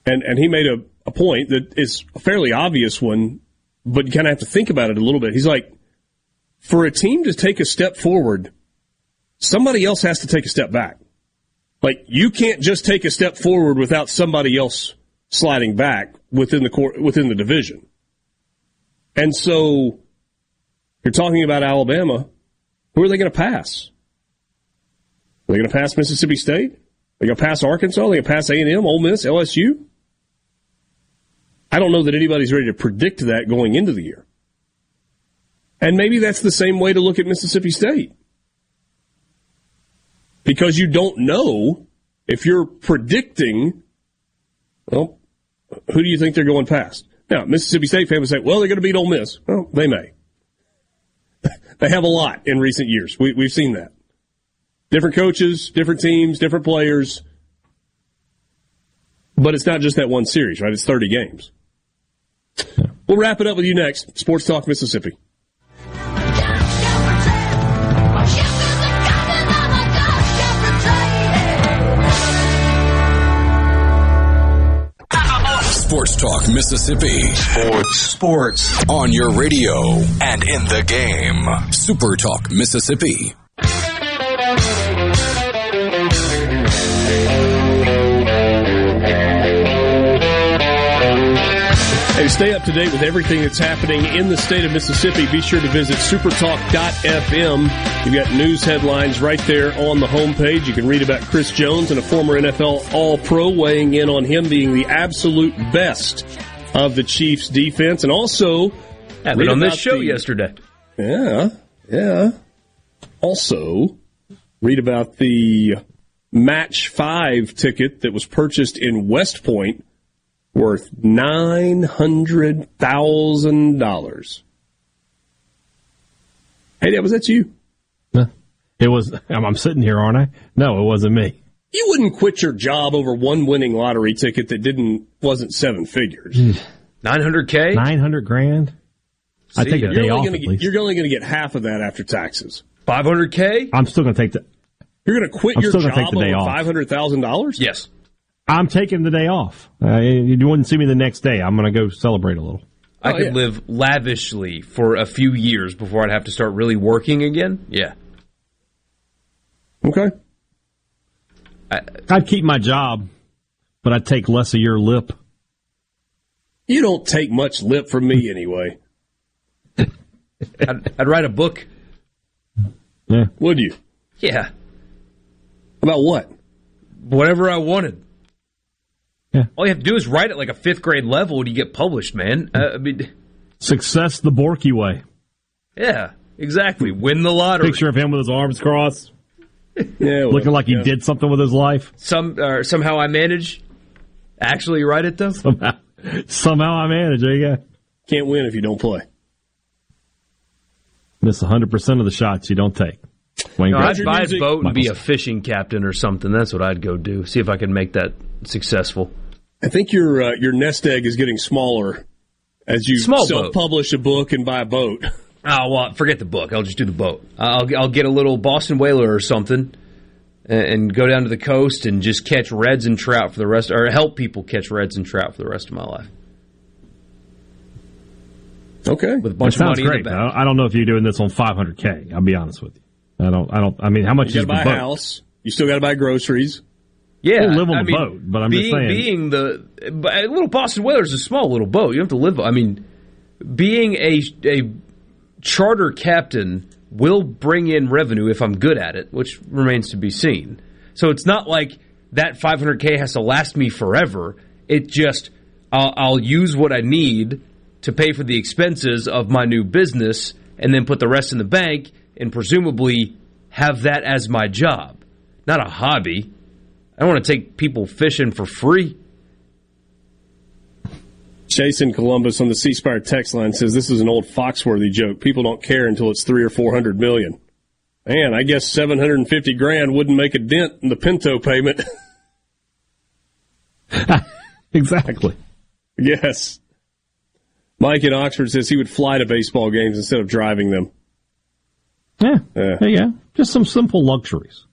B: And, and he made a, a point that is a fairly obvious one, but you kind of have to think about it a little bit. He's like, for a team to take a step forward, somebody else has to take a step back. Like you can't just take a step forward without somebody else sliding back within the court, within the division. And so you're talking about Alabama. Who are they going to pass? Are they going to pass Mississippi State? Are they going to pass Arkansas? Are they going to pass A&M, Ole Miss, LSU? I don't know that anybody's ready to predict that going into the year. And maybe that's the same way to look at Mississippi State. Because you don't know if you're predicting, well, who do you think they're going past? Now, Mississippi State fans say, well, they're going to beat Ole Miss. Well, they may. they have a lot in recent years. We, we've seen that. Different coaches, different teams, different players. But it's not just that one series, right? It's 30 games. We'll wrap it up with you next. Sports Talk Mississippi.
A: Sports Talk Mississippi. Sports. Sports. On your radio and in the game. Super Talk Mississippi.
B: Hey, stay up to date with everything that's happening in the state of Mississippi, be sure to visit supertalk.fm. You've got news headlines right there on the homepage. You can read about Chris Jones and a former NFL All Pro weighing in on him being the absolute best of the Chiefs defense. And also, read
D: on this show
B: the-
D: yesterday.
B: Yeah, yeah. Also, read about the match five ticket that was purchased in West Point worth nine hundred thousand dollars. Hey, that was that you?
C: It was. I'm, I'm sitting here, aren't I? No, it wasn't me.
B: You wouldn't quit your job over one winning lottery ticket that didn't wasn't seven figures.
D: Nine hundred k,
C: nine hundred grand. I
B: See,
C: take a
B: you're
C: day
B: only
C: off
B: gonna
C: at
B: get-
C: least.
B: You're only going to get half of that after taxes.
D: five hundred k.
C: I'm still going to take the.
B: You're going to quit
C: I'm
B: your
C: still
B: job
C: gonna take the day
B: over
C: off.
B: five hundred thousand dollars?
D: Yes.
C: I'm taking the day off. Uh, you wouldn't see me the next day. I'm going to go celebrate a little.
D: I
B: Oh,
D: could
B: yeah.
D: live lavishly for a few years before I'd have to start really working again. Yeah.
B: Okay.
C: I'd keep my job, but I'd take less of your lip.
B: You don't take much lip from me anyway.
D: I'd, I'd write a book.
C: Yeah.
B: Would you?
D: Yeah.
B: About what?
D: Whatever I wanted.
C: Yeah.
D: All you have to do is write it like a fifth grade level and you get published, man. Uh, I mean,
C: Success the Borky way.
D: yeah, exactly. Win the lottery.
C: Picture of him with his arms crossed,
B: Yeah,
C: looking like he
B: yeah.
C: did something with his life.
D: Some uh, somehow I manage. Actually, write it though.
C: Somehow, somehow I managed. There you go.
B: Can't win if you don't play.
C: Miss 100% of the shots you don't take. Wayne
D: No, I'd buy a
B: music-
D: boat and be a fishing captain or something. That's what I'd go do. See if I can make that successful.
B: I think your uh, your nest egg is getting smaller as you
D: Small
B: self-publish a book and buy a boat.
D: Oh well, forget the book. I'll just do the boat. I'll I'll get a little Boston whaler or something, and, and go down to the coast and just catch reds and trout for the rest, or help people catch reds and trout for the rest of my life
B: Okay.
D: with a
C: That
D: bunch of
C: sounds
D: money in
C: great.
D: the bank.
C: I don't know if you're doing this on 500K. I'll be honest with you. I don't, I don't, I mean, how much
B: You
C: is
B: got to
C: the
B: buy
C: boat?
B: house. You still got to buy groceries.
D: Yeah,
C: We'll live on
D: I
C: the
D: mean,
C: boat, but I'm just
D: being,
C: saying-
D: being the a little Boston whaler is a small little boat. You don't have to live. I mean, being a a charter captain will bring in revenue if I'm good at it, which remains to be seen. So it's not like that 500k has to last me forever. It just I'll, I'll use what I need to pay for the expenses of my new business and then put the rest in the bank and presumably have that as my job, not a hobby. I don't want to take people fishing for free.
B: Jason Columbus on the C Spire text line says this is an old Foxworthy joke. People don't care until it's three or four hundred million. Man, I guess seven hundred and fifty grand wouldn't make a dent in the Pinto payment.
C: exactly.
B: yes. Mike in Oxford says he would fly to baseball games instead of driving them.
C: Yeah.
B: Yeah.
C: Yeah, yeah. Just some simple luxuries.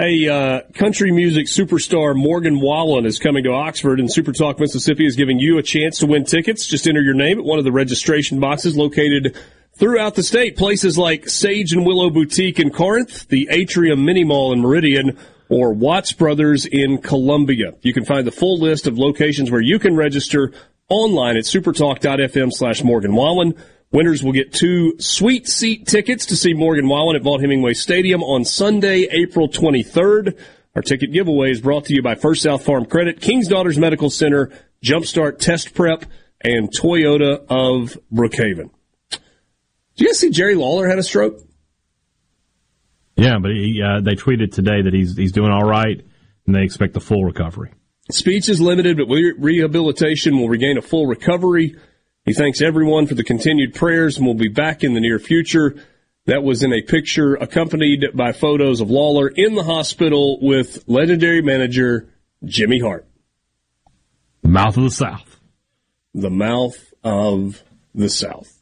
B: Hey, uh, country music superstar Morgan Wallen is coming to Oxford, and Super Talk Mississippi is giving you a chance to win tickets. Just enter your name at one of the registration boxes located throughout the state. Places like Sage and Willow Boutique in Corinth, the Atrium Mini Mall in Meridian, or Watts Brothers in Columbia. You can find the full list of locations where you can register online at supertalk.fm slash Morgan Wallen. Winners will get two sweet seat tickets to see Morgan Wallen at Vaught Hemingway Stadium on Sunday, April 23rd. Our ticket giveaway is brought to you by First South Farm Credit, King's Daughters Medical Center, Jumpstart Test Prep, and Toyota of Brookhaven. Do you guys see Jerry Lawler had a stroke?
C: Yeah, but he, uh, they tweeted today that he's he's doing all right, and they expect a full recovery.
B: Speech is limited, but re- rehabilitation will regain a full recovery. He thanks everyone for the continued prayers and will be back in the near future. That was in a picture accompanied by photos of Lawler in the hospital with legendary manager Jimmy Hart.
C: Mouth of the South.
B: The mouth of the South.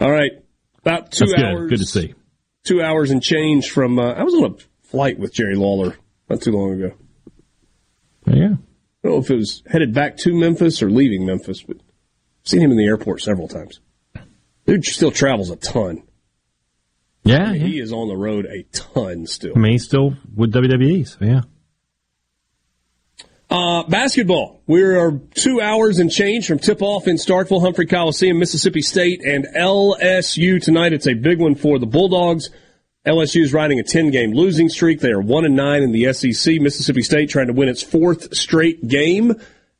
B: All right. About two
C: That's
B: hours.
C: Good to see.
B: Two hours and change from, uh, I was on a flight with Jerry Lawler not too long ago.
C: Yeah.
B: I don't know if it was headed back to Memphis or leaving Memphis, but seen him in the airport several times. Dude still travels a ton.
C: Yeah,
B: I mean,
C: yeah.
B: he is on the road a ton still.
C: I mean, he's still with WWE, so yeah.
B: Uh, basketball. We are two hours and change from tip off in Starkville, Humphrey Coliseum, Mississippi State, and LSU tonight. It's a big one for the Bulldogs. LSU is riding a 10 game losing streak. They are 1 and 9 in the SEC. Mississippi State trying to win its fourth straight game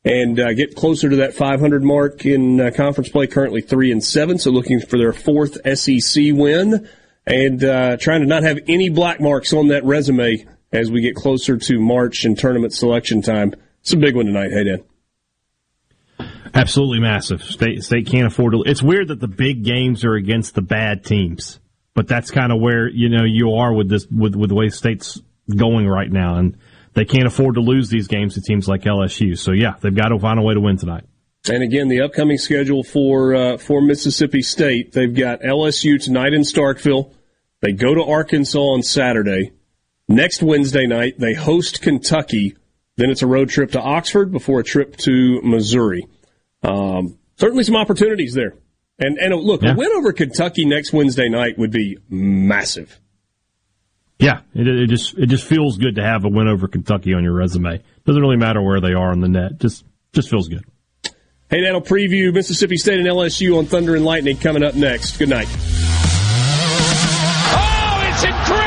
B: and uh, get closer to that 500 mark in uh, conference play, currently 3 and 7. So looking for their fourth SEC win and uh, trying to not have any black marks on that resume as we get closer to March and tournament selection time. It's a big one tonight. Hey, Dan.
C: Absolutely massive. State state can't afford to. It's weird that the big games are against the bad teams, but that's kind of where you know you are with this with with the way state's going right now, and they can't afford to lose these games to teams like LSU. So yeah, they've got to find a way to win tonight.
B: And again, the upcoming schedule for uh, for Mississippi State, they've got LSU tonight in Starkville. They go to Arkansas on Saturday. Next Wednesday night, they host Kentucky. Then it's a road trip to Oxford before a trip to Missouri. Um, certainly some opportunities there. And and look,
C: Yeah.
B: a win over Kentucky next Wednesday night would be massive.
C: Yeah, it, it just it just feels good to have a win over Kentucky on your resume. Doesn't really matter where they are on the net. Just just feels good.
B: Hey, that'll preview Mississippi State and LSU on Thunder and Lightning coming up next. Good night.
I: Oh, it's incredible!